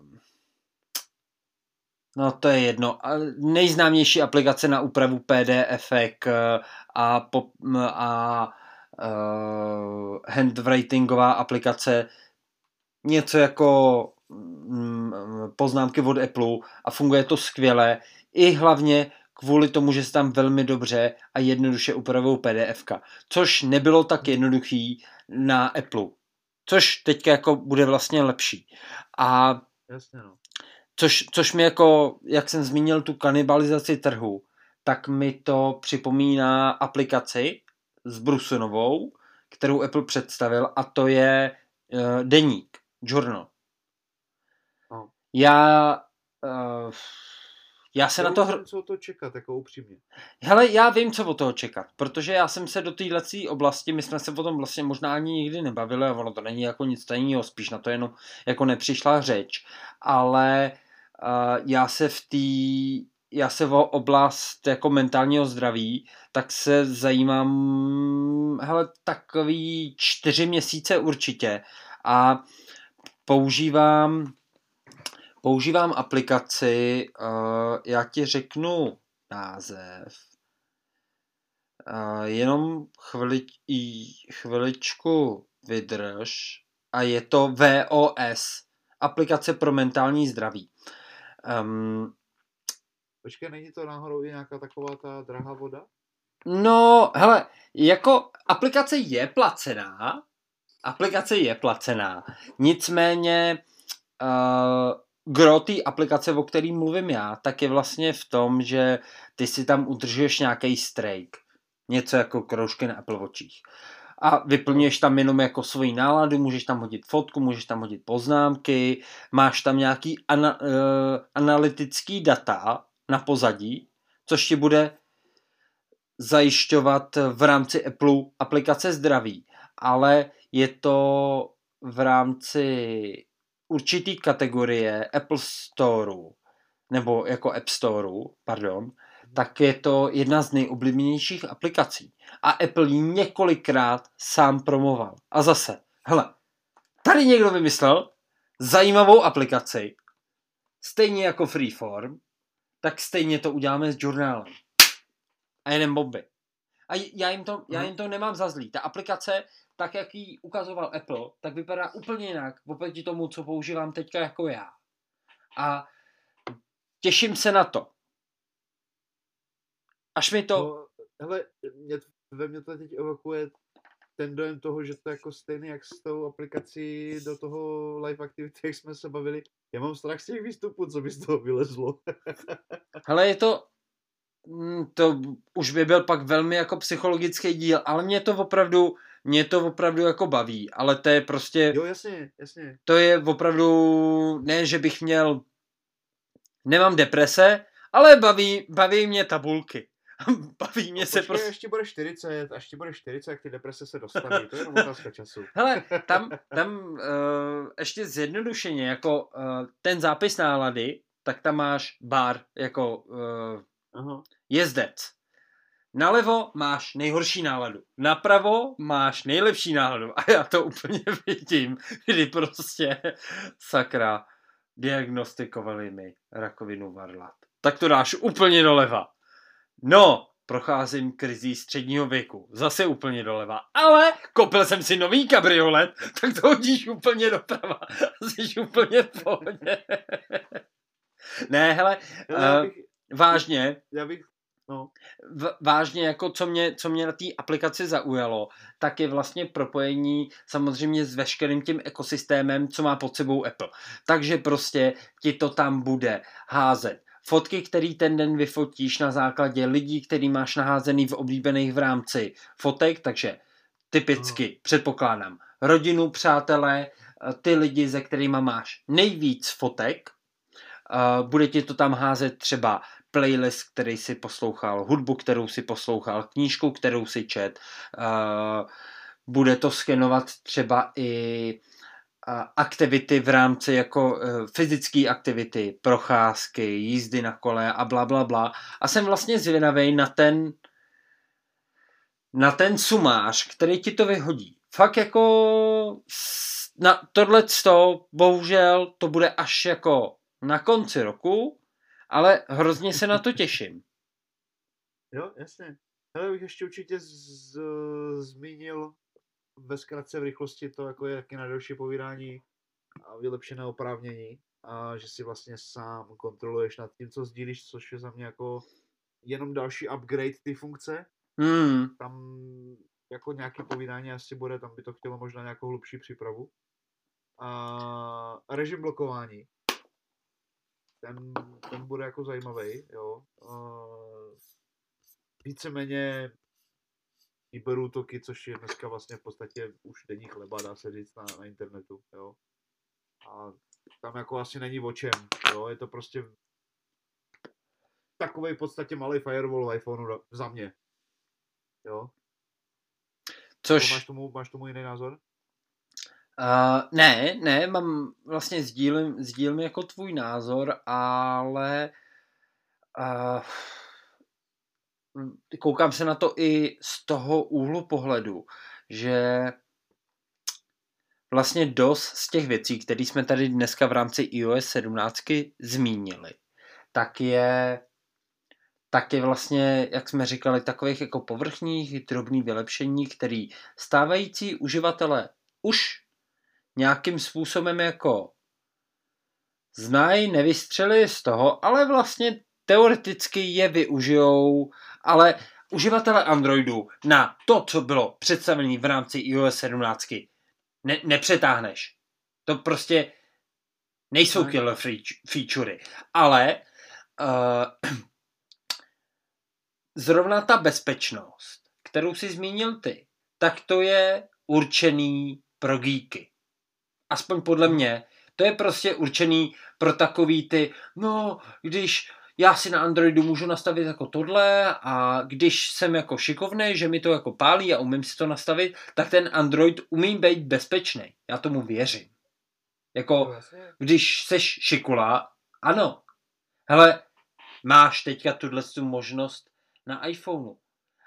no to je jedno. Nejznámější aplikace na úpravu PDF a, pop, a uh, handwritingová aplikace něco jako mm, poznámky od Apple a funguje to skvěle. I hlavně kvůli tomu, že se tam velmi dobře a jednoduše upravují PDF, což nebylo tak jednoduchý na Apple. Což teďka jako bude vlastně lepší. A Jasně, no. Což, což mi jako, jak jsem zmínil tu kanibalizaci trhu, tak mi to připomíná aplikaci s Brusunovou, kterou Apple představil a to je uh, deník, journal. No. Já uh, já se já na to... Hr... co to čekat, jako upřímně. Hele, já vím, co o toho čekat, protože já jsem se do téhle oblasti, my jsme se o tom vlastně možná ani nikdy nebavili a ono to není jako nic tajného, spíš na to jenom jako nepřišla řeč, ale uh, já se v té já se o oblast jako mentálního zdraví, tak se zajímám, hele, takový čtyři měsíce určitě. A používám používám aplikaci, uh, já ti řeknu název, uh, jenom chvilič, chviličku vydrž. A je to VOS, aplikace pro mentální zdraví. Um, Počkej, není to náhodou i nějaká taková ta drahá voda? No, hele, jako aplikace je placená, aplikace je placená, nicméně uh, gro té aplikace, o který mluvím já, tak je vlastně v tom, že ty si tam udržuješ nějaký strejk. Něco jako kroužky na Apple Watchích. A vyplňuješ tam jenom jako svoji náladu, můžeš tam hodit fotku, můžeš tam hodit poznámky, máš tam nějaký ana, uh, analytický data na pozadí, což ti bude zajišťovat v rámci Apple aplikace zdraví. Ale je to v rámci určitý kategorie Apple Storeu, nebo jako App Storeu, pardon, tak je to jedna z nejoblíbenějších aplikací. A Apple ji několikrát sám promoval. A zase, hele, tady někdo vymyslel zajímavou aplikaci, stejně jako Freeform, tak stejně to uděláme s žurnálem. A jeden bomby. A já jim to, já jim to nemám za zlý. Ta aplikace tak jak ji ukazoval Apple, tak vypadá úplně jinak oproti tomu, co používám teďka jako já. A těším se na to. Až mi to... No, hele, mě, ve mně to teď evokuje ten dojem toho, že to je jako stejný jak s tou aplikací do toho live activity, jak jsme se bavili. Já mám strach z těch výstupů, co by z toho vylezlo. hele, je to, mm, to už by byl pak velmi jako psychologický díl, ale mě to opravdu, mě to opravdu jako baví, ale to je prostě... Jo, jasně, jasně. To je opravdu, ne, že bych měl, nemám deprese, ale baví, baví mě tabulky. Baví mě no, se prostě... až ti bude 40, až ti bude 40, jak ty deprese se dostaví, to je jenom otázka času. Hele, tam, tam uh, ještě zjednodušeně, jako uh, ten zápis nálady, tak tam máš bar jako uh, Aha. jezdec. Nalevo máš nejhorší náladu, napravo máš nejlepší náladu a já to úplně vidím, kdy prostě sakra diagnostikovali mi rakovinu varlat. Tak to dáš úplně doleva. No, procházím krizí středního věku. Zase úplně doleva. Ale koupil jsem si nový kabriolet, tak to hodíš úplně doprava. Jsi úplně v pohodě. ne, hele, já bych, uh, vážně. Já bych No. V, vážně, jako co mě, co mě na té aplikaci zaujalo, tak je vlastně propojení samozřejmě s veškerým tím ekosystémem, co má pod sebou Apple. Takže prostě ti to tam bude házet. Fotky, který ten den vyfotíš na základě lidí, který máš naházený v oblíbených v rámci fotek, takže typicky no. předpokládám rodinu, přátelé, ty lidi, se kterými máš nejvíc fotek, bude ti to tam házet třeba playlist, který si poslouchal, hudbu, kterou si poslouchal, knížku, kterou si čet. Uh, bude to skenovat třeba i aktivity v rámci jako uh, fyzické aktivity, procházky, jízdy na kole a bla, bla, bla. A jsem vlastně zvědavý na ten na ten sumář, který ti to vyhodí. Fakt jako na tohle bohužel to bude až jako na konci roku, ale hrozně se na to těším. Jo, jasně. Ale bych ještě určitě z, zmínil ve zkratce v rychlosti to, jako je taky na další povídání a vylepšené oprávnění a že si vlastně sám kontroluješ nad tím, co sdílíš, což je za mě jako jenom další upgrade ty funkce. Hmm. Tam jako nějaké povídání asi bude, tam by to chtělo možná nějakou hlubší přípravu. A režim blokování. Ten, ten bude jako zajímavý, jo. A víceméně kyberútoky, což je dneska vlastně v podstatě už denní chleba, dá se říct, na, na internetu, jo. A tam jako asi není o čem, jo, je to prostě takový v podstatě malý firewall v iPhoneu za mě, jo. Což... Máš tomu, máš tomu jiný názor? Uh, ne, ne, mám vlastně sdílím, sdílím jako tvůj názor, ale uh, koukám se na to i z toho úhlu pohledu, že vlastně dost z těch věcí, které jsme tady dneska v rámci iOS 17 zmínili, tak je tak je vlastně, jak jsme říkali, takových jako povrchních, drobných vylepšení, který stávající uživatelé už nějakým způsobem jako znají, nevystřeli z toho, ale vlastně teoreticky je využijou, ale uživatele Androidu na to, co bylo představené v rámci iOS 17, ne, nepřetáhneš. To prostě nejsou killer featurey. Ale uh, zrovna ta bezpečnost, kterou si zmínil ty, tak to je určený pro geeky. Aspoň podle mě. To je prostě určený pro takový ty, no, když já si na Androidu můžu nastavit jako tohle a když jsem jako šikovný, že mi to jako pálí a umím si to nastavit, tak ten Android umí být bezpečný. Já tomu věřím. Jako, no, když seš šikula, ano. Hele, máš teďka tuhle tu možnost na iPhoneu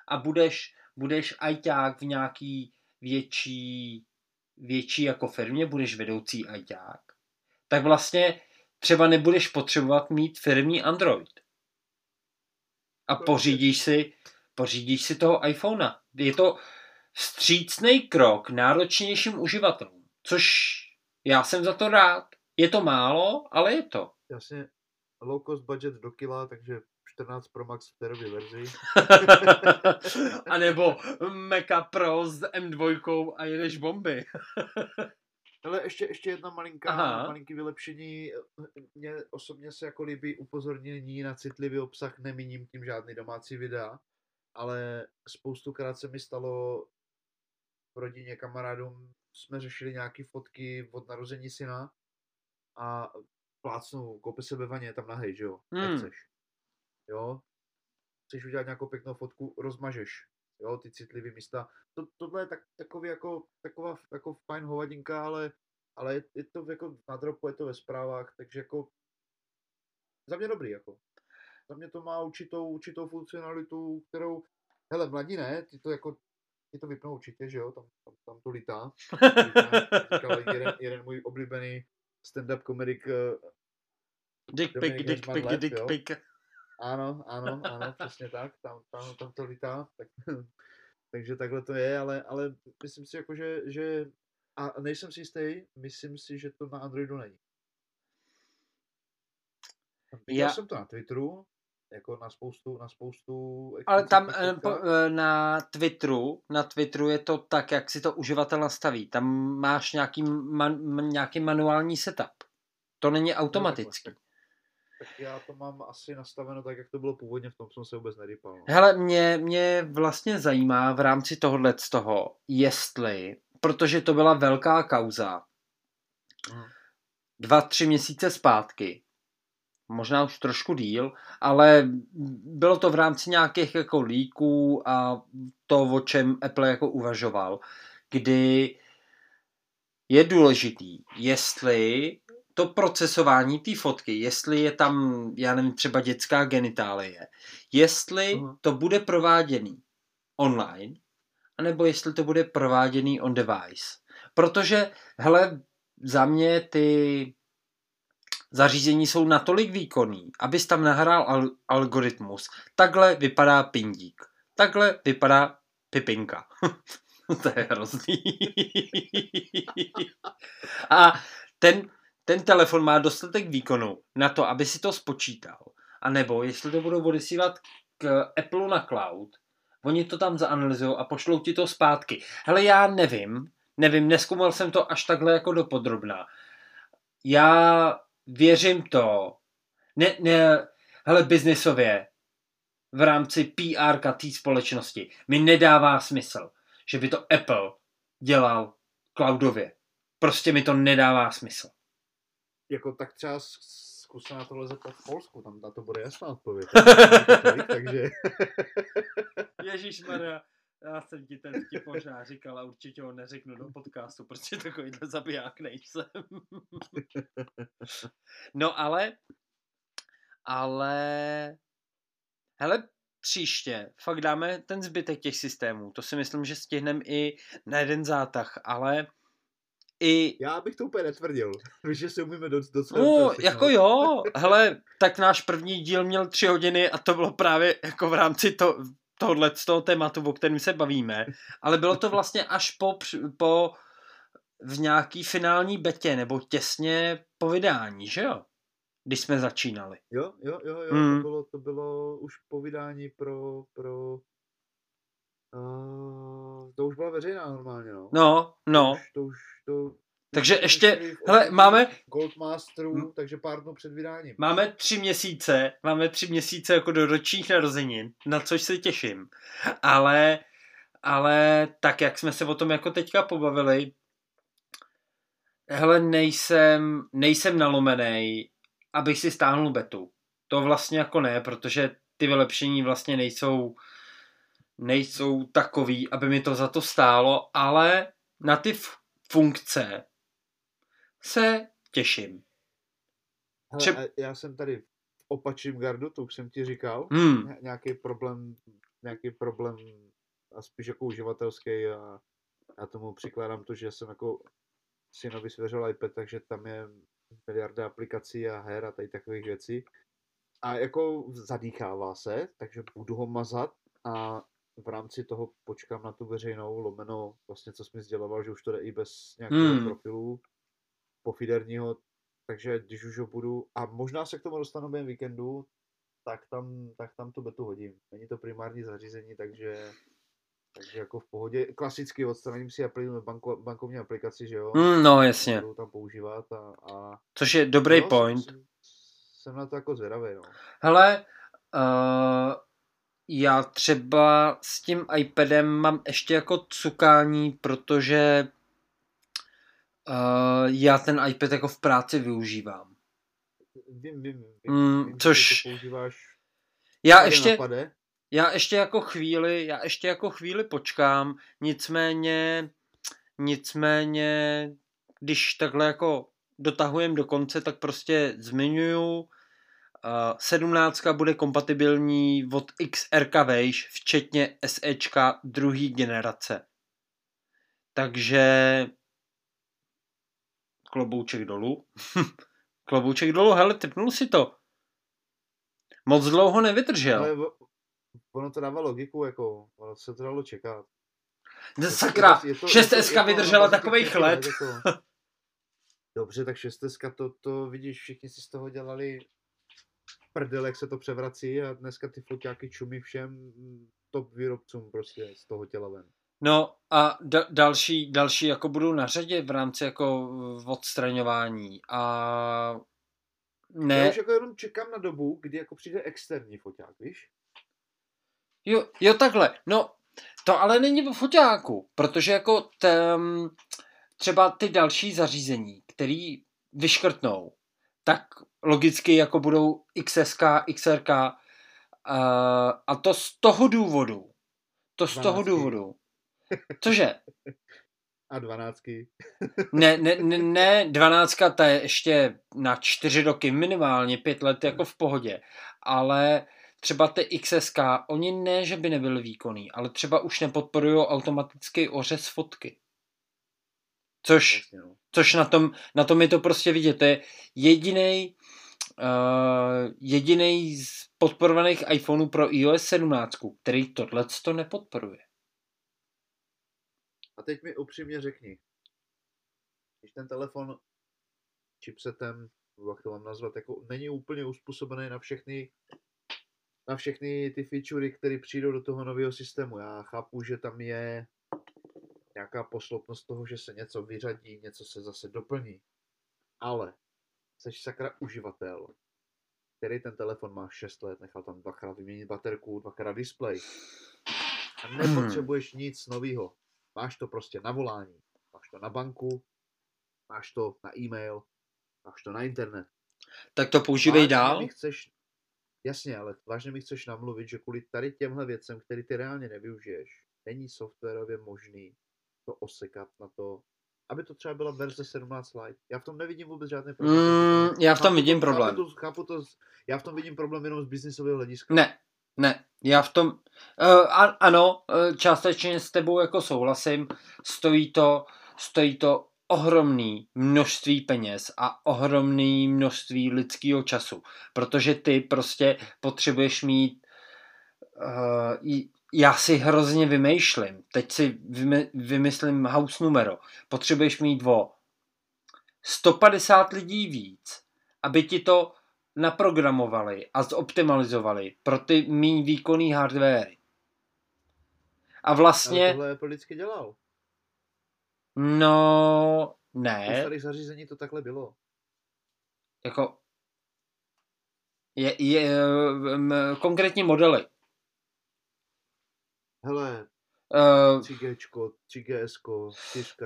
a budeš, budeš ajťák v nějaký větší, větší jako firmě, budeš vedoucí ajťák, tak vlastně třeba nebudeš potřebovat mít firmní Android. A pořídíš si, pořídíš si toho iPhonea. Je to vstřícný krok náročnějším uživatelům, což já jsem za to rád. Je to málo, ale je to. Jasně, low cost budget do kila, takže 14 Pro Max v té verzi. a nebo Mecha Pro s M2 a jedeš bomby. Ale ještě, ještě jedna malinká, Aha. malinký vylepšení. Mně osobně se jako líbí upozornění na citlivý obsah, nemíním tím žádný domácí videa, ale spoustukrát se mi stalo v rodině kamarádům, jsme řešili nějaké fotky od narození syna a plácnu, koupí se ve vaně, tam nahej, že jo, hmm. nechceš. Jo, chceš udělat nějakou pěknou fotku, rozmažeš jo, ty citlivé místa. To, tohle je tak, takový jako, taková jako fajn hovadinka, ale, ale je, je, to jako na dropu, je to ve zprávách, takže jako za mě dobrý, jako. Za mě to má určitou, určitou funkcionalitu, kterou, hele, mladí ne, ty to jako, ty to vypnou určitě, že jo, tam, tam, tam to lítá. lítá jeden, jeden můj oblíbený stand-up komedik uh, Dick pic, dick pic, dick pic. Ano, ano, ano, přesně tak, tam, tam, tam to lítá, tak, takže takhle to je, ale, ale myslím si jako, že, že a nejsem si jistý, myslím si, že to na Androidu není. Viděl Já... jsem to na Twitteru, jako na spoustu, na spoustu... Ale tam eh, po, eh, na Twitteru, na Twitteru je to tak, jak si to uživatel nastaví. Tam máš nějaký, man, nějaký manuální setup. To není automatický. No, tak já to mám asi nastaveno tak, jak to bylo původně, v tom jsem se vůbec nedýpal. No. Hele, mě, mě vlastně zajímá v rámci tohohle z toho, jestli, protože to byla velká kauza, hmm. dva, tři měsíce zpátky, možná už trošku díl, ale bylo to v rámci nějakých jako líků a to, o čem Apple jako uvažoval, kdy je důležitý, jestli to procesování té fotky, jestli je tam, já nevím, třeba dětská genitálie, jestli uh-huh. to bude prováděný online, anebo jestli to bude prováděný on device. Protože, hele, za mě ty zařízení jsou natolik výkonný, abys tam nahrál al- algoritmus. Takhle vypadá pindík. Takhle vypadá pipinka. to je hrozný. A ten, ten telefon má dostatek výkonu na to, aby si to spočítal. A nebo jestli to budou odesílat k Apple na cloud, oni to tam zaanalyzují a pošlou ti to zpátky. Hele, já nevím, nevím, neskoumal jsem to až takhle jako dopodrobná. Já věřím to, ne, ne, hele, biznisově, v rámci PR té společnosti mi nedává smysl, že by to Apple dělal cloudově. Prostě mi to nedává smysl. Jako tak třeba zkus se na tohle zeptat v Polsku, tam na to bude jasná odpověď. takže... Ježíš Maria, já jsem ti ten vtip možná říkal a určitě ho neřeknu do podcastu, protože takovýhle zabiják nejsem. no ale, ale, hele, příště fakt dáme ten zbytek těch systémů. To si myslím, že stihneme i na jeden zátah, ale i... Já bych to úplně netvrdil. Víš, že si umíme doc, docela... No, jako jo. Hele, tak náš první díl měl tři hodiny a to bylo právě jako v rámci to, tohle z toho tématu, o kterém se bavíme. Ale bylo to vlastně až po, po v nějaký finální betě, nebo těsně po vydání, že jo? Když jsme začínali. Jo, jo, jo, jo. Mm. To, bylo, to bylo už po vydání pro, pro Uh, to už byla veřejná normálně, no. No, no. To už, to už to, takže ještě, hele, máme... Goldmasterů, hmm. takže pár dnů před vydáním. Máme tři měsíce, máme tři měsíce jako do ročních narozenin, na což se těším. Ale, ale tak, jak jsme se o tom jako teďka pobavili, hele, nejsem, nejsem nalomený, abych si stáhnul betu. To vlastně jako ne, protože ty vylepšení vlastně nejsou nejsou takový, aby mi to za to stálo, ale na ty funkce se těším. Hele, Třeba... já jsem tady v opačném gardu, to už jsem ti říkal, hmm. nějaký problém, nějaký problém a spíš jako uživatelský a já tomu přikládám to, že jsem jako synovi svěřil iPad, takže tam je miliarda aplikací a her a tady takových věcí. A jako zadýchává se, takže budu ho mazat a v rámci toho počkám na tu veřejnou, lomeno vlastně, co jsi mi sděloval, že už to jde i bez nějakého hmm. profilu pofiderního, takže když už ho budu, a možná se k tomu dostanu během víkendu, tak tam, tak tam tu betu hodím. Není to primární zařízení, takže takže jako v pohodě. Klasicky odstraním si banko, bankovní aplikaci, že jo? Mm, no, jasně. Budu tam používat a, a... Což je dobrý no, point. Jsem, jsem na to jako zvědavý, no. Hele, uh, já třeba s tím iPadem mám ještě jako cukání, protože uh, já ten iPad jako v práci využívám. Vím, vím, vím. Mm, vím což... používáš já ještě, napade. já ještě jako chvíli, já ještě jako chvíli počkám, nicméně, nicméně, když takhle jako dotahujem do konce, tak prostě zmiňuju, 17 bude kompatibilní od XRK vejš, včetně SEčka druhé generace. Takže klobouček dolů. klobouček dolů, hele, typnul si to. Moc dlouho nevydržel. Ale ono to dává logiku, jako, ono se to dalo čekat. Sakra, 6S vydržela takových let. Jako... Dobře, tak 6S to, to vidíš, všichni si z toho dělali prdel, jak se to převrací a dneska ty foťáky čumí všem top výrobcům prostě z toho těla ven. No a da- další, další jako budou na řadě v rámci jako odstraňování a ne. Já už jako jenom čekám na dobu, kdy jako přijde externí foťák, víš? Jo, jo takhle, no to ale není o foťáku, protože jako tém, třeba ty další zařízení, který vyškrtnou, tak logicky jako budou XSK, XRK uh, a to z toho důvodu. To z toho důvodu. Cože? A dvanáctky. ne, ne, ne, ne, dvanáctka ta je ještě na čtyři roky, minimálně pět let jako v pohodě. Ale třeba ty XSK, oni ne, že by nebyly výkonný, ale třeba už nepodporují automatický ořez fotky. Což, no. což na, tom, na tom je to prostě vidět. To je jediný uh, jediný z podporovaných iPhoneů pro iOS 17, který tohle to nepodporuje. A teď mi upřímně řekni, když ten telefon chipsetem, jak to mám nazvat, jako není úplně uspůsobený na všechny na všechny ty featurey, které přijdou do toho nového systému. Já chápu, že tam je nějaká posloupnost toho, že se něco vyřadí, něco se zase doplní. Ale jsi sakra uživatel, který ten telefon má 6 let, nechal tam dvakrát vyměnit baterku, dvakrát display. A nepotřebuješ nic nového. Máš to prostě na volání, máš to na banku, máš to na e-mail, máš to na internet. Tak to používej vážně dál. Mi chceš, jasně, ale vážně mi chceš namluvit, že kvůli tady těmhle věcem, který ty reálně nevyužiješ, není softwarově možný to osekat na to, aby to třeba byla verze 17 Lite. Já v tom nevidím vůbec žádný problém. Mm, já v tom chápu vidím to, problém. Chápu to, chápu to, já v tom vidím problém jenom z biznisového hlediska. Ne, ne, já v tom, uh, ano, uh, částečně s tebou jako souhlasím, stojí to, stojí to ohromný množství peněz a ohromný množství lidského času, protože ty prostě potřebuješ mít uh, já si hrozně vymýšlím. Teď si vymyslím house numero. Potřebuješ mít o 150 lidí víc, aby ti to naprogramovali a zoptimalizovali pro ty méně výkonný hardware. A vlastně... Ale tohle Apple vždycky dělal. No, ne. U starých zařízení to takhle bylo. Jako... Je, je, konkrétní modely. Hele, uh, 3G, 3GS,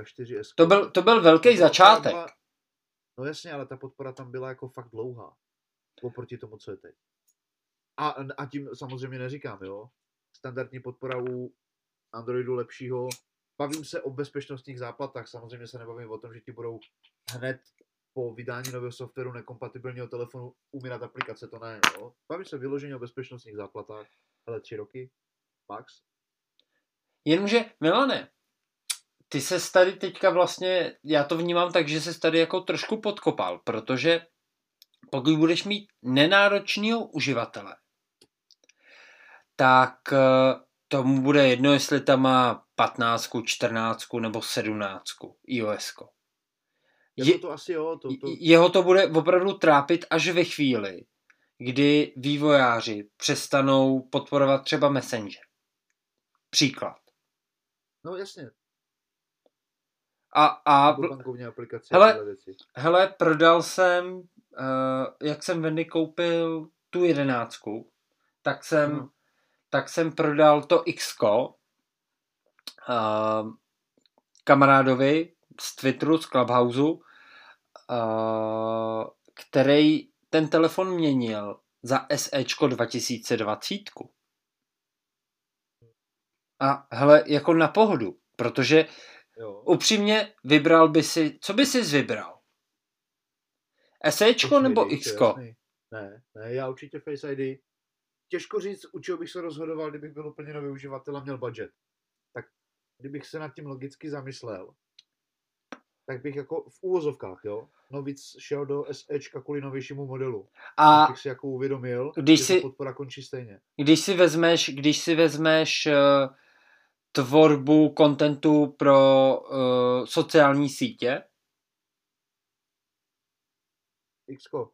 4, 4S. To byl, to byl velký začátek. Byla, no jasně, ale ta podpora tam byla jako fakt dlouhá. Oproti tomu, co je teď. A, a tím samozřejmě neříkám, jo. Standardní podpora u Androidu lepšího. Bavím se o bezpečnostních záplatách. Samozřejmě se nebavím o tom, že ti budou hned po vydání nového softwaru nekompatibilního telefonu umírat aplikace, to ne, jo. Bavím se vyloženě o bezpečnostních záplatách, ale tři roky, max, Jenomže, Milane, ty se tady teďka vlastně, já to vnímám tak, že se tady jako trošku podkopal, protože pokud budeš mít nenáročného uživatele, tak eh, tomu bude jedno, jestli tam má 15, 14 nebo 17 iOS. Je, to asi jo. To, to... Jeho to bude opravdu trápit až ve chvíli, kdy vývojáři přestanou podporovat třeba Messenger. Příklad. No jasně. A, a bankovní aplikace hele, hele, prodal jsem, uh, jak jsem Vendy koupil tu jedenáctku, tak jsem, hmm. tak jsem prodal to X uh, kamarádovi z Twitteru, z Clubhouse, uh, který ten telefon měnil za SEčko 2020. A hele, jako na pohodu, protože jo. upřímně vybral by si, co by si vybral? SEčko nebo Xko? Ne, ne, já určitě Face ID. Těžko říct, u čeho bych se rozhodoval, kdybych byl úplně nový uživatel a měl budget. Tak kdybych se nad tím logicky zamyslel, tak bych jako v úvozovkách, jo, no víc šel do SEčka kvůli novějšímu modelu. A bych si jako uvědomil, když že si, podpora končí stejně. Když si vezmeš, když si vezmeš uh, tvorbu kontentu pro uh, sociální sítě? Xko.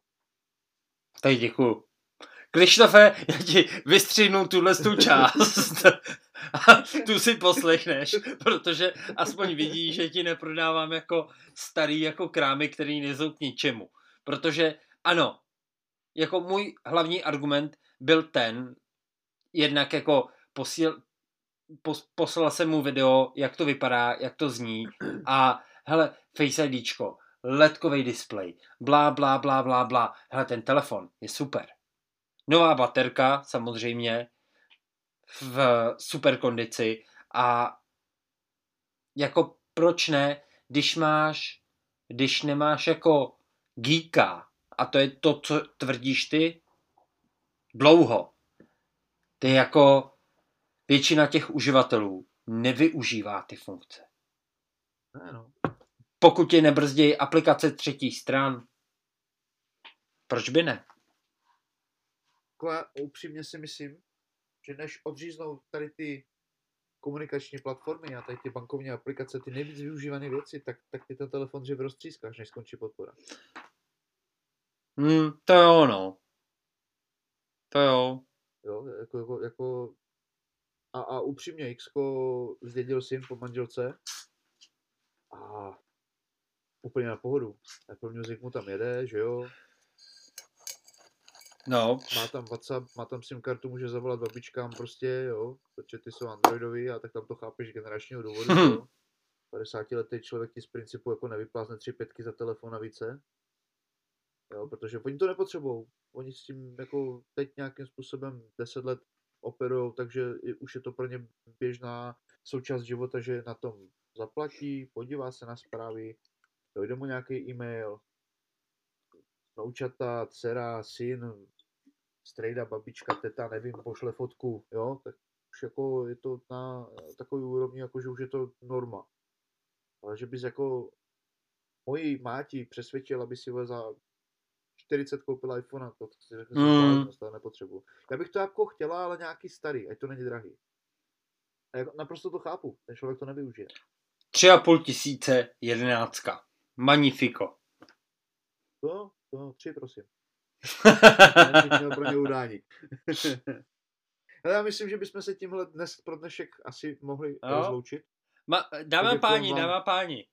Tak děkuju. Krištofe, já ti vystřihnu tuhle tu část a tu si poslechneš, protože aspoň vidíš, že ti neprodávám jako starý jako krámy, který nejsou k ničemu. Protože ano, jako můj hlavní argument byl ten, jednak jako posíl, pos, poslal jsem mu video, jak to vypadá, jak to zní a hele, Face IDčko, ledkový display, blá, blá, blá, blá, blá. Hele, ten telefon je super. Nová baterka, samozřejmě, v super kondici a jako proč ne, když máš, když nemáš jako geeka, a to je to, co tvrdíš ty, dlouho, ty jako většina těch uživatelů nevyužívá ty funkce. Ano. Pokud tě nebrzdějí aplikace třetích stran, proč by ne? Já upřímně si myslím, že než odříznou tady ty komunikační platformy a tady ty bankovní aplikace, ty nejvíc využívané věci, tak, tak ty ten telefon dřív roztřískáš, než skončí podpora. Hmm, to jo, no. To jo. Jo, jako, jako, jako a, a upřímně, X zdědil syn po manželce a úplně na pohodu. Apple Music mu tam jede, že jo. No. Má tam WhatsApp, má tam SIM kartu, může zavolat babičkám prostě, jo, protože ty jsou Androidový a tak tam to chápeš generačního důvodu, jo. 50 letý člověk ti z principu jako nevyplázne tři pětky za telefon a více. Jo, protože oni to nepotřebují. Oni s tím jako teď nějakým způsobem 10 let operují, takže už je to pro ně běžná součást života, že na tom zaplatí, podívá se na zprávy, dojde mu nějaký e-mail, noučata, dcera, syn, strejda, babička, teta, nevím, pošle fotku, jo, tak už jako je to na takový úrovni, jako že už je to norma. Ale že bys jako moji máti přesvědčil, aby si za 40 koupil iPhone, to si řekl, mm. že to nepotřebuji. Já bych to jako chtěla, ale nějaký starý, ať to není drahý. A jako naprosto to chápu, ten člověk to nevyužije. Tři a půl tisíce jedenáctka. Magnifico. To, to, tři prosím. pro ně udání. Ale já myslím, že bychom se tímhle dnes pro dnešek asi mohli rozloučit. Ma, dáme a páni, vám... dáme a páni.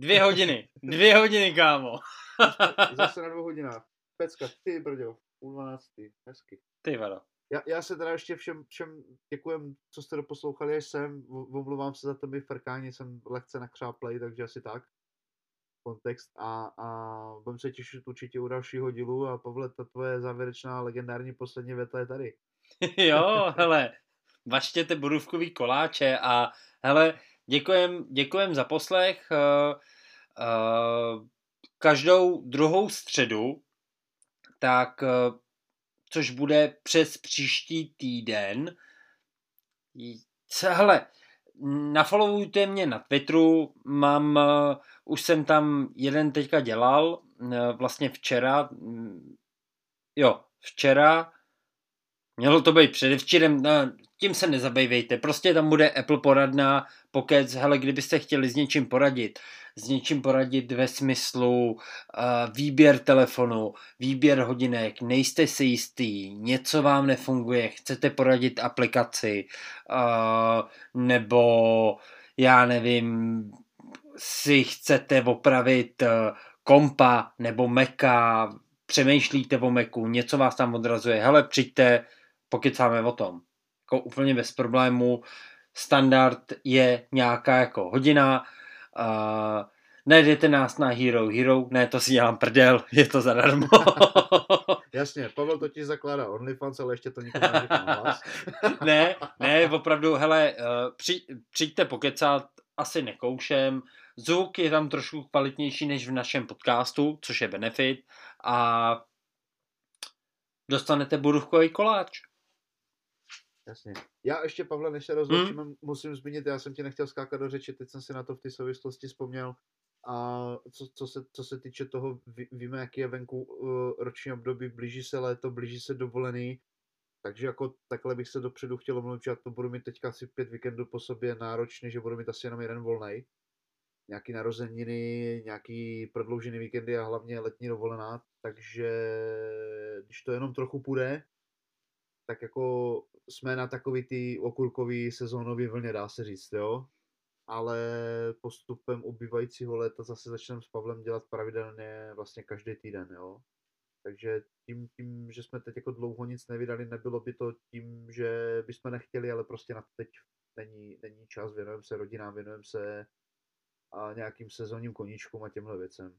Dvě hodiny. Dvě hodiny, kámo. Zase na dvou hodinách. Pecka, ty brďo, půl dvanáctý, hezky. Ty vado. Já, já se teda ještě všem, všem děkujem, co jste doposlouchali, až jsem, omluvám se za to mi frkání, jsem lehce nakřáplej, takže asi tak kontext a, a budeme se těšit určitě u dalšího dílu a Pavle, ta tvoje závěrečná legendární poslední věta je tady. jo, hele, vaštěte borůvkový koláče a hele, děkujem, děkujem za poslech. Uh, uh, každou druhou středu, tak uh, což bude přes příští týden. Hele, nafollowujte mě na Twitteru, mám, už jsem tam jeden teďka dělal, vlastně včera, um, jo, včera, mělo to být předevčírem, tím se nezabývejte, prostě tam bude Apple poradná, pokud, hele, kdybyste chtěli s něčím poradit, s něčím poradit ve smyslu uh, výběr telefonu, výběr hodinek, nejste si jistý, něco vám nefunguje, chcete poradit aplikaci, uh, nebo já nevím, si chcete opravit uh, kompa nebo Maca, přemýšlíte o Macu, něco vás tam odrazuje, hele, přijďte, pokecáme o tom. Jako úplně bez problému. Standard je nějaká jako hodina, Uh, najdete nás na Hero Hero, ne, to si dělám prdel, je to zadarmo. Jasně, Pavel totiž zakládá OnlyFans, ale ještě to nikomu Ne, ne, opravdu, hele, uh, při, přijďte pokecat, asi nekoušem, zvuk je tam trošku kvalitnější než v našem podcastu, což je benefit a dostanete borůvkový koláč. Jasně. Já ještě, Pavle, než se rozloučíme, hmm? musím zmínit, já jsem ti nechtěl skákat do řeči, teď jsem si na to v té souvislosti vzpomněl. A co, co, se, co se týče toho, ví, víme, jaký je venku uh, roční období, blíží se léto, blíží se dovolený, takže jako takhle bych se dopředu chtěl omluvit, že to budu mít teďka asi pět víkendů po sobě náročně, že budu mít asi jenom jeden volný. Nějaký narozeniny, nějaký prodloužený víkendy a hlavně letní dovolená, takže když to jenom trochu půjde, tak jako jsme na takový ty okurkový sezónový vlně, dá se říct, jo. Ale postupem ubývajícího léta zase začneme s Pavlem dělat pravidelně vlastně každý týden, jo. Takže tím, tím, že jsme teď jako dlouho nic nevydali, nebylo by to tím, že bychom nechtěli, ale prostě na teď není, není čas, věnujeme se rodinám, věnujeme se a nějakým sezónním koníčkům a těmhle věcem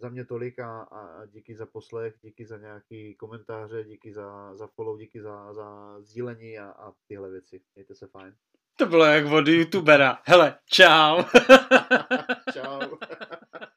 za mě tolik a, a díky za poslech, díky za nějaký komentáře, díky za, za follow, díky za, za sdílení a, a tyhle věci. Mějte se fajn. To bylo jak od youtubera. Hele, čau. čau.